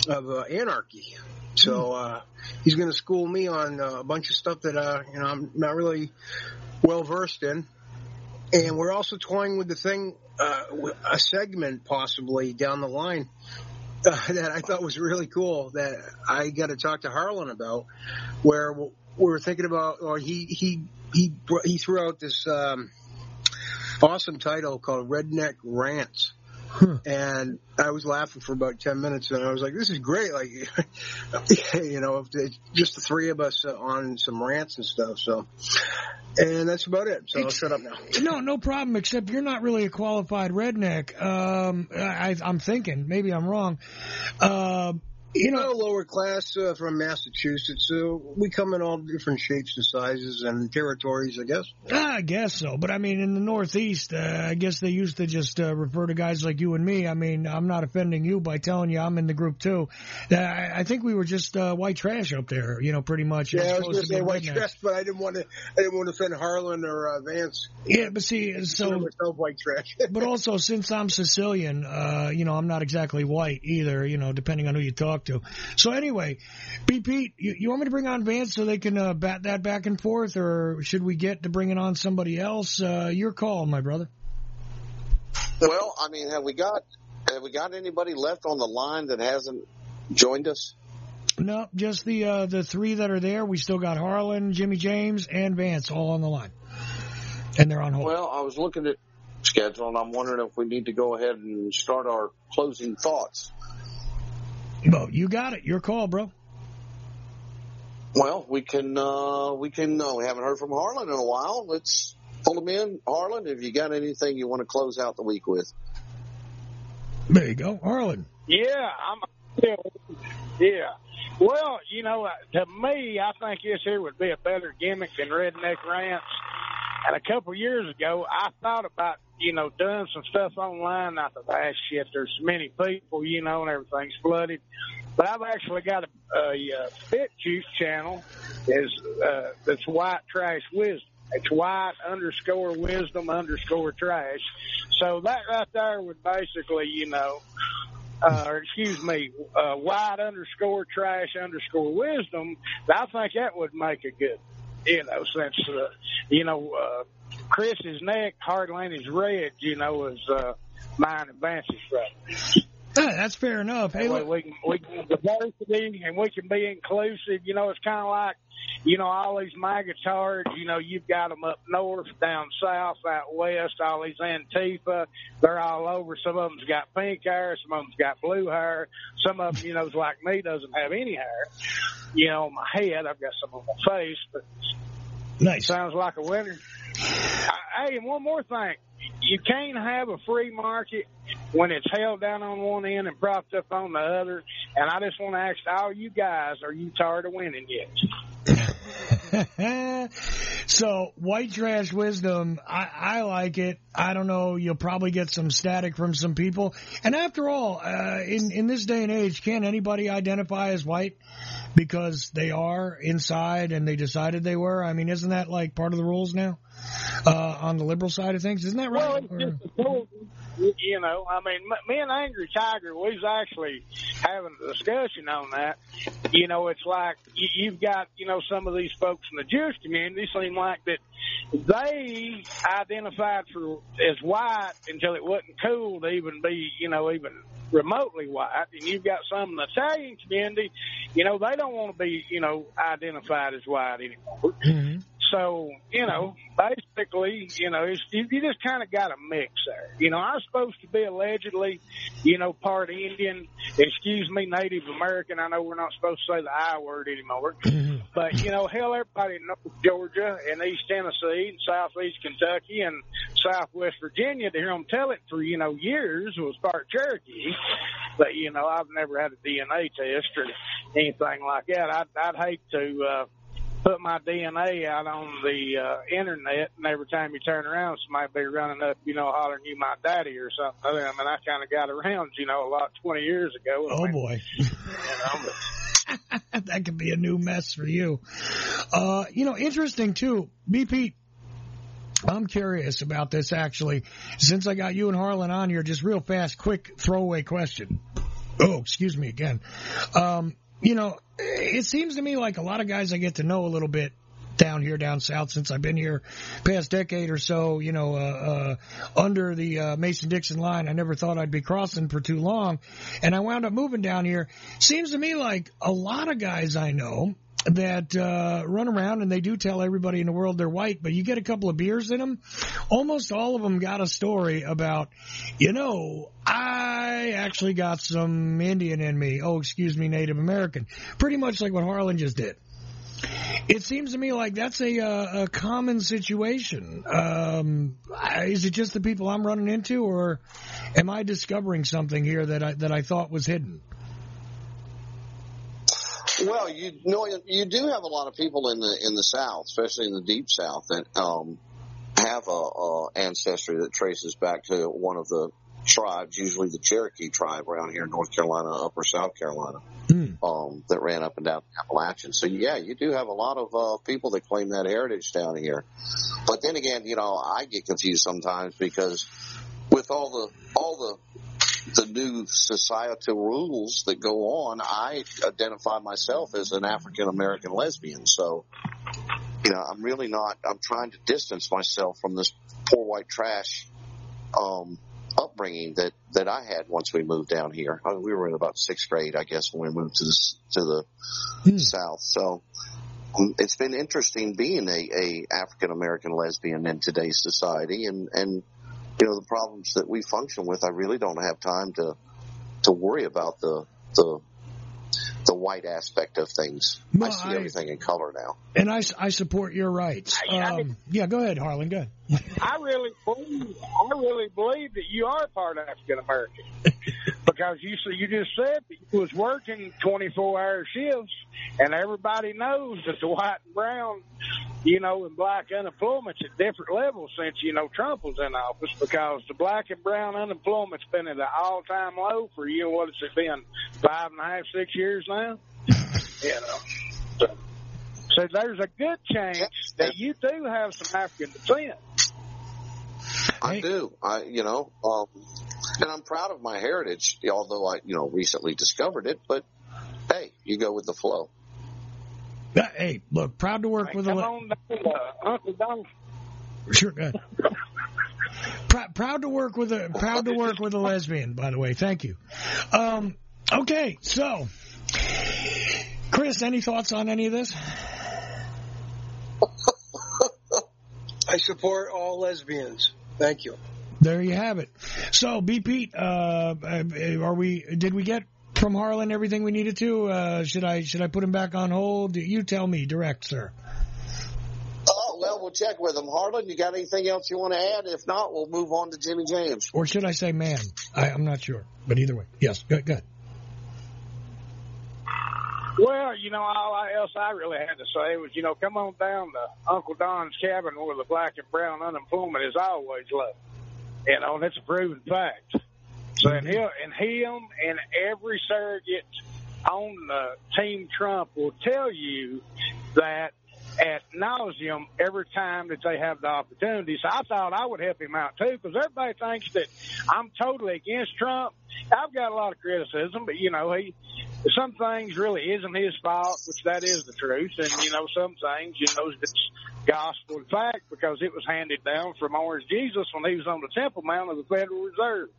of uh, anarchy. So uh, he's going to school me on uh, a bunch of stuff that uh, you know I'm not really well versed in, and we're also toying with the thing, uh, a segment possibly down the line uh, that I thought was really cool that I got to talk to Harlan about, where we we're thinking about, or he he he he threw out this um, awesome title called Redneck Rants. And I was laughing for about ten minutes, and I was like, "This is great!" Like, you know, it's just the three of us uh, on some rants and stuff. So, and that's about it. So I'll shut up now. No, no problem. Except you're not really a qualified redneck. Um, I, I'm thinking maybe I'm wrong. Uh, you know, lower class uh, from Massachusetts. We come in all different shapes and sizes and territories, I guess. I guess so, but I mean, in the Northeast, uh, I guess they used to just uh, refer to guys like you and me. I mean, I'm not offending you by telling you I'm in the group too. Uh, I, I think we were just uh, white trash up there, you know, pretty much. Yeah, I was going to say white trash, but I didn't want to. I didn't want to offend Harlan or Vance. Yeah, but see, so myself white trash. but also since I'm Sicilian, uh, you know, I'm not exactly white either, you know, depending on who you talk to. So anyway, B. Pete, you, you want me to bring on Vance so they can uh, bat that back and forth, or should we get to bringing on somebody else? Uh, your call, my brother. Well, I mean, have we got have we got anybody left on the line that hasn't joined us? No, just the uh, the three that are there. We still got Harlan, Jimmy James, and Vance all on the line, and they're on hold. Well, I was looking at schedule and I'm wondering if we need to go ahead and start our closing thoughts. Well, you got it. Your call, bro. Well, we can uh we can uh, we haven't heard from Harlan in a while. Let's pull him in. Harlan, If you got anything you want to close out the week with? There you go, Harlan. Yeah, I'm. Yeah. Well, you know, uh, to me, I think this here would be a better gimmick than Redneck Rants. And a couple years ago, I thought about, you know, doing some stuff online. I thought, ah, shit, there's many people, you know, and everything's flooded. But I've actually got a, a, uh Fit Juice channel is uh, that's White Trash Wisdom. It's White underscore Wisdom underscore Trash. So that right there would basically, you know, uh, or excuse me, uh, White underscore Trash underscore Wisdom. I think that would make a good, you know, since uh, you know uh, Chris's neck hardly ain't as red, you know, as uh, mine and Vance's brother. Ah, that's fair enough. Hey, way we can we can diversity and we can be inclusive. You know, it's kind of like you know, all these MAGA tards, you know, you've got them up north, down south, out west, all these Antifa. They're all over. Some of them's got pink hair. Some of them's got blue hair. Some of them, you know, is like me, doesn't have any hair. You know, on my head, I've got some on my face, but nice. Sounds like a winner. Hey, and one more thing. You can't have a free market when it's held down on one end and propped up on the other. And I just want to ask all you guys, are you tired of winning yet? so white trash wisdom, I, I like it. I don't know. You'll probably get some static from some people. And after all, uh, in in this day and age, can anybody identify as white because they are inside and they decided they were? I mean, isn't that like part of the rules now uh, on the liberal side of things? Isn't that right? Well, it's just you know, I mean, me and Angry Tiger, we was actually having a discussion on that. You know, it's like you've got, you know, some of these folks in the Jewish community seem like that they identified for as white until it wasn't cool to even be, you know, even remotely white. And you've got some in the Italian community, you know, they don't want to be, you know, identified as white anymore. Mm-hmm. So, you know, basically, you know, it's, you, you just kind of got a mix there. You know, I'm supposed to be allegedly, you know, part Indian. Excuse me, Native American. I know we're not supposed to say the I word anymore. but, you know, hell, everybody knows Georgia and East Tennessee and Southeast Kentucky and Southwest Virginia to hear them tell it for, you know, years was part Cherokee. But, you know, I've never had a DNA test or anything like that. I'd, I'd hate to, uh, put my DNA out on the uh, internet, and every time you turn around, somebody be running up, you know, hollering you my daddy or something. I mean, I kind of got around, you know, a lot 20 years ago. Oh I mean, boy. You know, that could be a new mess for you. Uh, you know, interesting too, BP. I'm curious about this actually. Since I got you and Harlan on here, just real fast, quick throwaway question. Oh, excuse me again. Um, you know, it seems to me like a lot of guys I get to know a little bit down here down south since I've been here past decade or so, you know, uh, uh, under the uh, Mason-Dixon line. I never thought I'd be crossing for too long. And I wound up moving down here. Seems to me like a lot of guys I know that uh, run around and they do tell everybody in the world they're white, but you get a couple of beers in them, almost all of them got a story about, you know, I actually got some Indian in me. Oh, excuse me, Native American. Pretty much like what Harlan just did. It seems to me like that's a uh, a common situation. Um, is it just the people I'm running into, or am I discovering something here that I that I thought was hidden? Well, you know, you do have a lot of people in the in the South, especially in the Deep South, that um, have a, a ancestry that traces back to one of the tribes, usually the Cherokee tribe around here in North Carolina, Upper South Carolina, mm. um, that ran up and down the Appalachian. So yeah, you do have a lot of uh, people that claim that heritage down here. But then again, you know, I get confused sometimes because with all the all the the new societal rules that go on, I identify myself as an African American lesbian. So, you know, I'm really not, I'm trying to distance myself from this poor white trash, um, upbringing that, that I had once we moved down here. I mean, we were in about sixth grade, I guess, when we moved to the, to the hmm. South. So, it's been interesting being a, a African American lesbian in today's society and, and, you know the problems that we function with. I really don't have time to to worry about the the the white aspect of things. Well, I see I- everything in color now. And I, I support your rights. Um, yeah, go ahead, Harlan. Go ahead. I really believe, I really believe that you are part African American because you so you just said that you was working 24 hour shifts, and everybody knows that the white and brown, you know, and black unemployment's at different levels since you know Trump was in office because the black and brown unemployment's been at an all time low for you know what has it been five and a half six years now, you know. So, so there's a good chance that you do have some African descent. I do. I you know, um, and I'm proud of my heritage, although I you know recently discovered it. But hey, you go with the flow. Uh, Hey, look, proud to work with a. Come le- on down, uh, Uncle Don. Sure, go ahead. Prou- proud to work with a proud to work with a lesbian. By the way, thank you. Um, okay, so Chris, any thoughts on any of this? I support all lesbians. Thank you. There you have it. So, B. Pete, uh, are we? Did we get from Harlan everything we needed to? Uh, should I should I put him back on hold? You tell me, direct, sir. Oh, well, we'll check with him. Harlan, you got anything else you want to add? If not, we'll move on to Jimmy James. Or should I say man? I, I'm not sure. But either way, yes, good, good. Well, you know, all I, else I really had to say was, you know, come on down to Uncle Don's cabin where the black and brown unemployment is always low. You know, and it's a proven fact. So, and he'll, and him and every surrogate on the Team Trump will tell you that at nauseum every time that they have the opportunity. So I thought I would help him out too, because everybody thinks that I'm totally against Trump. I've got a lot of criticism, but you know, he some things really isn't his fault, which that is the truth, and you know, some things, you know, it's gospel fact because it was handed down from Orange Jesus when he was on the Temple Mount of the Federal Reserve.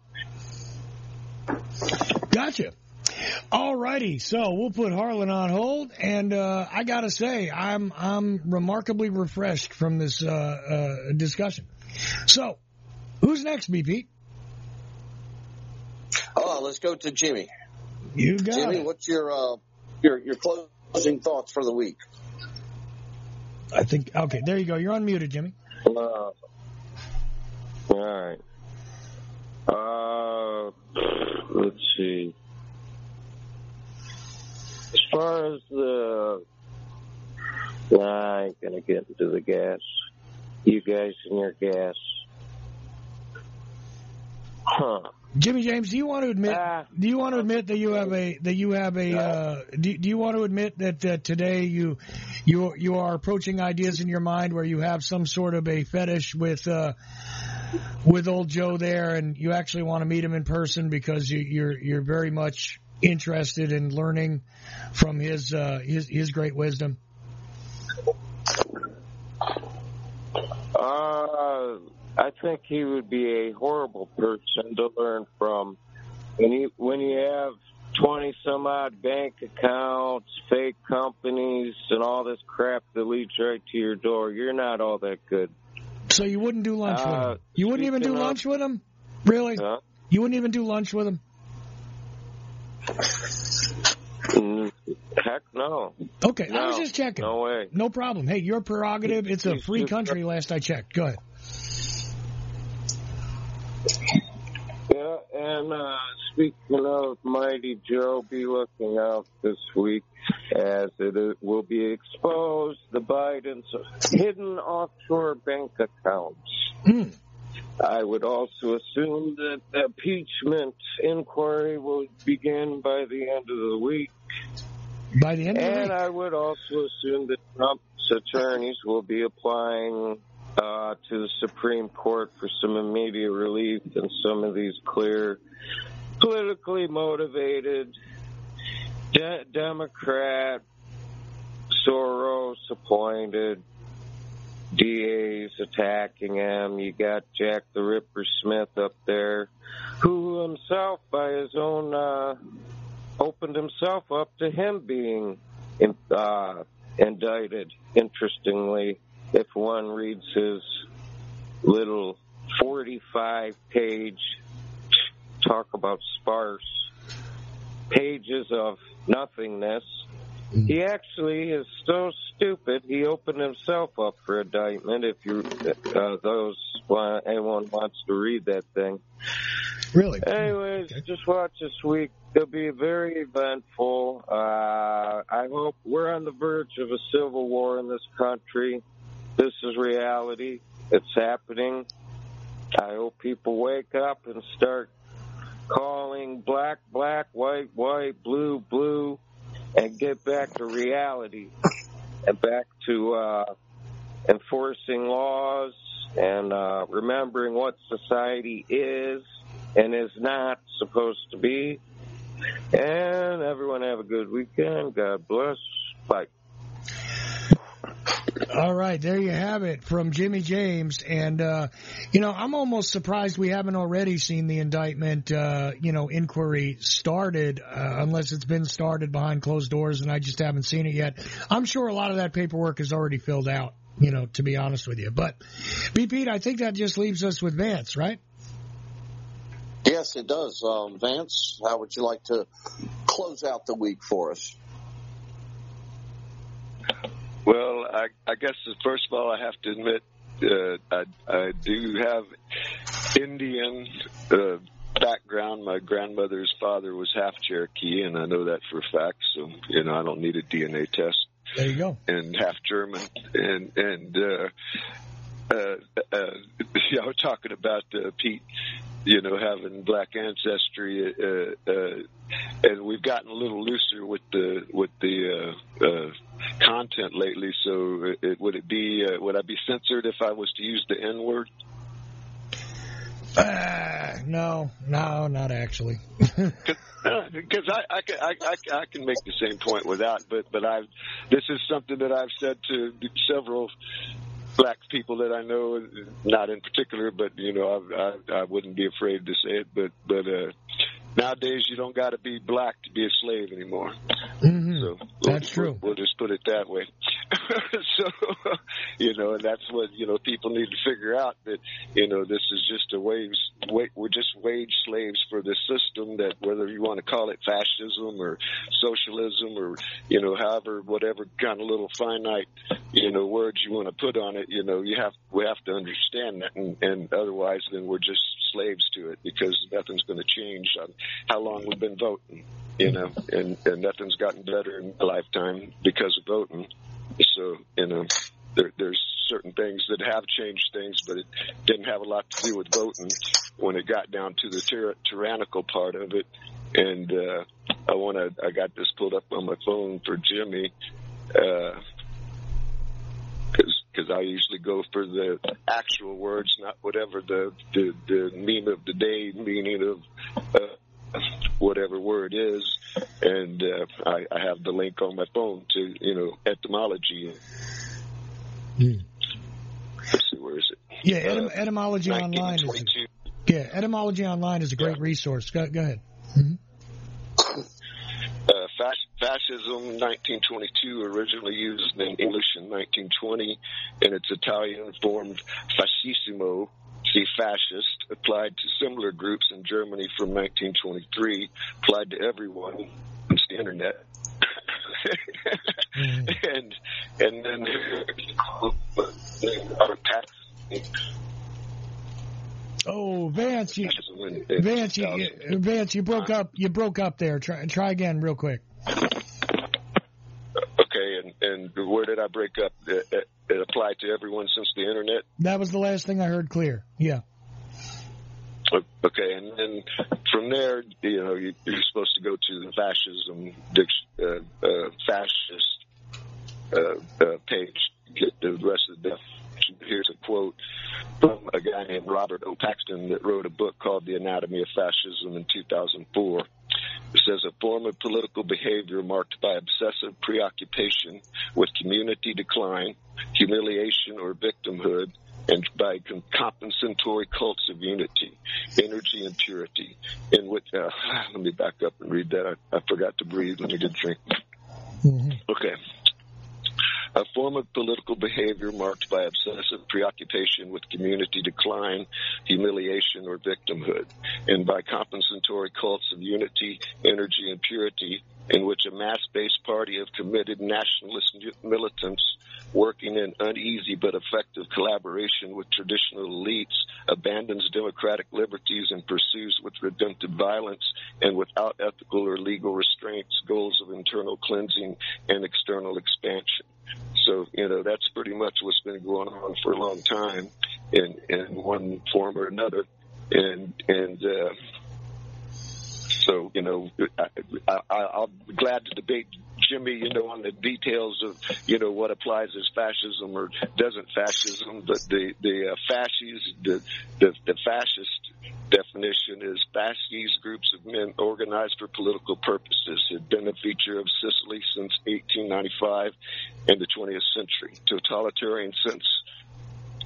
Gotcha. All righty, so we'll put Harlan on hold, and uh, I gotta say, I'm I'm remarkably refreshed from this uh, uh, discussion. So, who's next, BP? Oh, let's go to Jimmy. You got Jimmy, it. what's your uh, your your closing thoughts for the week? I think okay. There you go. You're unmuted, Jimmy. Uh, all right. Uh, let's see. As far as the, nah, I ain't gonna get into the gas. You guys and your gas. Huh. Jimmy James, do you want to admit? do you want to admit that you have a that you have a? Uh, do, do you want to admit that uh, today you you you are approaching ideas in your mind where you have some sort of a fetish with uh, with old Joe there, and you actually want to meet him in person because you, you're you're very much interested in learning from his uh, his his great wisdom. Uh, I think he would be a horrible person to learn from. When you when you have twenty some odd bank accounts, fake companies, and all this crap that leads right to your door, you're not all that good. So you wouldn't do lunch with Uh, him? You wouldn't even do of- lunch with him? Really? Huh? You wouldn't even do lunch with him? Mm, Heck no. Okay, I was just checking. No way. No problem. Hey, your prerogative. It's a free country. Last I checked. Go ahead. Yeah, and uh, speaking of Mighty Joe, be looking out this week as it will be exposed the Biden's hidden offshore bank accounts. I would also assume that the impeachment inquiry will begin by the end of the week. By the end of the And. I would also assume that Trump's attorneys will be applying uh, to the Supreme Court for some immediate relief in some of these clear, politically motivated, de- Democrat, Soros appointed DAs attacking him. You got Jack the Ripper Smith up there, who himself, by his own, uh, opened himself up to him being uh, indicted. Interestingly, if one reads his little 45 page talk about sparse pages of nothingness, he actually is so stupid. He opened himself up for indictment. If you, uh, those want, anyone wants to read that thing. Really? Anyways, just watch this week. It'll be very eventful. Uh, I hope we're on the verge of a civil war in this country. This is reality. It's happening. I hope people wake up and start calling black, black, white, white, blue, blue, and get back to reality and back to uh, enforcing laws and uh, remembering what society is and is not supposed to be. And everyone have a good weekend. God bless. Bye. All right, there you have it from Jimmy James. And, uh, you know, I'm almost surprised we haven't already seen the indictment, uh, you know, inquiry started, uh, unless it's been started behind closed doors and I just haven't seen it yet. I'm sure a lot of that paperwork is already filled out. You know, to be honest with you. But, B. Pete, I think that just leaves us with Vance, right? Yes, it does. Um, Vance, how would you like to close out the week for us? Well, I, I guess first of all, I have to admit uh, I, I do have Indian uh, background. My grandmother's father was half Cherokee, and I know that for a fact. So you know, I don't need a DNA test. There you go. And half German, and and uh, uh, uh, was talking about uh, Pete you know, having black ancestry, uh, uh, and we've gotten a little looser with the with the uh, uh, content lately. So, it, would it be uh, would I be censored if I was to use the N word? Uh, no, no, not actually. Because I, I, can, I, I, I can make the same point without, but but I, this is something that I've said to several black people that I know, not in particular, but you know, I, I, I wouldn't be afraid to say it. But but uh, nowadays, you don't got to be black to be a slave anymore. Mm-hmm. So that's true. We'll, we'll just put it that way. so you know, and that's what you know people need to figure out that you know this is just a wage. We're just wage slaves for this system that whether you want to call it fascism or socialism or you know however whatever kind of little finite you know words you want to put on it. You know, you have we have to understand that, and, and otherwise, then we're just slaves to it because nothing's going to change on how long we've been voting. You know, and and nothing's gotten better in my lifetime because of voting. So you know, there, there's certain things that have changed things, but it didn't have a lot to do with voting when it got down to the tyr- tyrannical part of it. And uh, I want to. I got this pulled up on my phone for Jimmy. Uh, because I usually go for the actual words, not whatever the the, the meme of the day meaning of uh, whatever word is. And uh, I, I have the link on my phone to you know etymology. Mm. Let's see, where is it? Yeah, etym- etymology online. Is, yeah, etymology online is a great yeah. resource. Go, go ahead. Mm-hmm. Fascism, 1922, originally used in English in 1920, in its Italian form fascismo, see fascist, applied to similar groups in Germany from 1923, applied to everyone since the internet. Mm. and and then our Oh, Vance, you, Vance, you, Vance, you broke up. You broke up there. Try, try again, real quick. Okay, and and where did I break up? It, it, it applied to everyone since the internet. That was the last thing I heard. Clear. Yeah. Okay, and then from there, you know, you, are supposed to go to the fascism, uh, uh, fascist uh, uh, page, get the rest of the Here's a quote from a guy named Robert O. Paxton that wrote a book called The Anatomy of Fascism in 2004. It says a form of political behavior marked by obsessive preoccupation with community decline, humiliation, or victimhood, and by compensatory cults of unity, energy, and purity. In which, uh, let me back up and read that. I, I forgot to breathe. Let me get a drink. Mm-hmm. Okay a form of political behavior marked by obsessive preoccupation with community decline, humiliation, or victimhood, and by compensatory cults of unity, energy, and purity, in which a mass-based party of committed nationalist militants working in uneasy but effective collaboration with traditional elites abandons democratic liberties and pursues with redemptive violence and without ethical or legal restraints goals of internal cleansing and external expansion. So, you know, that's pretty much what's been going on for a long time in, in one form or another. And, and, uh, so, you know, I, I, I'll be glad to debate Jimmy, you know, on the details of, you know, what applies as fascism or doesn't fascism. But the the uh, fascists, the, the the fascist definition is fasces groups of men organized for political purposes. Had been a feature of Sicily since 1895 and the 20th century. Totalitarian since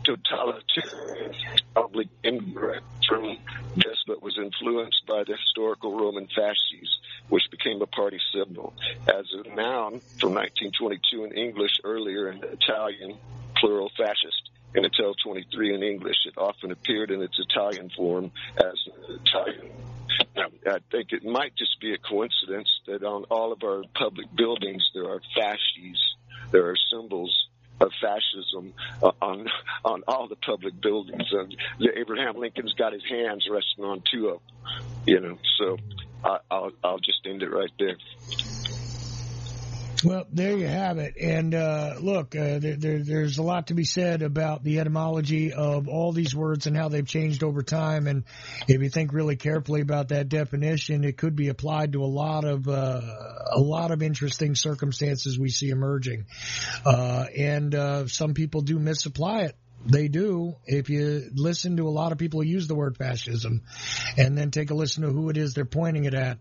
totalitarian, public term, yes, but was influenced by the historical Roman fasces, which became a party symbol. As a noun from 1922 in English, earlier in Italian, plural fascist in Intel 23 in English. It often appeared in its Italian form as Italian. Now, I think it might just be a coincidence that on all of our public buildings there are fasces, there are symbols of fascism uh, on on all the public buildings. And Abraham Lincoln's got his hands resting on two of them, you know. So I, I'll I'll just end it right there. Well, there you have it. And uh, look, uh, there, there, there's a lot to be said about the etymology of all these words and how they've changed over time. And if you think really carefully about that definition, it could be applied to a lot of uh, a lot of interesting circumstances we see emerging. Uh, and uh, some people do misapply it they do. If you listen to a lot of people who use the word fascism and then take a listen to who it is they're pointing it at,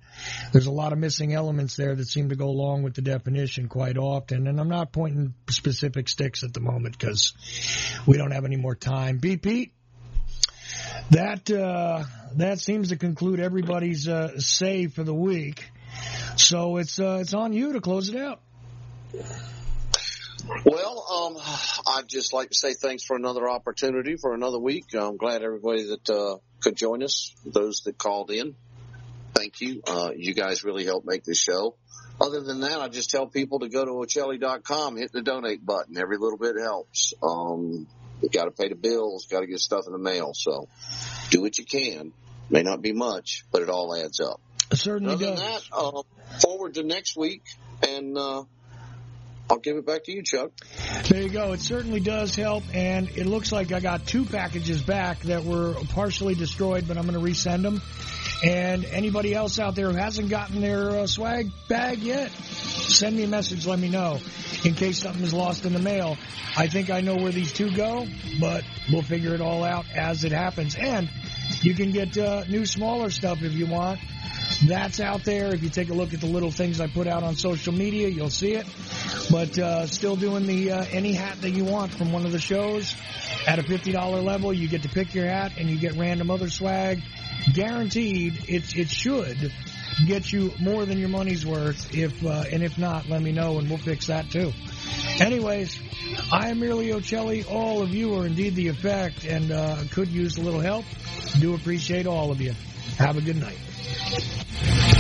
there's a lot of missing elements there that seem to go along with the definition quite often. And I'm not pointing specific sticks at the moment because we don't have any more time. B. Pete, that, uh, that seems to conclude everybody's, uh, say for the week. So it's, uh, it's on you to close it out. Well, um, I'd just like to say thanks for another opportunity for another week. I'm glad everybody that uh, could join us, those that called in. Thank you. Uh, you guys really help make this show. Other than that, I just tell people to go to Ochelli.com, hit the donate button. Every little bit helps. Um, you got to pay the bills, got to get stuff in the mail. So do what you can. May not be much, but it all adds up. It certainly Other does. than that, uh, forward to next week and, uh, I'll give it back to you, Chuck. There you go. It certainly does help, and it looks like I got two packages back that were partially destroyed, but I'm going to resend them. And anybody else out there who hasn't gotten their uh, swag bag yet, send me a message. Let me know in case something is lost in the mail. I think I know where these two go, but we'll figure it all out as it happens. And you can get uh, new, smaller stuff if you want. That's out there. If you take a look at the little things I put out on social media, you'll see it. But uh, still doing the uh, any hat that you want from one of the shows at a fifty dollar level. You get to pick your hat and you get random other swag. Guaranteed, it it should get you more than your money's worth. If uh, and if not, let me know and we'll fix that too. Anyways, I am merely Ochelli. All of you are indeed the effect and uh, could use a little help. Do appreciate all of you. Have a good night.